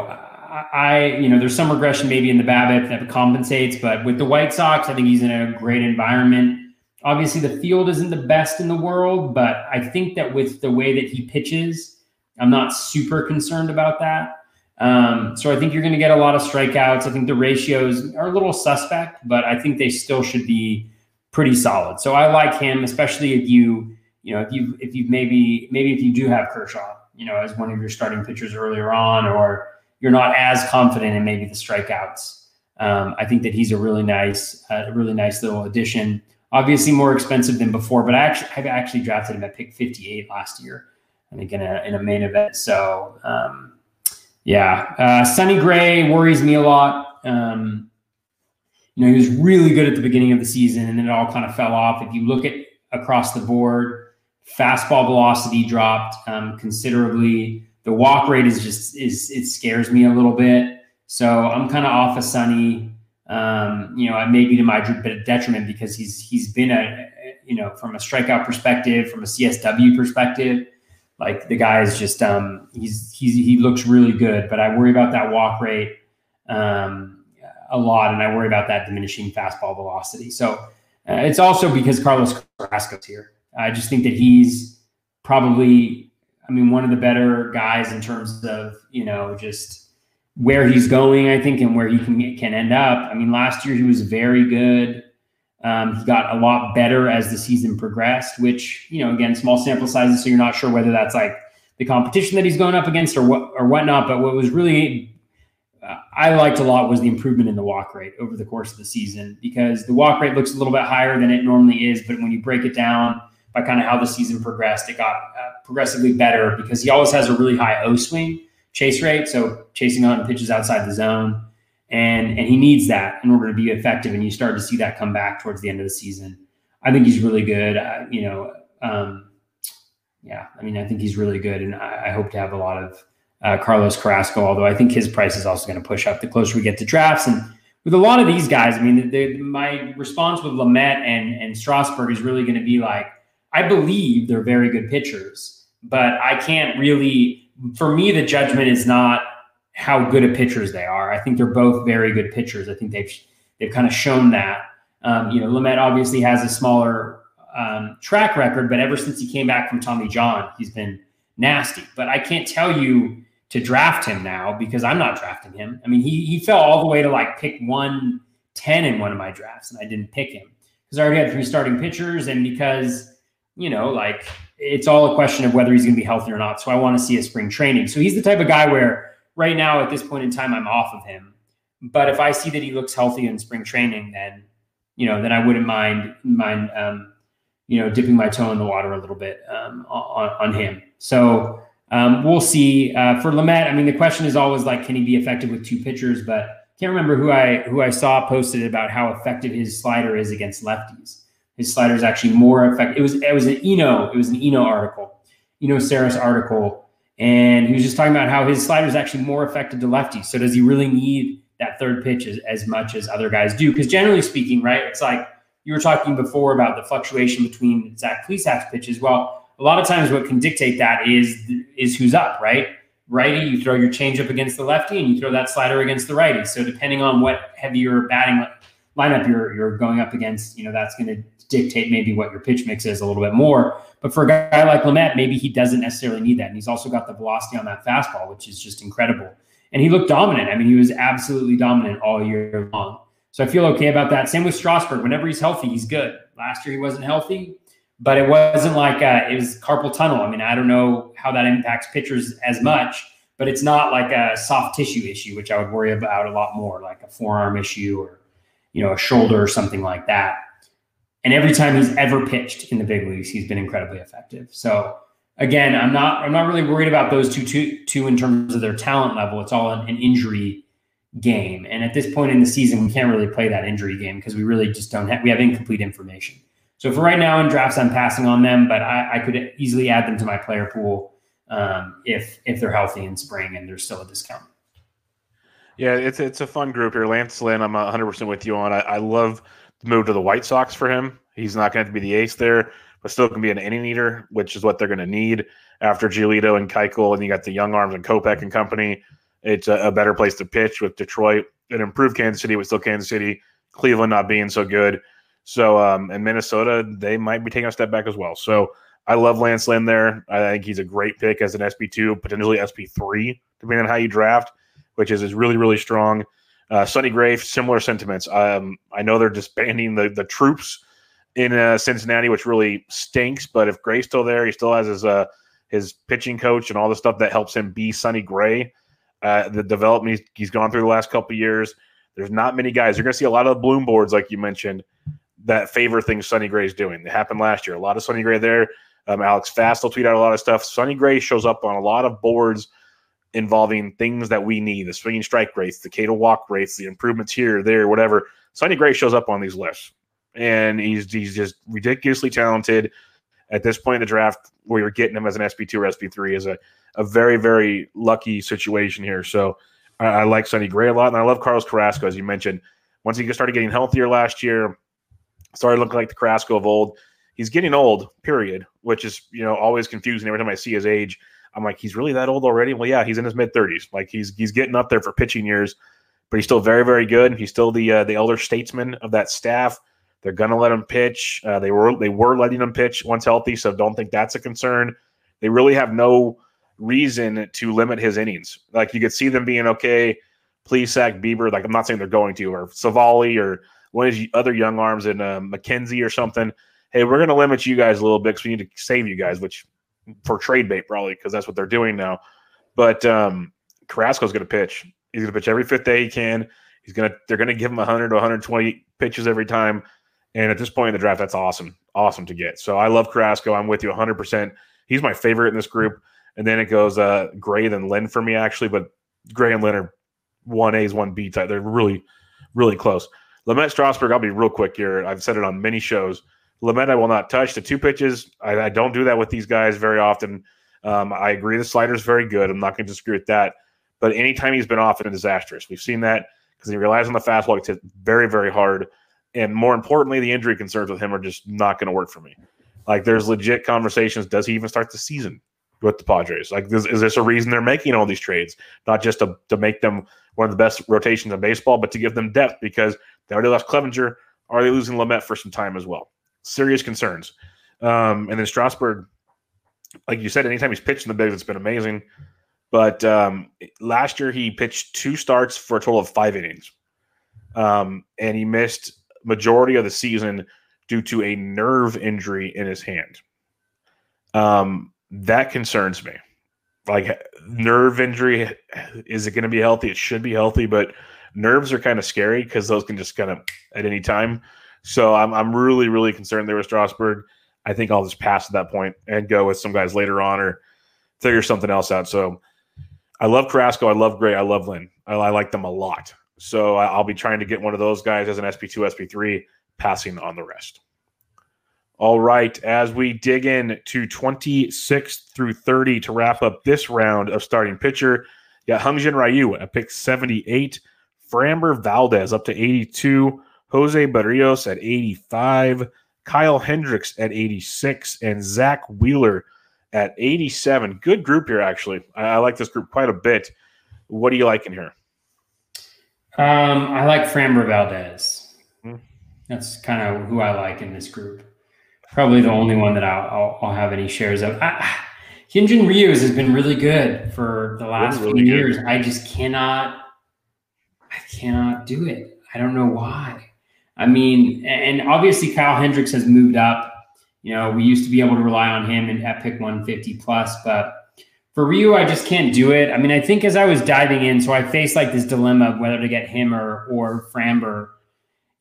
[SPEAKER 1] I, you know, there's some regression maybe in the BABIP that compensates, but with the White Sox, I think he's in a great environment. Obviously, the field isn't the best in the world, but I think that with the way that he pitches, I'm not super concerned about that. Um, so I think you're going to get a lot of strikeouts. I think the ratios are a little suspect, but I think they still should be pretty solid. So I like him, especially if you, you know, if you if you maybe maybe if you do have Kershaw, you know, as one of your starting pitchers earlier on, or you're not as confident in maybe the strikeouts. Um, I think that he's a really nice, uh, a really nice little addition obviously more expensive than before, but I actually I've actually drafted him at pick 58 last year, I think in a in a main event. So um, yeah, uh, Sonny Gray worries me a lot. Um, you know, he was really good at the beginning of the season, and then it all kind of fell off. If you look at across the board, fastball velocity dropped um, considerably. The walk rate is just is it scares me a little bit. So I'm kind of off of Sonny um, you know, I maybe to my detriment because he's he's been a you know from a strikeout perspective, from a CSW perspective, like the guy is just um, he's he's he looks really good, but I worry about that walk rate um, a lot, and I worry about that diminishing fastball velocity. So uh, it's also because Carlos Carrasco's here. I just think that he's probably, I mean, one of the better guys in terms of you know just where he's going, I think, and where he can can end up. I mean, last year he was very good. Um, he got a lot better as the season progressed, which you know, again, small sample sizes, so you're not sure whether that's like the competition that he's going up against or what or whatnot. But what was really uh, I liked a lot was the improvement in the walk rate over the course of the season because the walk rate looks a little bit higher than it normally is, but when you break it down by kind of how the season progressed, it got uh, progressively better because he always has a really high O swing chase rate, so chasing on pitches outside the zone, and and he needs that in order to be effective. And you start to see that come back towards the end of the season. I think he's really good. Uh, you know, um, yeah, I mean, I think he's really good, and I, I hope to have a lot of uh, Carlos Carrasco. Although I think his price is also going to push up the closer we get to drafts. And with a lot of these guys, I mean, the, the, my response with Lamet and and Strasburg is really going to be like, I believe they're very good pitchers, but I can't really for me, the judgment is not how good of pitchers they are. I think they're both very good pitchers. I think they've they've kind of shown that. Um, you know, Lamet obviously has a smaller um, track record, but ever since he came back from Tommy John, he's been nasty. But I can't tell you to draft him now because I'm not drafting him. I mean, he he fell all the way to like pick one ten in one of my drafts, and I didn't pick him because I already had three starting pitchers, and because you know, like it's all a question of whether he's going to be healthy or not. So I want to see a spring training. So he's the type of guy where right now at this point in time I'm off of him. But if I see that he looks healthy in spring training, then you know, then I wouldn't mind mind um, you know dipping my toe in the water a little bit um, on, on him. So um, we'll see. Uh, for Lamet, I mean, the question is always like, can he be effective with two pitchers? But can't remember who I who I saw posted about how effective his slider is against lefties his slider is actually more effective. It was it was an Eno, it was an Eno article, Eno Sarris article, and he was just talking about how his slider is actually more effective to lefties. So does he really need that third pitch as, as much as other guys do? Because generally speaking, right, it's like you were talking before about the fluctuation between Zach Plesac's pitches. Well, a lot of times what can dictate that is is who's up, right? Righty, you throw your changeup against the lefty, and you throw that slider against the righty. So depending on what heavier batting lineup you're you're going up against, you know, that's going to dictate maybe what your pitch mix is a little bit more. But for a guy like Lamet, maybe he doesn't necessarily need that. And he's also got the velocity on that fastball, which is just incredible. And he looked dominant. I mean, he was absolutely dominant all year long. So I feel okay about that. Same with Strasburg. Whenever he's healthy, he's good. Last year he wasn't healthy, but it wasn't like uh, it was carpal tunnel. I mean, I don't know how that impacts pitchers as much, but it's not like a soft tissue issue, which I would worry about a lot more, like a forearm issue or you know a shoulder or something like that. And every time he's ever pitched in the big leagues, he's been incredibly effective. So again, I'm not I'm not really worried about those two two, two in terms of their talent level. It's all an, an injury game, and at this point in the season, we can't really play that injury game because we really just don't have we have incomplete information. So for right now in drafts, I'm passing on them, but I, I could easily add them to my player pool um, if if they're healthy in spring and there's still a discount.
[SPEAKER 2] Yeah, it's it's a fun group here. Lance Lynn, I'm 100 percent with you on. I, I love the move to the White Sox for him. He's not going to be the ace there but still can be an inning eater, which is what they're going to need after Giolito and Keuchel, and you got the young arms and Kopech and company. It's a, a, better place to pitch with Detroit. It improved Kansas City, with still Kansas City. Cleveland not being so good. So, um, and Minnesota, they might be taking a step back as well. So, I love Lance Lynn there. I think he's a great pick as an SP2, potentially SP3, depending on how you draft, which is, is really, really strong. Uh, Sonny Gray, similar sentiments. Um, I know they're disbanding the, the troops in uh, Cincinnati, which really stinks. But if Gray's still there, he still has his uh, his pitching coach and all the stuff that helps him be Sonny Gray. Uh, the development he's, he's gone through the last couple years. There's not many guys. You're going to see a lot of bloom boards, like you mentioned, that favor things Sonny Gray's doing. It happened last year. A lot of Sonny Gray there. Um, Alex Fast will tweet out a lot of stuff. Sonny Gray shows up on a lot of boards involving things that we need the swinging strike rates, the K to walk rates, the improvements here, there, whatever. Sonny Gray shows up on these lists and he's he's just ridiculously talented. At this point in the draft, where you're getting him as an SP2 or SP3 is a, a very, very lucky situation here. So I, I like Sonny Gray a lot, and I love Carlos Carrasco, as you mentioned. Once he started getting healthier last year, started looking like the Carrasco of old. He's getting old, period, which is you know always confusing every time I see his age. I'm like, he's really that old already? Well, yeah, he's in his mid 30s. Like he's he's getting up there for pitching years, but he's still very, very good. He's still the uh, the elder statesman of that staff. They're to let him pitch. Uh, they were they were letting him pitch once healthy, so don't think that's a concern. They really have no reason to limit his innings. Like you could see them being okay. Plesac Bieber. Like I'm not saying they're going to, or Civale or one of these other young arms in uh, McKenzie or something. Hey, we're to limit you guys a little bit because we need to save you guys, which for trade bait probably because that's what they're doing now. But um, Carrasco's going to pitch. He's going to pitch every fifth day he can. He's going to. They're going to give him 100 to 120 pitches every time. And at this point in the draft, that's awesome. Awesome to get. So I love Carrasco. I'm with you 100%. He's my favorite in this group. And then it goes uh, Gray, then Lynn for me, actually. But Gray and Lynn are one A's, one B type. They're really, really close. Lamet Strasburg, I'll be real quick here. I've said it on many shows. Lamet, I will not touch the two pitches. I, I don't do that with these guys very often. Um, I agree the slider is very good. I'm not going to disagree with that. But anytime he's been off, it's disastrous. We've seen that because he relies on the fastball. It's hit very, very hard and more importantly, the injury concerns with him are just not going to work for me. Like, there's legit conversations. Does he even start the season with the Padres? Like, is, is this a reason they're making all these trades? Not just to, to make them one of the best rotations in baseball, but to give them depth because they already lost Clevinger. Are they losing Lamet for some time as well? Serious concerns. Um, and then Strasburg, like you said, anytime he's pitched in the bigs, it's been amazing. But um, last year he pitched two starts for a total of five innings. Um, and he missed majority of the season due to a nerve injury in his hand. Um, that concerns me. Like nerve injury, is it going to be healthy? It should be healthy, but nerves are kind of scary because those can just kind of at any time. So I'm I'm really really concerned there with Strasburg. I think I'll just pass at that point and go with some guys later on or figure something else out. So I love Carrasco. I love Gray. I love Lynn. I, I like them a lot. So I'll be trying to get one of those guys as an SP2, SP3, passing on the rest. All right, as we dig in to 26 through 30 to wrap up this round of starting pitcher, got Hyun-Jin Ryu at pick 78, Framber Valdez up to 82, Jose Berrios at 85, Kyle Hendricks at 86, and Zack Wheeler at 87. Good group here, actually. I, I like this group quite a bit. What are you liking here?
[SPEAKER 1] Um, I like Framber Valdez. Hmm. That's kind of who I like in this group. Probably the only one that I'll, I'll, I'll have any shares of. I, Hyun-Jin Ryu's has been really good for the last really, few years. I just cannot, I cannot do it. I don't know why. I mean, and obviously Kyle Hendricks has moved up. You know, we used to be able to rely on him in at pick 150 plus, but for Ryu, I just can't do it. I mean, I think as I was diving in, so I faced like this dilemma of whether to get him or or Framber,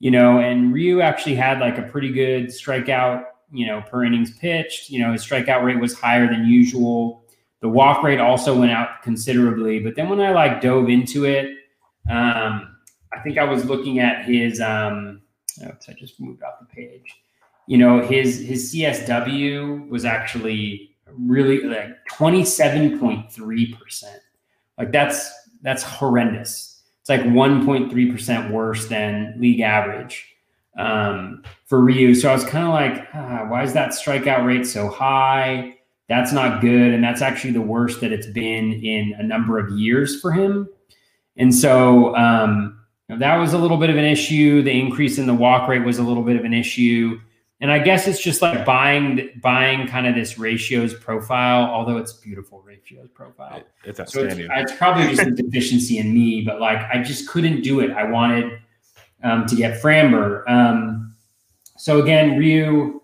[SPEAKER 1] you know, and Ryu actually had like a pretty good strikeout you know, per innings pitched. You know, his strikeout rate was higher than usual. The walk rate also went out considerably. But then when I like dove into it, um, I think I was looking at his. Um, oops, I just moved off the page. You know, his his CSW was actually really like twenty seven point three percent. Like that's that's horrendous. It's like one point three percent worse than league average um, for Ryu. So I was kind of like, ah, why is that strikeout rate so high? That's not good. And that's actually the worst that it's been in a number of years for him. And so um, that was a little bit of an issue. The increase in the walk rate was a little bit of an issue. And I guess it's just like buying buying kind of this ratios profile, although it's beautiful ratios profile.
[SPEAKER 2] It's outstanding.
[SPEAKER 1] So it's, it's probably just a deficiency in me, but like I just couldn't do it. I wanted um, to get Framber. Um, so again, Ryu,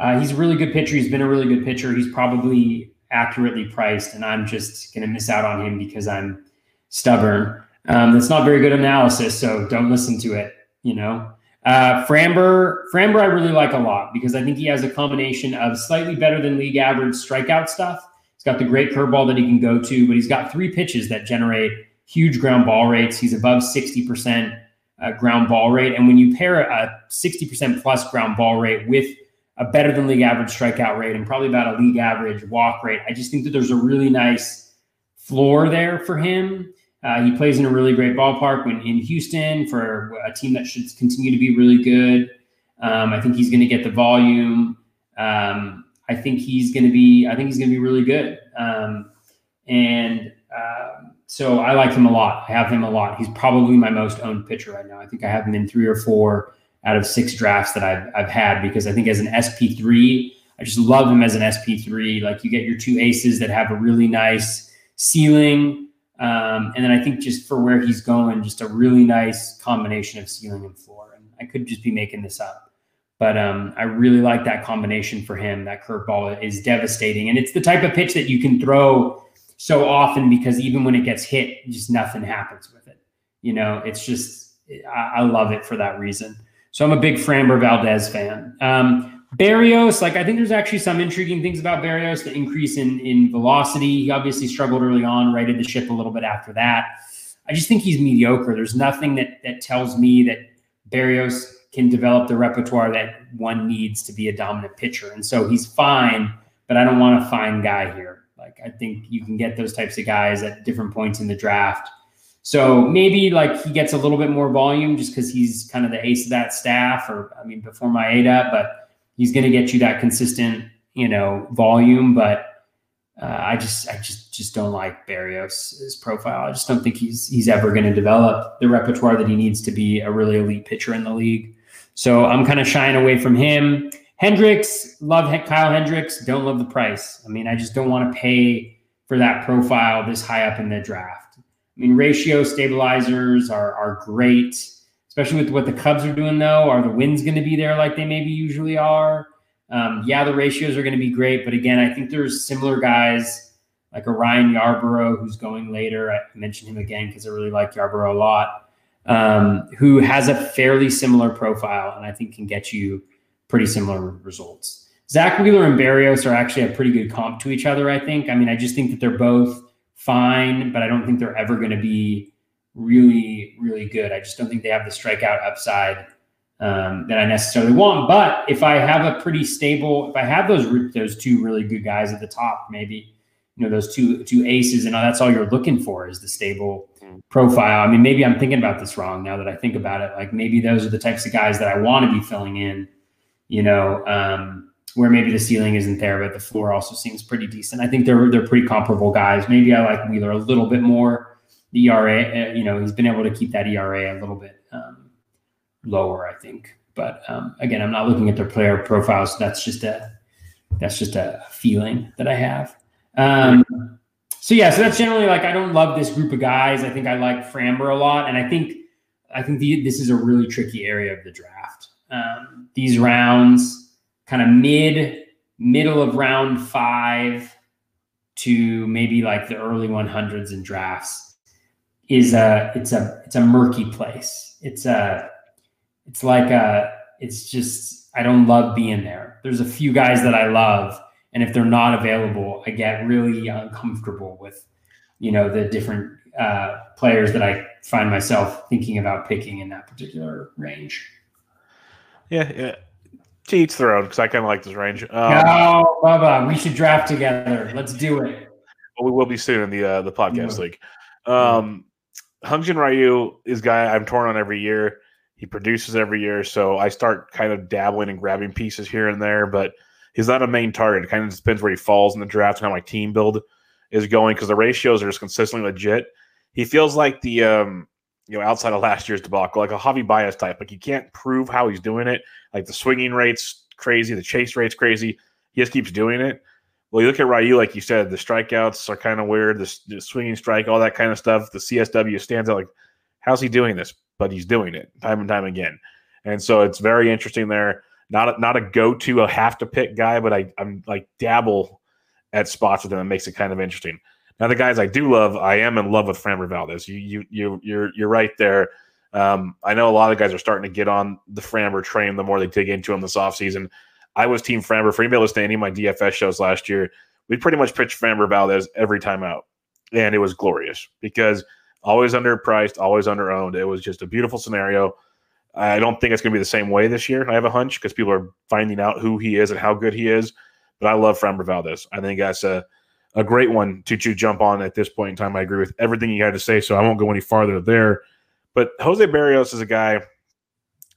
[SPEAKER 1] uh, he's a really good pitcher. He's been a really good pitcher. He's probably accurately priced, and I'm just going to miss out on him because I'm stubborn. Um, that's not very good analysis, so don't listen to it. You know, uh, Framber, Framber, I really like a lot because I think he has a combination of slightly better than league average strikeout stuff. He's got the great curveball that he can go to, but he's got three pitches that generate huge ground ball rates. He's above sixty percent uh, ground ball rate. And when you pair a 60% plus ground ball rate with a better than league average strikeout rate and probably about a league average walk rate, I just think that there's a really nice floor there for him. Uh, he plays in a really great ballpark when in Houston for a team that should continue to be really good. Um, I think he's going to get the volume. Um, I think he's going to be. I think he's going to be really good. Um, and uh, so I like him a lot. I have him a lot. He's probably my most owned pitcher right now. I think I have him in three or four out of six drafts that I've, I've had because I think as an SP3, I just love him as an SP3. Like you get your two aces that have a really nice ceiling. Um, and then I think just for where he's going, just a really nice combination of ceiling and floor. And I could just be making this up. But um, I really like that combination for him. That curveball is devastating. And it's the type of pitch that you can throw so often because even when it gets hit, just nothing happens with it. You know, it's just I, I love it for that reason. So I'm a big Framber Valdez fan. Um, Berrios, like I think there's actually some intriguing things about Berrios. The increase in in velocity. He obviously struggled early on, righted the ship a little bit after that. I just think he's mediocre. There's nothing that that tells me that Berrios can develop the repertoire that one needs to be a dominant pitcher. And so he's fine, but I don't want a fine guy here. Like I think you can get those types of guys at different points in the draft. So maybe like he gets a little bit more volume just because he's kind of the ace of that staff, or I mean before my Maeda, but he's going to get you that consistent, you know, volume. But uh, I just I just just don't like Berrios' profile. I just don't think he's he's ever going to develop the repertoire that he needs to be a really elite pitcher in the league. So I'm kind of shying away from him. Hendricks, love Kyle Hendricks, don't love the price. I mean, I just don't want to pay for that profile this high up in the draft. I mean, ratio stabilizers are, are great, especially with what the Cubs are doing, though. Are the wins going to be there like they maybe usually are? Um, yeah, the ratios are going to be great. But again, I think there's similar guys like a Ryan Yarbrough who's going later. I mentioned him again because I really like Yarbrough a lot, um, who has a fairly similar profile and I think can get you – pretty similar results. Zack Wheeler and Berrios are actually a pretty good comp to each other, I think. I mean, I just think that they're both fine, but I don't think they're ever going to be really, really good. I just don't think they have the strikeout upside um, that I necessarily want. But if I have a pretty stable, if I have those those two really good guys at the top, maybe you know those two two aces, and that's all you're looking for is the stable mm. profile. I mean, maybe I'm thinking about this wrong now that I think about it. Like maybe those are the types of guys that I want to be filling in you know, um, where maybe the ceiling isn't there, but the floor also seems pretty decent. I think they're they're pretty comparable guys. Maybe I like Wheeler a little bit more. The ERA, uh, you know, he's been able to keep that ERA a little bit um, lower, I think. But um, again, I'm not looking at their player profiles. That's just a that's just a feeling that I have. Um, so yeah, so that's generally like I don't love this group of guys. I think I like Framber a lot, and I think I think the, this is a really tricky area of the draft um, these rounds, kind of mid middle of round five to maybe like the early 100s in drafts is a it's a it's a murky place. It's a it's like a it's just I don't love being there. There's a few guys that I love, and if they're not available, I get really uncomfortable with you know the different uh, players that I find myself thinking about picking in that particular range.
[SPEAKER 2] Yeah, yeah. To each their own, because I kind of like this range. Um,
[SPEAKER 1] no, Bubba, we should draft together. Let's do it.
[SPEAKER 2] Well, we will be soon in the uh, the podcast yeah. league. Um, Hyunjin Ryu is guy I'm torn on every year. He produces every year, so I start kind of dabbling and grabbing pieces here and there, but he's not a main target. It kind of depends where he falls in the draft and how my team build is going because the ratios are just consistently legit. He feels like the um, you know outside of last year's debacle, like a Javi Baez type. Like you can't prove how he's doing it. Like the swinging rates crazy, the chase rates crazy. He just keeps doing it. Well, you look at Ryu, like you said, the strikeouts are kind of weird. The, the, swinging strike, all that kind of stuff. The CSW stands out. Like, how's he doing this? But he's doing it time and time again. And so it's very interesting there. Not a, not a go to, a have to pick guy, but I, I'm like dabble at spots with him. It makes it kind of interesting. Now, the guys I do love, I am in love with Framber Valdez. You you you you're you're right there. Um, I know a lot of guys are starting to get on the Framber train the more they dig into him this offseason. I was Team Framber. For anybody listening to any of my DFS shows last year, we pretty much pitched Framber Valdez every time out. And it was glorious because always underpriced, always underowned. It was just a beautiful scenario. I don't think it's going to be the same way this year. I have a hunch because people are finding out who he is and how good he is. But I love Framber Valdez. I think that's a, a great one to, to jump on at this point in time. I agree with everything you had to say, so I won't go any farther there. But Jose Berrios is a guy.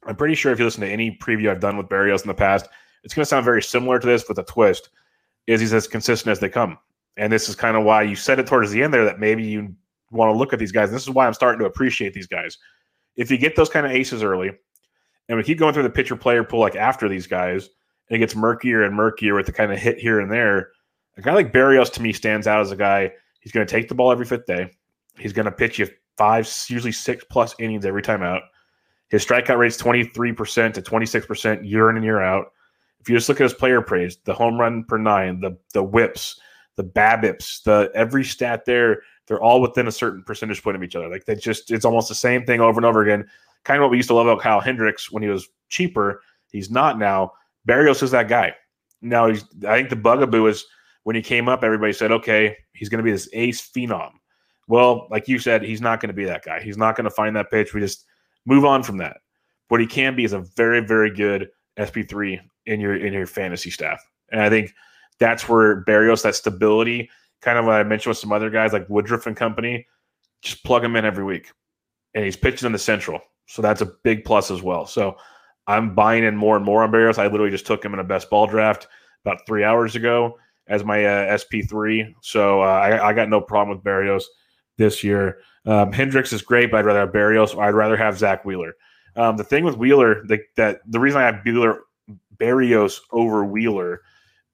[SPEAKER 2] I'm pretty sure if you listen to any preview I've done with Berrios in the past, it's going to sound very similar to this with a twist. Is he's as consistent as they come, and this is kind of why you said it towards the end there that maybe you want to look at these guys. And this is why I'm starting to appreciate these guys. If you get those kind of aces early, and we keep going through the pitcher player pool like after these guys, and it gets murkier and murkier with the kind of hit here and there. A guy like Berrios to me stands out as a guy. He's going to take the ball every fifth day. He's going to pitch you five, usually six plus innings every time out. His strikeout rate's 23% to 26% year in and year out. If you just look at his player praise, the home run per nine, the the whips, the BABIPs, the every stat there, they're all within a certain percentage point of each other. Like they just it's almost the same thing over and over again. Kind of what we used to love about Kyle Hendricks when he was cheaper. He's not now. Berrios is that guy. Now he's I think the bugaboo is when he came up, everybody said, okay, he's going to be this ace phenom. Well, like you said, he's not going to be that guy. He's not going to find that pitch. We just move on from that. What he can be is a very, very good SP3 in your in your fantasy staff. And I think that's where Berrios, that stability, kind of what I mentioned with some other guys like Woodruff and company, just plug him in every week. And he's pitching in the central. So that's a big plus as well. So I'm buying in more and more on Berrios. I literally just took him in a best ball draft about three hours ago as my uh, SP3. So uh, I, I, got no problem with Berrios this year. Um, Hendricks is great, but I'd rather have Berrios. I'd rather have Zack Wheeler. Um, the thing with Wheeler, the, that the reason I have Wheeler, Berrios over Wheeler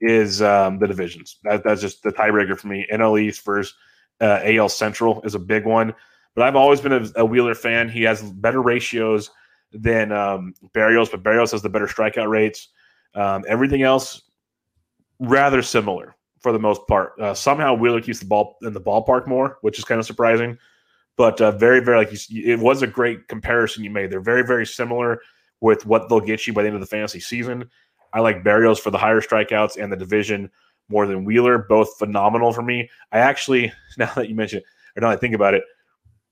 [SPEAKER 2] is um, the divisions. That, that's just the tiebreaker for me. NL East versus uh, AL Central is a big one. But I've always been a, a Wheeler fan. He has better ratios than um, Berrios, but Berrios has the better strikeout rates. Um, everything else, rather similar for the most part. Uh, somehow Wheeler keeps the ball in the ballpark more, which is kind of surprising. But uh, very, very like you, it was a great comparison you made. They're very, very similar with what they'll get you by the end of the fantasy season. I like Berrios for the higher strikeouts and the division more than Wheeler. Both phenomenal for me. I actually, now that you mention it, or now that I think about it,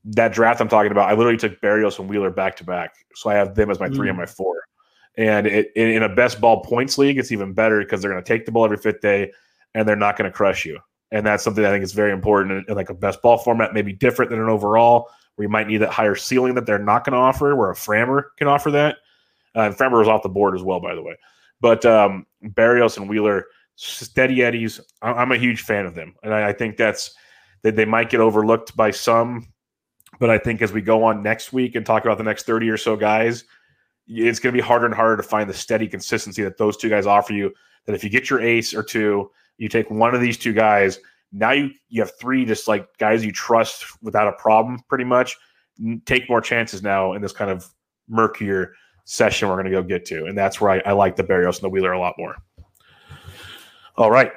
[SPEAKER 2] that draft I'm talking about, I literally took Berrios and Wheeler back to back. So I have them as my mm. three and my four. And it, in a best ball points league, it's even better because they're going to take the ball every fifth day and they're not going to crush you. And that's something I think is very important in, like a best ball format, maybe different than an overall, where you might need that higher ceiling that they're not going to offer, where a Framber can offer that. Uh, and Framber was off the board as well, by the way. But um, Berrios and Wheeler, steady Eddies, I'm a huge fan of them. And I, I think that's that they might get overlooked by some. But I think as we go on next week and talk about the next 30 or so guys, it's going to be harder and harder to find the steady consistency that those two guys offer you. That if you get your ace or two, you take one of these two guys. Now you you have three just like guys you trust without a problem, pretty much. Take more chances now in this kind of murkier session we're going to go get to, and that's where I, I like the Berrios and the Wheeler a lot more. All right,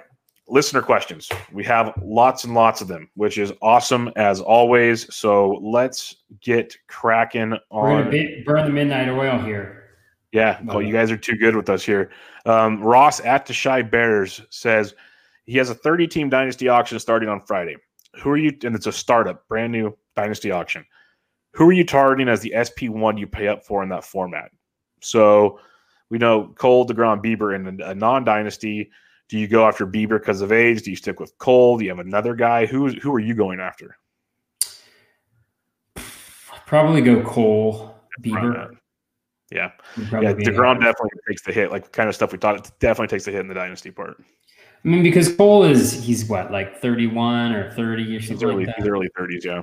[SPEAKER 2] listener questions. We have lots and lots of them, which is awesome as always. So let's get cracking on.
[SPEAKER 1] We're going to burn the midnight oil here.
[SPEAKER 2] Yeah, well, you guys are too good with us here. Um, Ross at the Shy Bears says he has a 30 team dynasty auction starting on Friday. Who are you? And it's a startup, brand new dynasty auction. Who are you targeting as the SP1 you pay up for in that format? So we know Cole, DeGrom, Bieber in a non dynasty. Do you go after Bieber because of age? Do you stick with Cole? Do you have another guy? Who who are you going after?
[SPEAKER 1] Probably go Cole, Bieber.
[SPEAKER 2] Yeah, yeah. Degrom definitely takes the hit. Like kind of stuff we thought it definitely takes the hit in the dynasty part.
[SPEAKER 1] I mean, because Cole is he's what like thirty one or thirty or something.
[SPEAKER 2] He's early,
[SPEAKER 1] like
[SPEAKER 2] he's early thirties. Yeah.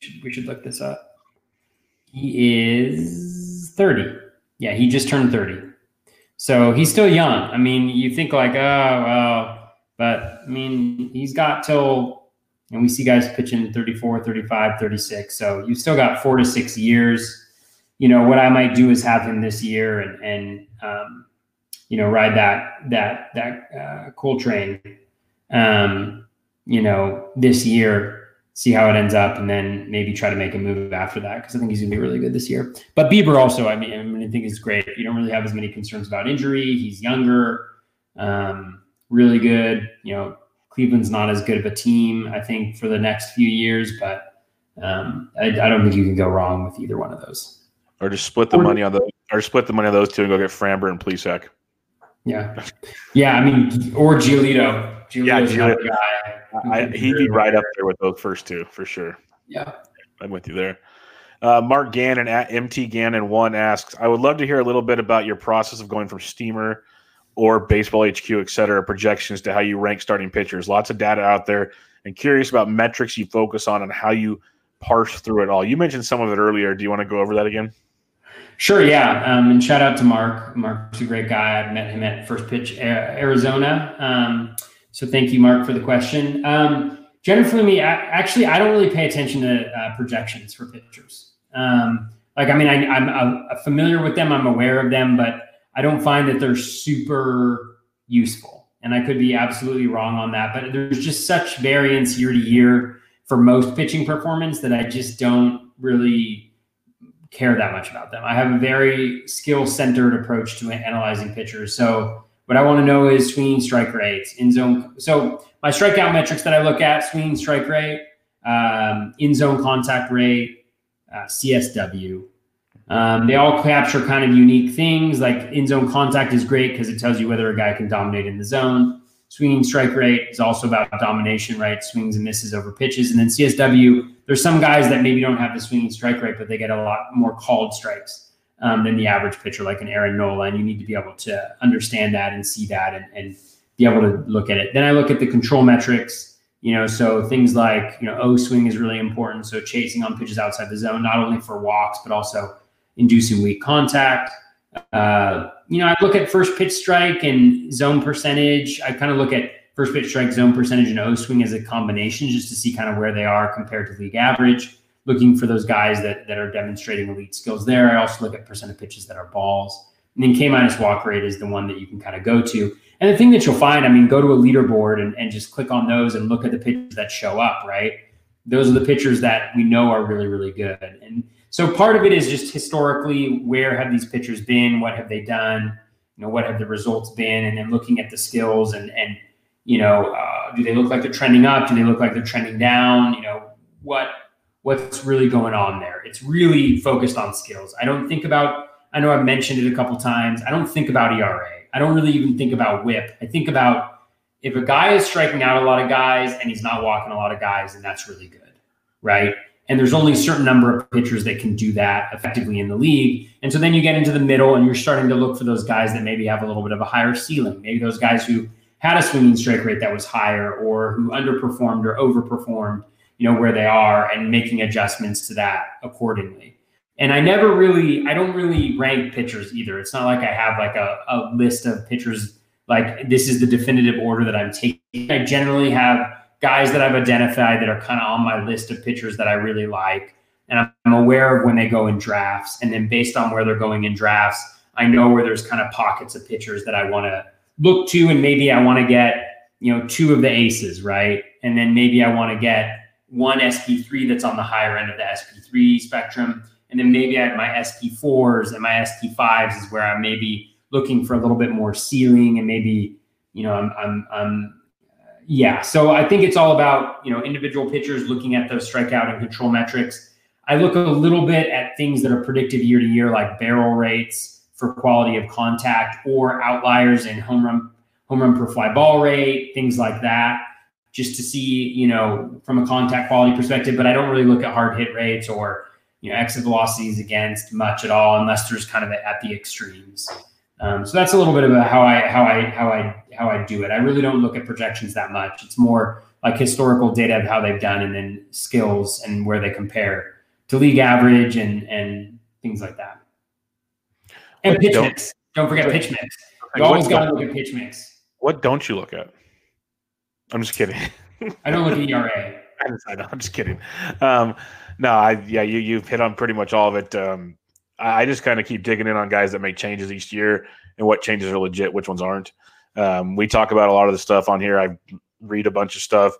[SPEAKER 1] We should, we should look this up. He is thirty. Yeah, he just turned thirty. So he's still young. I mean, you think like, oh well, but I mean, he's got till and we see guys pitching 34, 35, 36. So you've still got four to six years you know, what I might do is have him this year and and um, you know ride that that that uh, Cole train, um, you know, this year. See how it ends up, and then maybe try to make a move after that because I think he's going to be really good this year. But Bieber also, I mean, I, mean, I think is great. You don't really have as many concerns about injury. He's younger, um, really good. You know, Cleveland's not as good of a team, I think, for the next few years, but um, I, I, don't think you can go wrong with either one of those.
[SPEAKER 2] Or just split the or, money on the or split the money on those two and go get Framber and Plesac.
[SPEAKER 1] Yeah. Yeah, I mean or Giolito.
[SPEAKER 2] yeah, Giolito. I, he'd be right up there with those first two for sure.
[SPEAKER 1] Yeah.
[SPEAKER 2] I'm with you there. Uh, Mark Gannon at MT Gannon one asks, I would love to hear a little bit about your process of going from Steamer or Baseball HQ, et cetera, projections to how you rank starting pitchers. Lots of data out there, and curious about metrics you focus on and how you parse through it all. You mentioned some of it earlier. Do you want to go over that again?
[SPEAKER 1] Sure, yeah. Um, and shout out to Mark. Mark's a great guy. I met him at First Pitch Arizona. Um, so thank you, Mark, for the question. Um, generally, me, actually, I don't really pay attention to uh, projections for pitchers. Um, like, I mean, I, I'm, I'm familiar with them. I'm aware of them, but I don't find that they're super useful. And I could be absolutely wrong on that. But there's just such variance year to year for most pitching performance that I just don't really care that much about them. I have a very skill centered approach to analyzing pitchers. So what I want to know is swinging strike rates, in zone. So my strikeout metrics that I look at: swinging strike rate, um, in zone contact rate, uh, CSW. Um, they all capture kind of unique things. Like in zone contact is great because it tells you whether a guy can dominate in the zone. Swinging strike rate is also about domination, right? Swings and misses over pitches. And then CSW, there's some guys that maybe don't have the swinging strike rate, but they get a lot more called strikes um, than the average pitcher, like an Aaron Nola. And you need to be able to understand that and see that and, and be able to look at it. Then I look at the control metrics, you know, so things like, you know, O swing is really important. So chasing on pitches outside the zone, not only for walks, but also inducing weak contact. Uh, you know, I look at first pitch strike and zone percentage. I kind of look at first pitch strike zone percentage and O swing as a combination just to see kind of where they are compared to league average. Looking for those guys that that are demonstrating elite skills there. I also look at percent of pitches that are balls. And then K minus walk rate is the one that you can kind of go to. And the thing that you'll find, I mean, go to a leaderboard and, and just click on those and look at the pitches that show up, right? Those are the pitchers that we know are really, really good. And so part of it is just historically, where have these pitchers been? What have they done? You know, what have the results been? And then looking at the skills and and you know, uh, do they look like they're trending up? Do they look like they're trending down? You know, what what's really going on there? It's really focused on skills. I don't think about. I know I've mentioned it a couple times. I don't think about ERA. I don't really even think about WHIP. I think about if a guy is striking out a lot of guys and he's not walking a lot of guys, and that's really good, right? And there's only a certain number of pitchers that can do that effectively in the league. And so then you get into the middle and you're starting to look for those guys that maybe have a little bit of a higher ceiling. Maybe those guys who had a swinging strike rate that was higher or who underperformed or overperformed, you know, where they are and making adjustments to that accordingly. And I never really, I don't really rank pitchers either. It's not like I have like a, a list of pitchers, like this is the definitive order that I'm taking. I generally have guys that I've identified that are kind of on my list of pitchers that I really like. And I'm aware of when they go in drafts. And then based on where they're going in drafts, I know where there's kind of pockets of pitchers that I want to look to. And maybe I want to get, you know, two of the aces, right? And then maybe I want to get one SP3 that's on the higher end of the SP3 spectrum. And then maybe I have my SP4s and my SP5s is where I'm maybe looking for a little bit more ceiling and maybe, you know, I'm, I'm, I'm yeah. So I think it's all about, you know, individual pitchers looking at those strikeout and control metrics. I look a little bit at things that are predictive year to year, like barrel rates for quality of contact or outliers in home run, home run per fly ball rate, things like that just to see, you know, from a contact quality perspective. But I don't really look at hard hit rates or, you know, exit velocities against much at all, unless there's kind of at the extremes. Um, so that's a little bit about how I how I how I how I do it. I really don't look at projections that much. It's more like historical data of how they've done, and then skills and where they compare to league average and and things like that. And what pitch don't, mix. Don't forget pitch mix. You always got to look at pitch mix.
[SPEAKER 2] What don't you look at? I'm just kidding.
[SPEAKER 1] I don't look at ERA.
[SPEAKER 2] I know. I'm just kidding. Um, no, I yeah, you you've hit on pretty much all of it. Um, I, I just kind of keep digging in on guys that make changes each year and what changes are legit, which ones aren't. Um, we talk about a lot of the stuff on here. I read a bunch of stuff.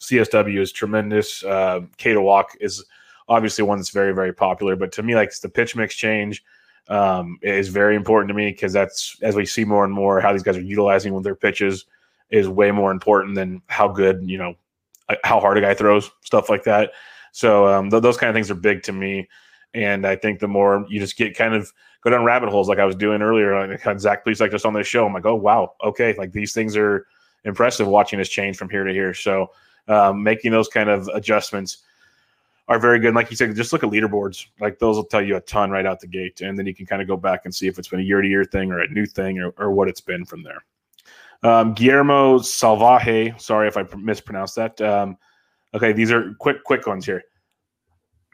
[SPEAKER 2] CSW is tremendous. Uh, K to walk is obviously one that's very very popular, but to me, like the pitch mix change um, is very important to me because that's as we see more and more how these guys are utilizing with their pitches is way more important than how good, you know, how hard a guy throws, stuff like that. So um, th- those kind of things are big to me. And I think the more you just get kind of go down rabbit holes, like I was doing earlier, like Zach Plesac like just on this show, I'm like, oh wow, okay, like these things are impressive watching this change from here to here. So um, making those kind of adjustments are very good. And like you said, just look at leaderboards. Like those will tell you a ton right out the gate, and then you can kind of go back and see if it's been a year to year thing or a new thing or, or what it's been from there. Um, Guillermo Salvaje. Sorry if I mispronounced that. Um, okay, these are quick, quick ones here.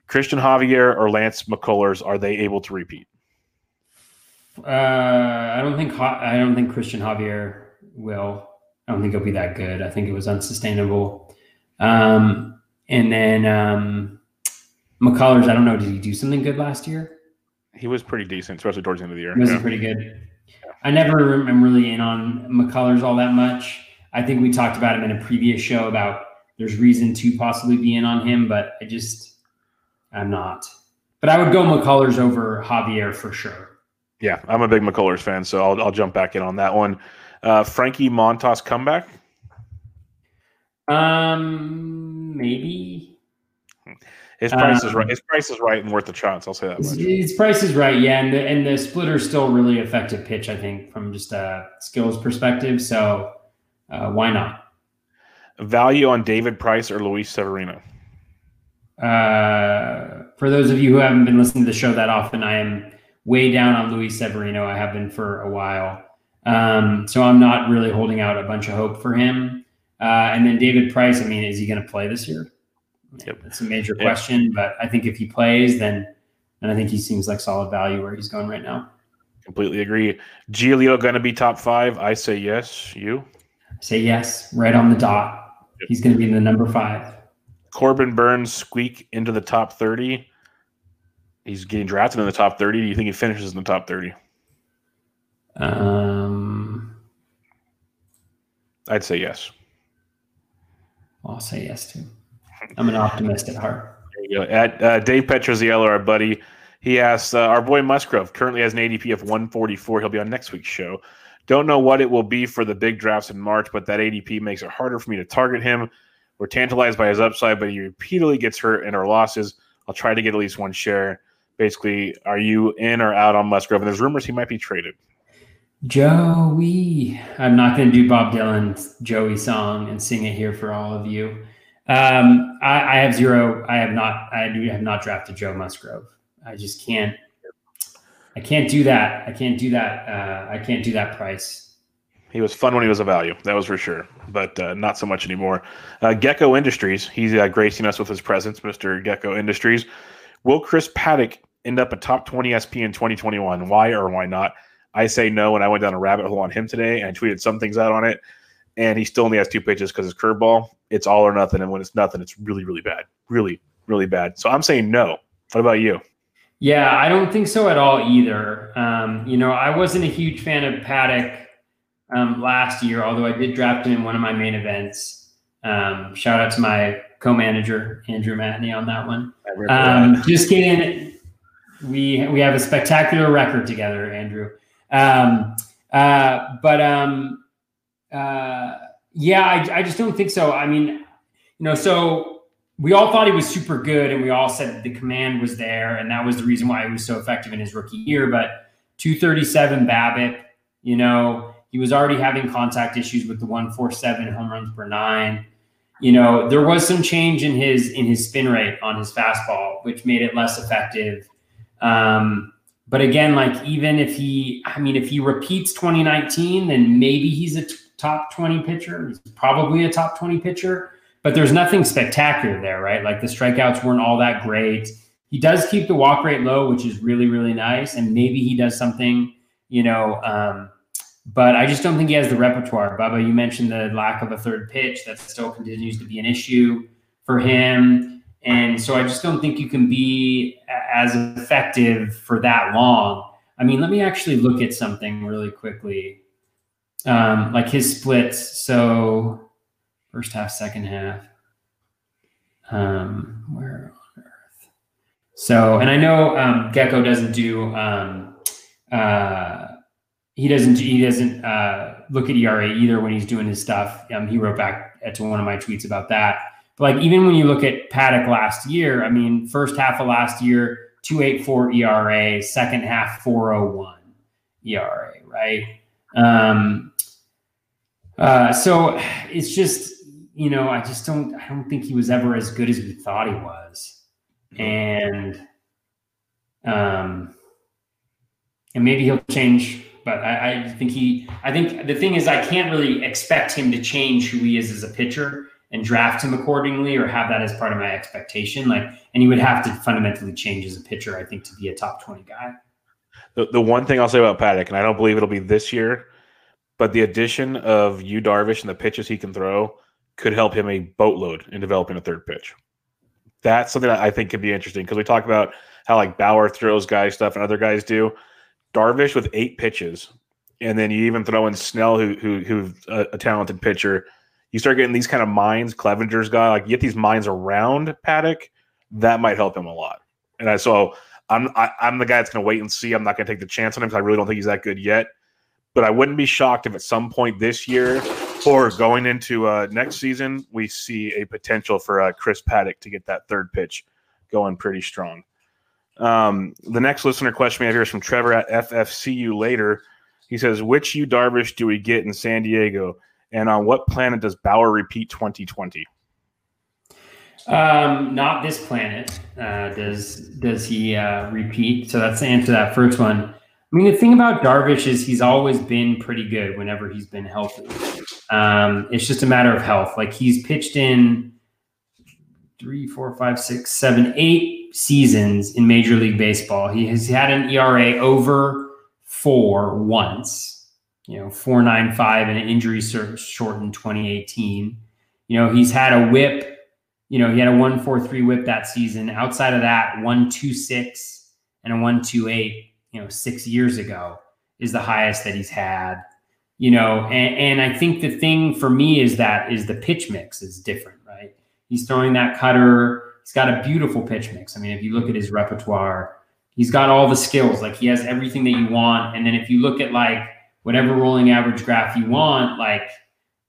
[SPEAKER 2] Cristian Javier or Lance McCullers, are they able to repeat?
[SPEAKER 1] Uh, I don't think I don't think Cristian Javier will. I don't think he'll be that good. I think it was unsustainable. Um, and then um, McCullers, I don't know. Did he do something good last year?
[SPEAKER 2] He was pretty decent, especially towards the end of the year.
[SPEAKER 1] He was yeah. pretty good. I never am really in on McCullers all that much. I think we talked about him in a previous show about there's reason to possibly be in on him, but I just I'm not. But I would go McCullers over Javier for sure.
[SPEAKER 2] Yeah, I'm a big McCullers fan, so I'll, I'll jump back in on that one. Uh, Frankie Montas comeback.
[SPEAKER 1] Um, maybe.
[SPEAKER 2] His price um, is right. His price is right and worth the chance. I'll say that.
[SPEAKER 1] Much. His price is right, yeah, and the and the splitter is still really effective pitch. I think from just a skills perspective. So uh, why not?
[SPEAKER 2] Value on David Price or Luis Severino.
[SPEAKER 1] Uh, for those of you who haven't been listening to the show that often, I am way down on Luis Severino. I have been for a while. Um, so I'm not really holding out a bunch of hope for him. Uh, and then David Price, I mean, is he going to play this year? Yep. It's a major question, but I think if he plays, then and I think he seems like solid value where he's going right now.
[SPEAKER 2] Completely agree. Giolito going to be top five? I say yes. You?
[SPEAKER 1] I say yes, right on the dot. Yep. He's going to be in the number five.
[SPEAKER 2] Corbin Burnes squeak into the top 30. He's getting drafted in the top 30. Do you think he finishes in the top 30?
[SPEAKER 1] Um,
[SPEAKER 2] I'd say yes.
[SPEAKER 1] I'll say yes too. I'm an optimist at heart.
[SPEAKER 2] There you go. At uh, Dave Petroziello, our buddy, he asks, uh, our boy Musgrove currently has an ADP of 144. He'll be on next week's show. Don't know what it will be for the big drafts in March, but that ADP makes it harder for me to target him. We're tantalized by his upside, but he repeatedly gets hurt in our losses. I'll try to get at least one share. Basically, are you in or out on Musgrove? And there's rumors he might be traded.
[SPEAKER 1] Joey. I'm not going to do Bob Dylan's Joey song and sing it here for all of you. Um, I, I, have zero. I have not. I do have not drafted Joe Musgrove. I just can't. I can't do that. I can't do that. Uh, I can't do that price.
[SPEAKER 2] He was fun when he was a value. That was for sure, but uh, not so much anymore. Uh, Gecko Industries. He's uh, gracing us with his presence, Mister Gecko Industries. Will Chris Paddack end up a top twenty SP in 2021? Why or why not? I say no. And I went down a rabbit hole on him today and I tweeted some things out on it and he still only has two pitches because his curveball, it's all or nothing. And when it's nothing, it's really, really bad. Really, really bad. So I'm saying no. What about you?
[SPEAKER 1] Yeah, I don't think so at all either. Um, you know, I wasn't a huge fan of Paddack um, last year, although I did draft him in one of my main events. Um, shout out to my co-manager Andrew Matney on that one. Um, just kidding. We we have a spectacular record together, Andrew. Um, uh, but um, uh, yeah, I, I just don't think so. I mean, you know, so we all thought he was super good, and we all said the command was there, and that was the reason why he was so effective in his rookie year. But 237 BABIP, you know, he was already having contact issues with the 147 home runs per nine. You know, there was some change in his in his spin rate on his fastball, which made it less effective. Um, but again, like even if he, I mean, if he repeats 2019, then maybe he's a t- top 20 pitcher. He's probably a top 20 pitcher, but there's nothing spectacular there, right? Like the strikeouts weren't all that great. He does keep the walk rate low, which is really, really nice. And maybe he does something, you know, um, but I just don't think he has the repertoire. Bubba, you mentioned the lack of a third pitch. That still continues to be an issue for him. And so I just don't think you can be as effective for that long. I mean, let me actually look at something really quickly. Um, like his splits. So first half, second half. Um, where on earth? So, and I know um, Gecko doesn't do. Um, uh, he doesn't. He doesn't uh, look at ERA either when he's doing his stuff. Um, he wrote back to one of my tweets about that. But like even when you look at Paddack last year, I mean, first half of last year, 284 ERA, second half 401 ERA, right? Um, uh, so it's just, you know, I just don't, I don't think he was ever as good as we thought he was. And, um, and maybe he'll change, but I, I think he, I think the thing is, I can't really expect him to change who he is as a pitcher and draft him accordingly or have that as part of my expectation. Like, and he would have to fundamentally change as a pitcher, I think, to be a top 20 guy.
[SPEAKER 2] The, the one thing I'll say about Paddack, and I don't believe it'll be this year, but the addition of Yu Darvish and the pitches he can throw could help him a boatload in developing a third pitch. That's something that I think could be interesting because we talk about how like Bauer throws guys stuff and other guys do. Darvish with eight pitches, and then you even throw in Snell, who who who's a, a talented pitcher you start getting these kind of minds, Clevinger's guy, like you get these minds around Paddack, that might help him a lot. And I so I'm I, am i am the guy that's going to wait and see. I'm not going to take the chance on him because I really don't think he's that good yet. But I wouldn't be shocked if at some point this year or going into uh, next season we see a potential for uh, Chris Paddack to get that third pitch going pretty strong. Um, the next listener question we have here is from Trevor at FFCU later. He says, "Which Yu Darvish do we get in San Diego?" And on what planet does Bauer repeat 2020?
[SPEAKER 1] Um, not this planet. Uh, does does he uh, repeat? So that's the answer to that first one. I mean, the thing about Darvish is he's always been pretty good whenever he's been healthy. Um, it's just a matter of health. Like he's pitched in three, four, five, six, seven, eight seasons in Major League Baseball. He has had an ERA over four once you know, 495 and an injury shortened 2018. You know, he's had a whip, you know, he had a 143 whip that season. Outside of that, 126 and a 128, you know, six years ago is the highest that he's had. You know, and, and I think the thing for me is that is the pitch mix is different, right? He's throwing that cutter. He's got a beautiful pitch mix. I mean, if you look at his repertoire, he's got all the skills. Like he has everything that you want. And then if you look at like whatever rolling average graph you want, like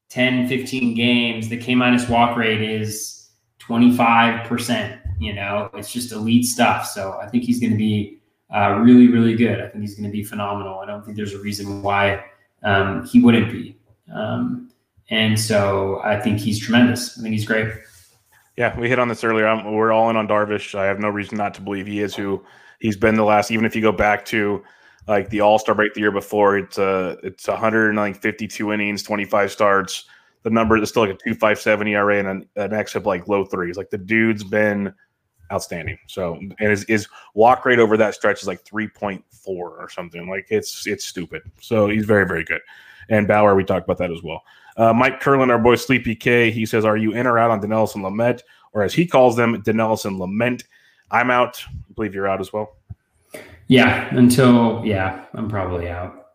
[SPEAKER 1] 10, 15 games, the K minus walk rate is 25%. You know, it's just elite stuff. So I think he's going to be uh, really, really good. I think he's going to be phenomenal. I don't think there's a reason why um, he wouldn't be. Um, and so I think he's tremendous. I think he's great.
[SPEAKER 2] Yeah, we hit on this earlier. I'm, we're all in on Darvish. I have no reason not to believe he is who he's been the last. Even if you go back to like the All Star break the year before. It's uh it's 152 innings, 25 starts. The number is still like a 257 ERA and an, an xFIP like low threes. Like the dude's been outstanding. So and his, his walk rate over that stretch is like 3.4 or something. Like it's it's stupid. So he's very very good. And Bauer, we talked about that as well. Uh, Mike Curlin, our boy Sleepy K, he says, "Are you in or out on Dinelson Lamet, or as he calls them, Dinelson Lament?" I'm out. I believe you're out as well.
[SPEAKER 1] Yeah, until yeah, I'm probably out.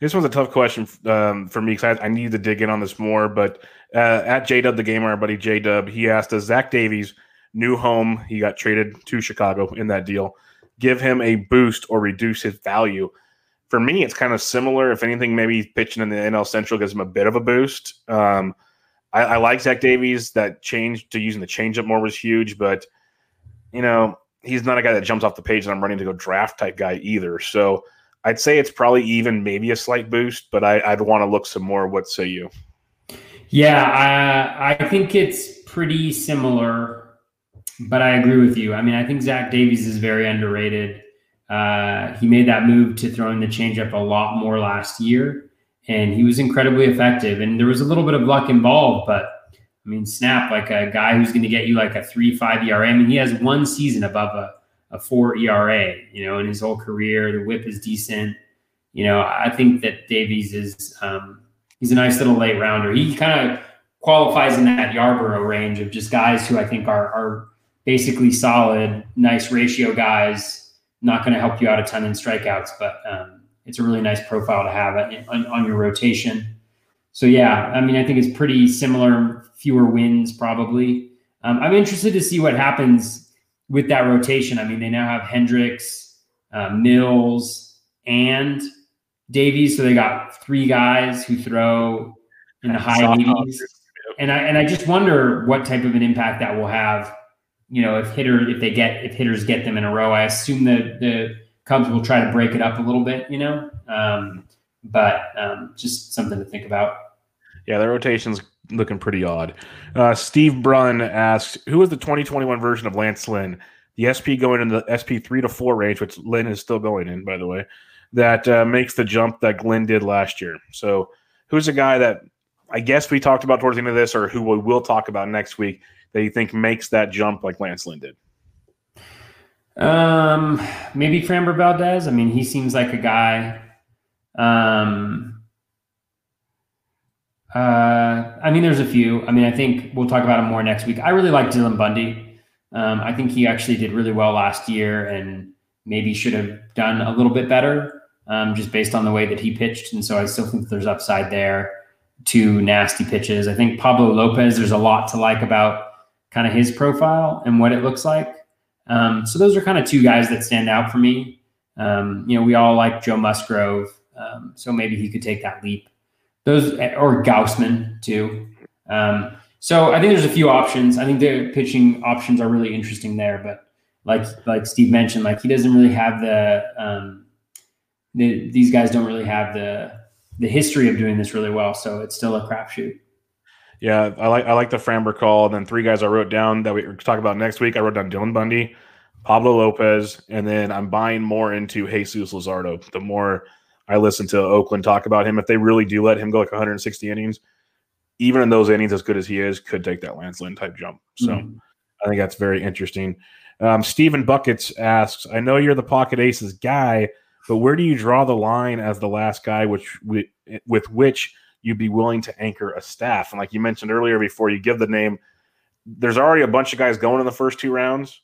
[SPEAKER 2] This was a tough question um, for me because I, I, need to dig in on this more. But uh, at J Dub the Gamer, our buddy J Dub, he asked, "Does Zach Davies' new home? He got traded to Chicago in that deal. give him a boost or reduce his value? For me, it's kind of similar. If anything, maybe pitching in the NL Central gives him a bit of a boost. Um, I, I, like Zach Davies. That change to using the changeup more was huge, but you know he's not a guy that jumps off the page and I'm running to go draft type guy either. So I'd say it's probably even maybe a slight boost, but I, would want to look some more. What say you?
[SPEAKER 1] Yeah, I, I think it's pretty similar, but I agree with you. I mean, I think Zach Davies is very underrated. Uh, he made that move to throwing the changeup a lot more last year, and he was incredibly effective. And there was a little bit of luck involved, but I mean, snap like a guy who's going to get you like a three five ERA. I mean, he has one season above a a four ERA, you know, in his whole career. The whip is decent. You know, I think that Davies is um, he's a nice little late rounder. He kind of qualifies in that Yarbrough range of just guys who I think are are basically solid, nice ratio guys. Not going to help you out a ton in strikeouts, but um, it's a really nice profile to have on, on your rotation. So yeah, I mean, I think it's pretty similar. Fewer wins probably. Um, I'm interested to see what happens with that rotation, I mean, they now have Hendricks, uh, Mills, and Davies. So they got three guys who throw in the high 80s. And I and I just wonder what type of an impact that will have. You know, if hitter if they get if hitters get them in a row, I assume that the Cubs will try to break it up a little bit. You know, um, but um, just something to think about.
[SPEAKER 2] Yeah, the rotation's looking pretty odd. Uh, Steve Brunn asks, "Who is the 2021 version of Lance Lynn? The SP going in the SP three to four range, which Lynn is still going in, by the way. That uh, makes the jump that Lynn did last year. So, who's a guy that I guess we talked about towards the end of this, or who we will talk about next week that you think makes that jump like Lance Lynn did?"
[SPEAKER 1] Um, maybe Framber Valdez. I mean, he seems like a guy. Um, uh, I mean, there's a few. I mean, I think we'll talk about him more next week. I really like Dylan Bundy. Um, I think he actually did really well last year and maybe should have done a little bit better um, just based on the way that he pitched. And so I still think there's upside there. Two nasty pitches. I think Pablo Lopez, there's a lot to like about kind of his profile and what it looks like. Um, so those are kind of two guys that stand out for me. Um, you know, we all like Joe Musgrove. Um, so maybe he could take that leap those or Gausman too. Um, so I think there's a few options. I think the pitching options are really interesting there, but like like Steve mentioned, like he doesn't really have the, um, the these guys don't really have the the history of doing this really well. So it's still a crapshoot.
[SPEAKER 2] Yeah, I like I like the Framber call. And then three guys I wrote down that we talk about next week. I wrote down Dylan Bundy, Pablo Lopez, and then I'm buying more into Jesus Luzardo. The more I listened to Oakland talk about him. If they really do let him go like 160 innings, even in those innings, as good as he is, could take that Lance Lynn type jump. So mm-hmm. I think that's very interesting. Um, Stephen Buckets asks, I know you're the pocket aces guy, but where do you draw the line as the last guy which with, with which you'd be willing to anchor a staff? And like you mentioned earlier, before you give the name, there's already a bunch of guys going in the first two rounds.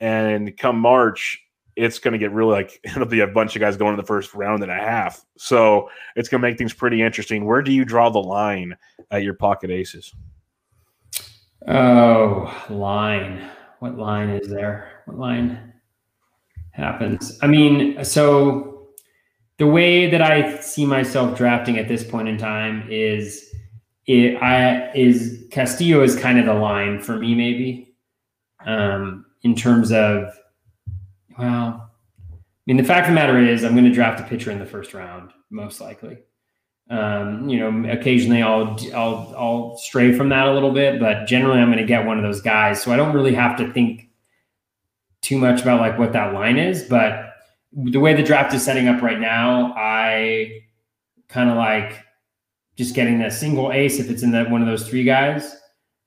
[SPEAKER 2] And come March, it's going to get really like it'll be a bunch of guys going in the first round and a half. So it's going to make things pretty interesting. Where do you draw the line at your pocket aces?
[SPEAKER 1] Oh, line. What line is there? What line happens? I mean, so the way that I see myself drafting at this point in time is it I is Castillo is kind of the line for me, maybe. Um, in terms of well, I mean, the fact of the matter is, I'm going to draft a pitcher in the first round, most likely. Um, you know, occasionally I'll I'll I'll stray from that a little bit, but generally I'm going to get one of those guys. So I don't really have to think too much about like what that line is. But the way the draft is setting up right now, I kind of like just getting a single ace if it's in that one of those three guys,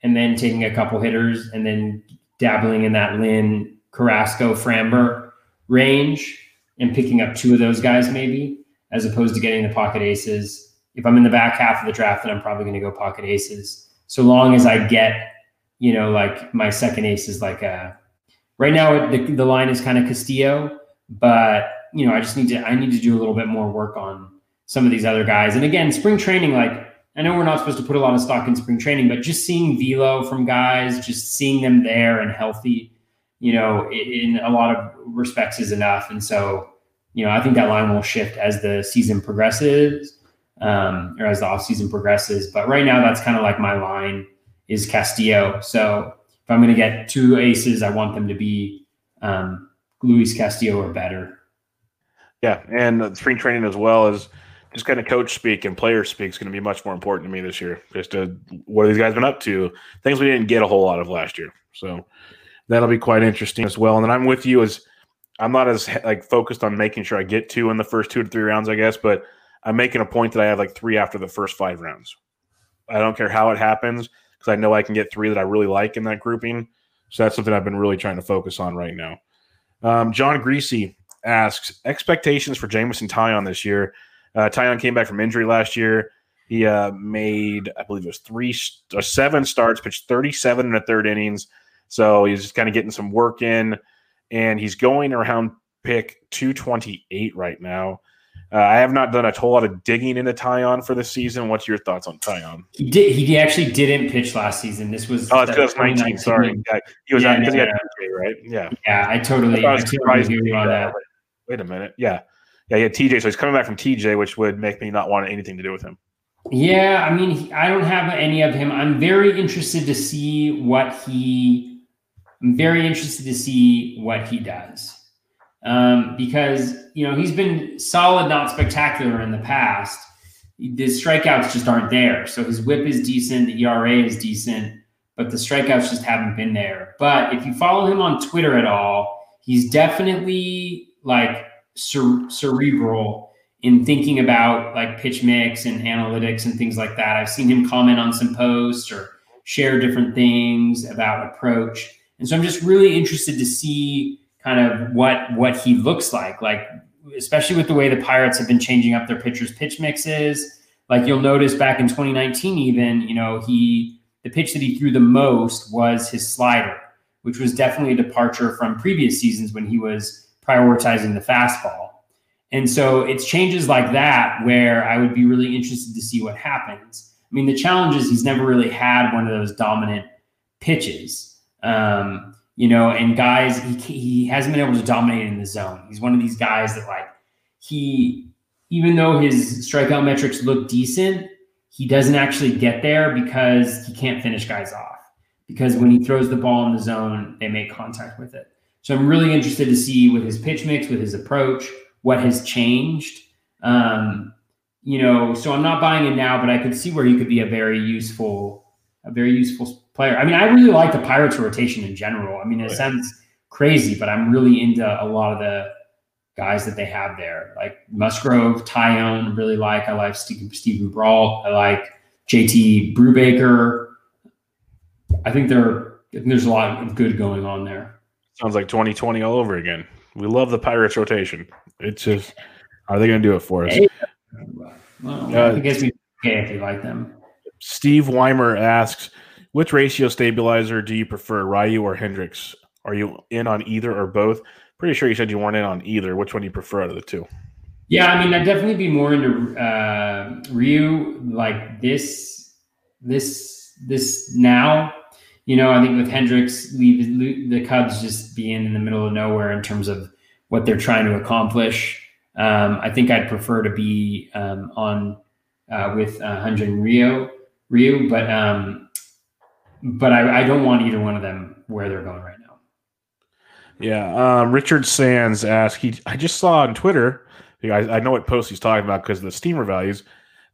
[SPEAKER 1] and then taking a couple hitters, and then dabbling in that Lynn Carrasco, Framber range and picking up two of those guys maybe, as opposed to getting the pocket aces. If I'm in the back half of the draft, then I'm probably going to go pocket aces. So long as I get, you know, like my second ace is like a. Right now, the, the line is kind of Castillo, but you know, I just need to I need to do a little bit more work on some of these other guys. And again, spring training, like I know we're not supposed to put a lot of stock in spring training, but just seeing velo from guys, just seeing them there and healthy, you know, in, a lot of respects is enough. And so, you know, I think that line will shift as the season progresses um, or as the offseason progresses. But right now, that's kind of like my line is Castillo. So if I'm going to get two aces, I want them to be um, Luis Castillo or better.
[SPEAKER 2] Yeah, and spring training as well as just kind of coach speak and player speak is going to be much more important to me this year. Just to, what have these guys been up to? Things we didn't get a whole lot of last year. So that'll be quite interesting as well. And then I'm with you as I'm not as like focused on making sure I get two in the first two to three rounds, I guess, but I'm making a point that I have like three after the first five rounds. I don't care how it happens because I know I can get three that I really like in that grouping. So that's something I've been really trying to focus on right now. Um, John Greasy asks expectations for Jameson Taillon this year. Uh, Taillon came back from injury last year. He uh, made, I believe it was three uh, seven starts, pitched 37 in the third innings. So he's just kind of getting some work in, and he's going around pick 228 right now. Uh, I have not done a whole lot of digging into Taillon for this season. What's your thoughts on Taillon?
[SPEAKER 1] He did. He actually didn't pitch last season. This was
[SPEAKER 2] oh, it's 2019. Sorry, yeah, he was yeah, because yeah, he had TJ, right? Yeah,
[SPEAKER 1] yeah. I totally. I, I surprised you on that.
[SPEAKER 2] Wait a minute. Yeah, yeah. He had TJ, so he's coming back from TJ, which would make me not want anything to do with him.
[SPEAKER 1] Yeah, I mean, I don't have any of him. I'm very interested to see what he. I'm very interested to see what he does um, because you know he's been solid, not spectacular in the past. The strikeouts just aren't there. So his WHIP is decent, the ERA is decent, but the strikeouts just haven't been there. But if you follow him on Twitter at all, he's definitely like cer- cerebral in thinking about like pitch mix and analytics and things like that. I've seen him comment on some posts or share different things about approach. And so I'm just really interested to see kind of what what he looks like. Like especially with the way the Pirates have been changing up their pitchers' pitch mixes. Like you'll notice back in 2019, even you know he the pitch that he threw the most was his slider, which was definitely a departure from previous seasons when he was prioritizing the fastball. And so it's changes like that where I would be really interested to see what happens. I mean, the challenge is he's never really had one of those dominant pitches. Um, you know, and guys, he he hasn't been able to dominate in the zone. He's one of these guys that like he, even though his strikeout metrics look decent, he doesn't actually get there because he can't finish guys off. Because when he throws the ball in the zone, they make contact with it. So I'm really interested to see with his pitch mix, with his approach, what has changed. Um, you know, so I'm not buying it now, but I could see where he could be a very useful, a very useful player. I mean, I really like the Pirates rotation in general. I mean, it sounds crazy, but I'm really into a lot of the guys that they have there, like Musgrove, Taillon, really like. I like Stephen, Steven Brault. I like JT Brubaker. I think there, I think there's a lot of good going on there.
[SPEAKER 2] Sounds like 2020 all over again. We love the Pirates rotation. It's just, are they going to do it for us? Hey,
[SPEAKER 1] well, uh, I guess we okay if you like them.
[SPEAKER 2] Steve Weimer asks, which ratio stabilizer do you prefer, Ryu or Hendricks? Are you in on either or both? Pretty sure you said you weren't in on either. Which one do you prefer out of the two?
[SPEAKER 1] Yeah, I mean, I'd definitely be more into uh, Ryu like this, this, this now. You know, I think with Hendricks, leave the Cubs just being in the middle of nowhere in terms of what they're trying to accomplish. Um, I think I'd prefer to be um, on uh, with uh, Hyun-Jin Ryu, Ryu, but um, but I, I don't want either one of them where they're going right now.
[SPEAKER 2] Yeah. Um, Richard Sands asked, he, I just saw on Twitter, I, I know what post he's talking about because of the steamer values,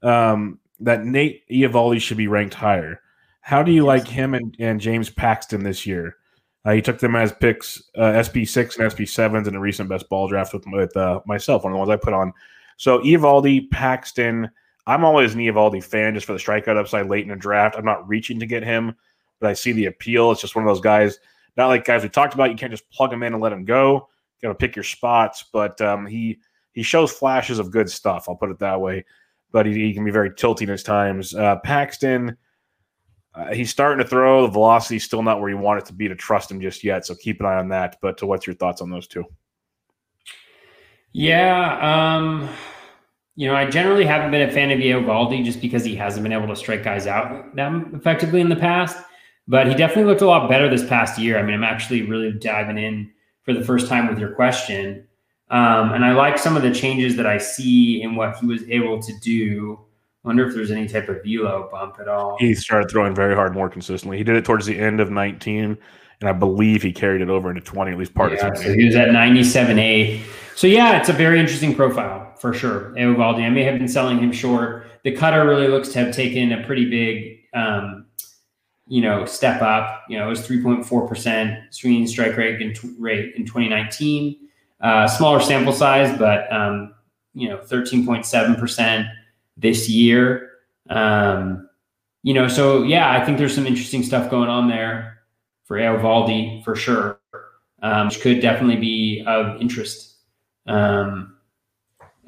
[SPEAKER 2] um, that Nate Eovaldi should be ranked higher. How do you yes. like him and, and James Paxton this year? Uh, he took them as picks, uh, SP6 and SP7s in a recent best ball draft with, with uh, myself, one of the ones I put on. So Eovaldi, Paxton, I'm always an Eovaldi fan just for the strikeout upside late in the draft. I'm not reaching to get him but I see the appeal. It's just one of those guys, not like guys we talked about. You can't just plug him in and let him go. You got to pick your spots, but um, he he shows flashes of good stuff. I'll put it that way. But he, he can be very tilting at times. Uh, Paxton, uh, he's starting to throw. The velocity still not where you want it to be to trust him just yet. So keep an eye on that. But uh, what's your thoughts on those two?
[SPEAKER 1] Yeah, um, you know, I generally haven't been a fan of Eovaldi just because he hasn't been able to strike guys out that effectively in the past. But he definitely looked a lot better this past year. I mean, I'm actually really diving in for the first time with your question. Um, and I like some of the changes that I see in what he was able to do. I wonder if there's any type of velo bump at all.
[SPEAKER 2] He started throwing very hard more consistently. He did it towards the end of 19, and I believe he carried it over into 20, at least part
[SPEAKER 1] yeah,
[SPEAKER 2] of
[SPEAKER 1] so he was at 97.8. So yeah, it's a very interesting profile for sure. Eovaldi. I may have been selling him short. The cutter really looks to have taken a pretty big um, you know, step up. You know, it was 3.4% swinging strike rate in, rate in 2019. Uh, smaller sample size, but, um, you know, 13.7% this year. Um, you know, so yeah, I think there's some interesting stuff going on there for Eovaldi for sure, um, which could definitely be of interest um,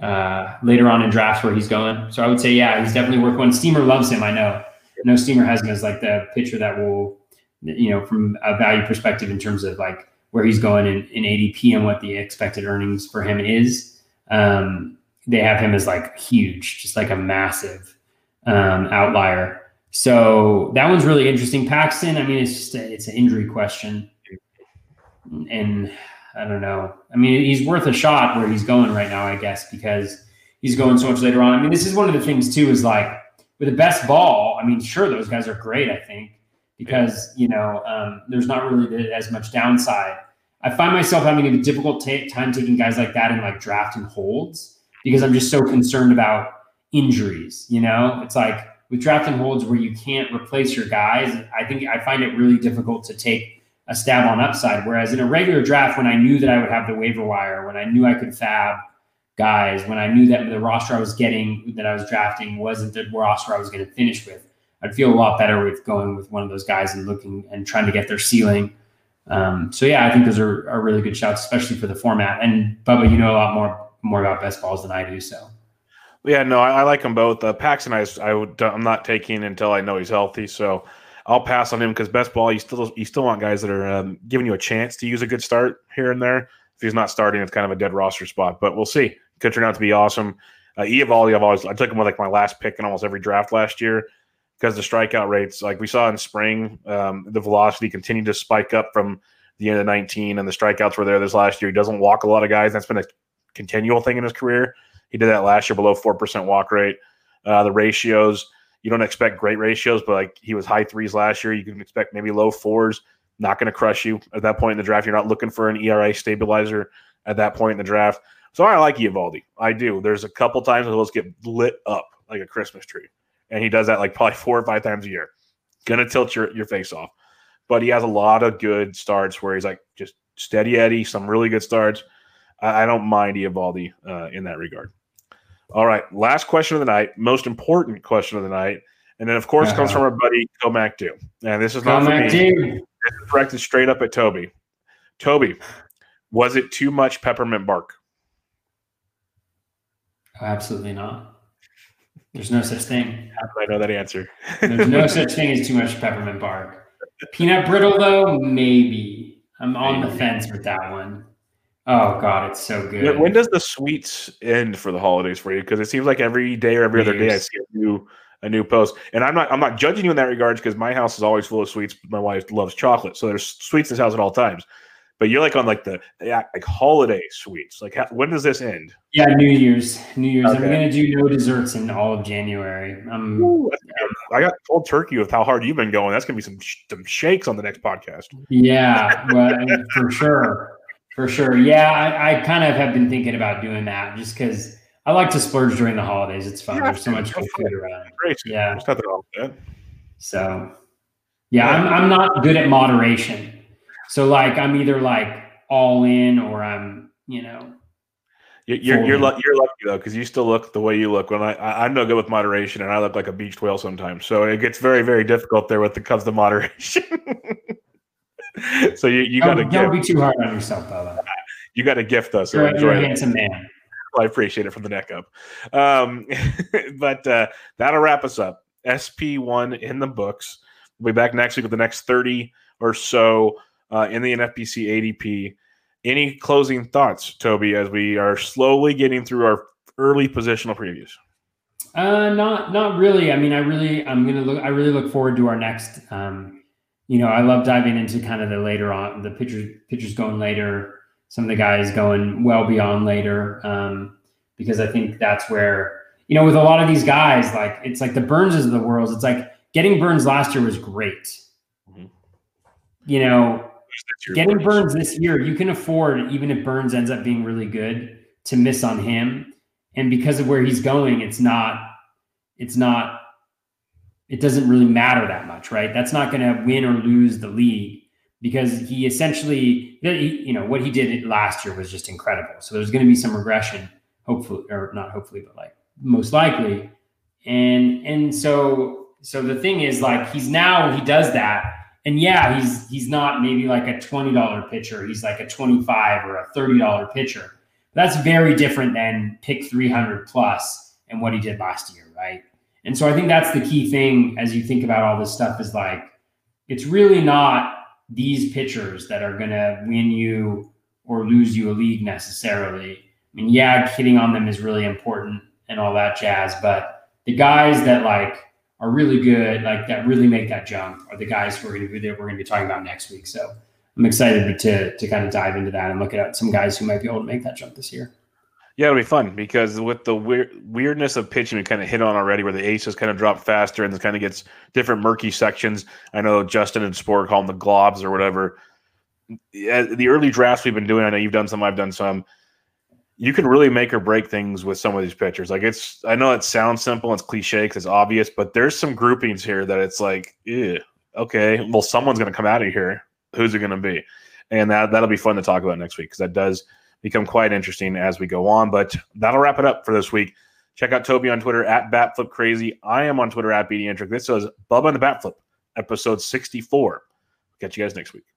[SPEAKER 1] uh, later on in drafts where he's going. So I would say, yeah, he's definitely worth one. Steamer loves him, I know. No Steamer has him as like the pitcher that will, you know, from a value perspective in terms of like where he's going in, in ADP and what the expected earnings for him is. Um, they have him as like huge, just like a massive um, outlier. So that one's really interesting. Paxton, I mean, it's just a, it's an injury question, and I don't know. I mean, he's worth a shot where he's going right now, I guess, because he's going so much later on. I mean, this is one of the things too is like with the best ball, I mean, sure, those guys are great, I think, because, you know, um, there's not really as much downside. I find myself having a difficult t- time taking guys like that in like drafting holds because I'm just so concerned about injuries. You know, it's like with drafting holds where you can't replace your guys. I think I find it really difficult to take a stab on upside. Whereas in a regular draft, when I knew that I would have the waiver wire, when I knew I could fab guys when I knew that the roster I was getting that I was drafting wasn't the roster I was going to finish with. I'd feel a lot better with going with one of those guys and looking and trying to get their ceiling. Um, so yeah, I think those are, are really good shots, especially for the format. And Bubba, you know a lot more more about best balls than I do. So
[SPEAKER 2] yeah, no, I, I like them both. Uh, Paxton, I, I would, I'm not taking until I know he's healthy. So I'll pass on him because best ball, you still you still want guys that are um, giving you a chance to use a good start here and there. If he's not starting, it's kind of a dead roster spot. But we'll see could turn out to be awesome. Uh, Eovaldi, I've always I took him with like my last pick in almost every draft last year because the strikeout rates, like we saw in spring, um, the velocity continued to spike up from the end of 19, and the strikeouts were there this last year. He doesn't walk a lot of guys. That's been a continual thing in his career. He did that last year, below four percent walk rate. Uh, the ratios, you don't expect great ratios, but like he was high threes last year. You can expect maybe low fours. Not going to crush you at that point in the draft. You're not looking for an ERA stabilizer at that point in the draft. So I like Eovaldi. I do. There's a couple times he'll get lit up like a Christmas tree. And he does that like probably four or five times a year. Gonna tilt your, your face off. But he has a lot of good starts where he's like just steady Eddie, some really good starts. I, I don't mind Eovaldi uh, in that regard. All right. Last question of the night, most important question of the night. And then, of course, uh-huh. comes from our buddy Comac Do. And this is not Comac for me. Is directed straight up at Toby. Toby, was it too much peppermint bark?
[SPEAKER 1] Absolutely not. There's no such thing.
[SPEAKER 2] How do I know that answer?
[SPEAKER 1] There's no such thing as too much peppermint bark. Peanut brittle, though, maybe. I'm on maybe. the fence with that one. Oh God, it's so good.
[SPEAKER 2] When, does the sweets end for the holidays for you? Because it seems like every day or every other day I see a new a new post. And I'm not I'm not judging you in that regards because my house is always full of sweets. My wife loves chocolate, so there's sweets in this house at all times but you're like on like the like holiday sweets. Like how, when does this end?
[SPEAKER 1] Yeah, New Year's. New Year's. Okay. I'm gonna do no desserts in all of January. Um, Ooh,
[SPEAKER 2] I got cold turkey with how hard you've been going. That's gonna be some some shakes on the next podcast.
[SPEAKER 1] Yeah, well, for sure, for sure. Yeah, I, I, kind of have been thinking about doing that just because I like to splurge during the holidays. It's fun. There's so much good food around.
[SPEAKER 2] Great. Yeah, there's nothing wrong with that.
[SPEAKER 1] So, yeah, I'm I'm not good at moderation. So like I'm either like all in or I'm, you know.
[SPEAKER 2] You're you're, you're, lucky, you're lucky though because you still look the way you look. When I, I am no good with moderation and I look like a beached whale sometimes, so it gets very very difficult there with the comes to moderation. so you you got to
[SPEAKER 1] don't be too hard on yourself, though.
[SPEAKER 2] You got to gift us.
[SPEAKER 1] You're, you're a handsome man.
[SPEAKER 2] I appreciate it from the neck up. Um, but uh, that'll wrap us up. SP1 in the books. We'll be back next week with the next 30 or so uh, in the NFBC ADP. Any closing thoughts, Toby, as we are slowly getting through our early positional previews?
[SPEAKER 1] Uh, not not really. I mean, I really I'm gonna look. I really look forward to our next um, you know, I love diving into kind of the later on the pitchers pitchers going later, some of the guys going well beyond later, um, because I think that's where you know with a lot of these guys, like it's like the Burnses of the world. It's like getting Burnes last year was great. Mm-hmm. You know, getting Burnes this year, you can afford even if Burnes ends up being really good to miss on him, and because of where he's going, it's not it's not it doesn't really matter that much, right? That's not going to win or lose the league because he essentially, you know, what he did last year was just incredible. So there's going to be some regression, hopefully, or not hopefully, but like most likely. And and so so the thing is like he's now he does that, and yeah, he's he's not maybe like a twenty dollar pitcher. He's like a twenty five or a thirty dollar pitcher. That's very different than pick three hundred plus and what he did last year, right? And so I think that's the key thing as you think about all this stuff is like, it's really not these pitchers that are going to win you or lose you a league necessarily. I mean, yeah, hitting on them is really important and all that jazz, but the guys that like are really good, like that really make that jump, are the guys who are going to be that we're going to be talking about next week. So I'm excited to to kind of dive into that and look at some guys who might be able to make that jump this year.
[SPEAKER 2] Yeah, it'll be fun because with the weird, weirdness of pitching, we kind of hit on already, where the aces kind of drop faster and it kind of gets different murky sections. I know Justin and Sport call them the globs or whatever. The early drafts we've been doing, I know you've done some, I've done some. You can really make or break things with some of these pitchers. Like it's, I know it sounds simple, it's cliche because it's obvious, but there's some groupings here that it's like, okay, well, someone's going to come out of here. Who's it going to be? And that that'll be fun to talk about next week because that does become quite interesting as we go on. But that'll wrap it up for this week. Check out Toby on Twitter at BatFlipCrazy. I am on Twitter at BDintric. This is Bubba and the Batflip, episode 64. Catch you guys next week.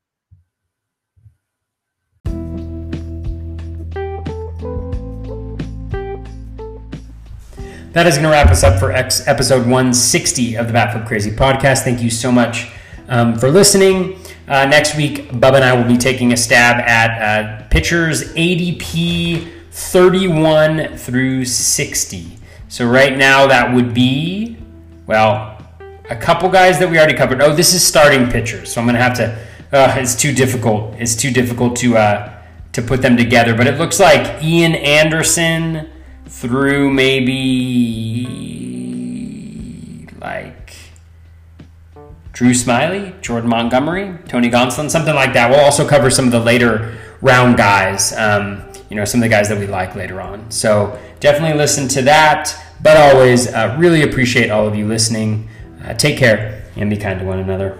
[SPEAKER 1] That is going to wrap us up for X episode 160 of the Batflip Crazy podcast. Thank you so much um, for listening. Uh, next week, Bubba and I will be taking a stab at uh, pitchers ADP 31 through 60. So right now, that would be, well, a couple guys that we already covered. Oh, this is starting pitchers, so I'm going to have to. Uh, it's too difficult. It's too difficult to uh, to put them together. But it looks like Ian Anderson through maybe like Drew Smyly, Jordan Montgomery, Tony Gonsolin, something like that. We'll also cover some of the later round guys, um, you know, some of the guys that we like later on. So definitely listen to that. But always, uh, really appreciate all of you listening. Uh, take care and be kind to one another.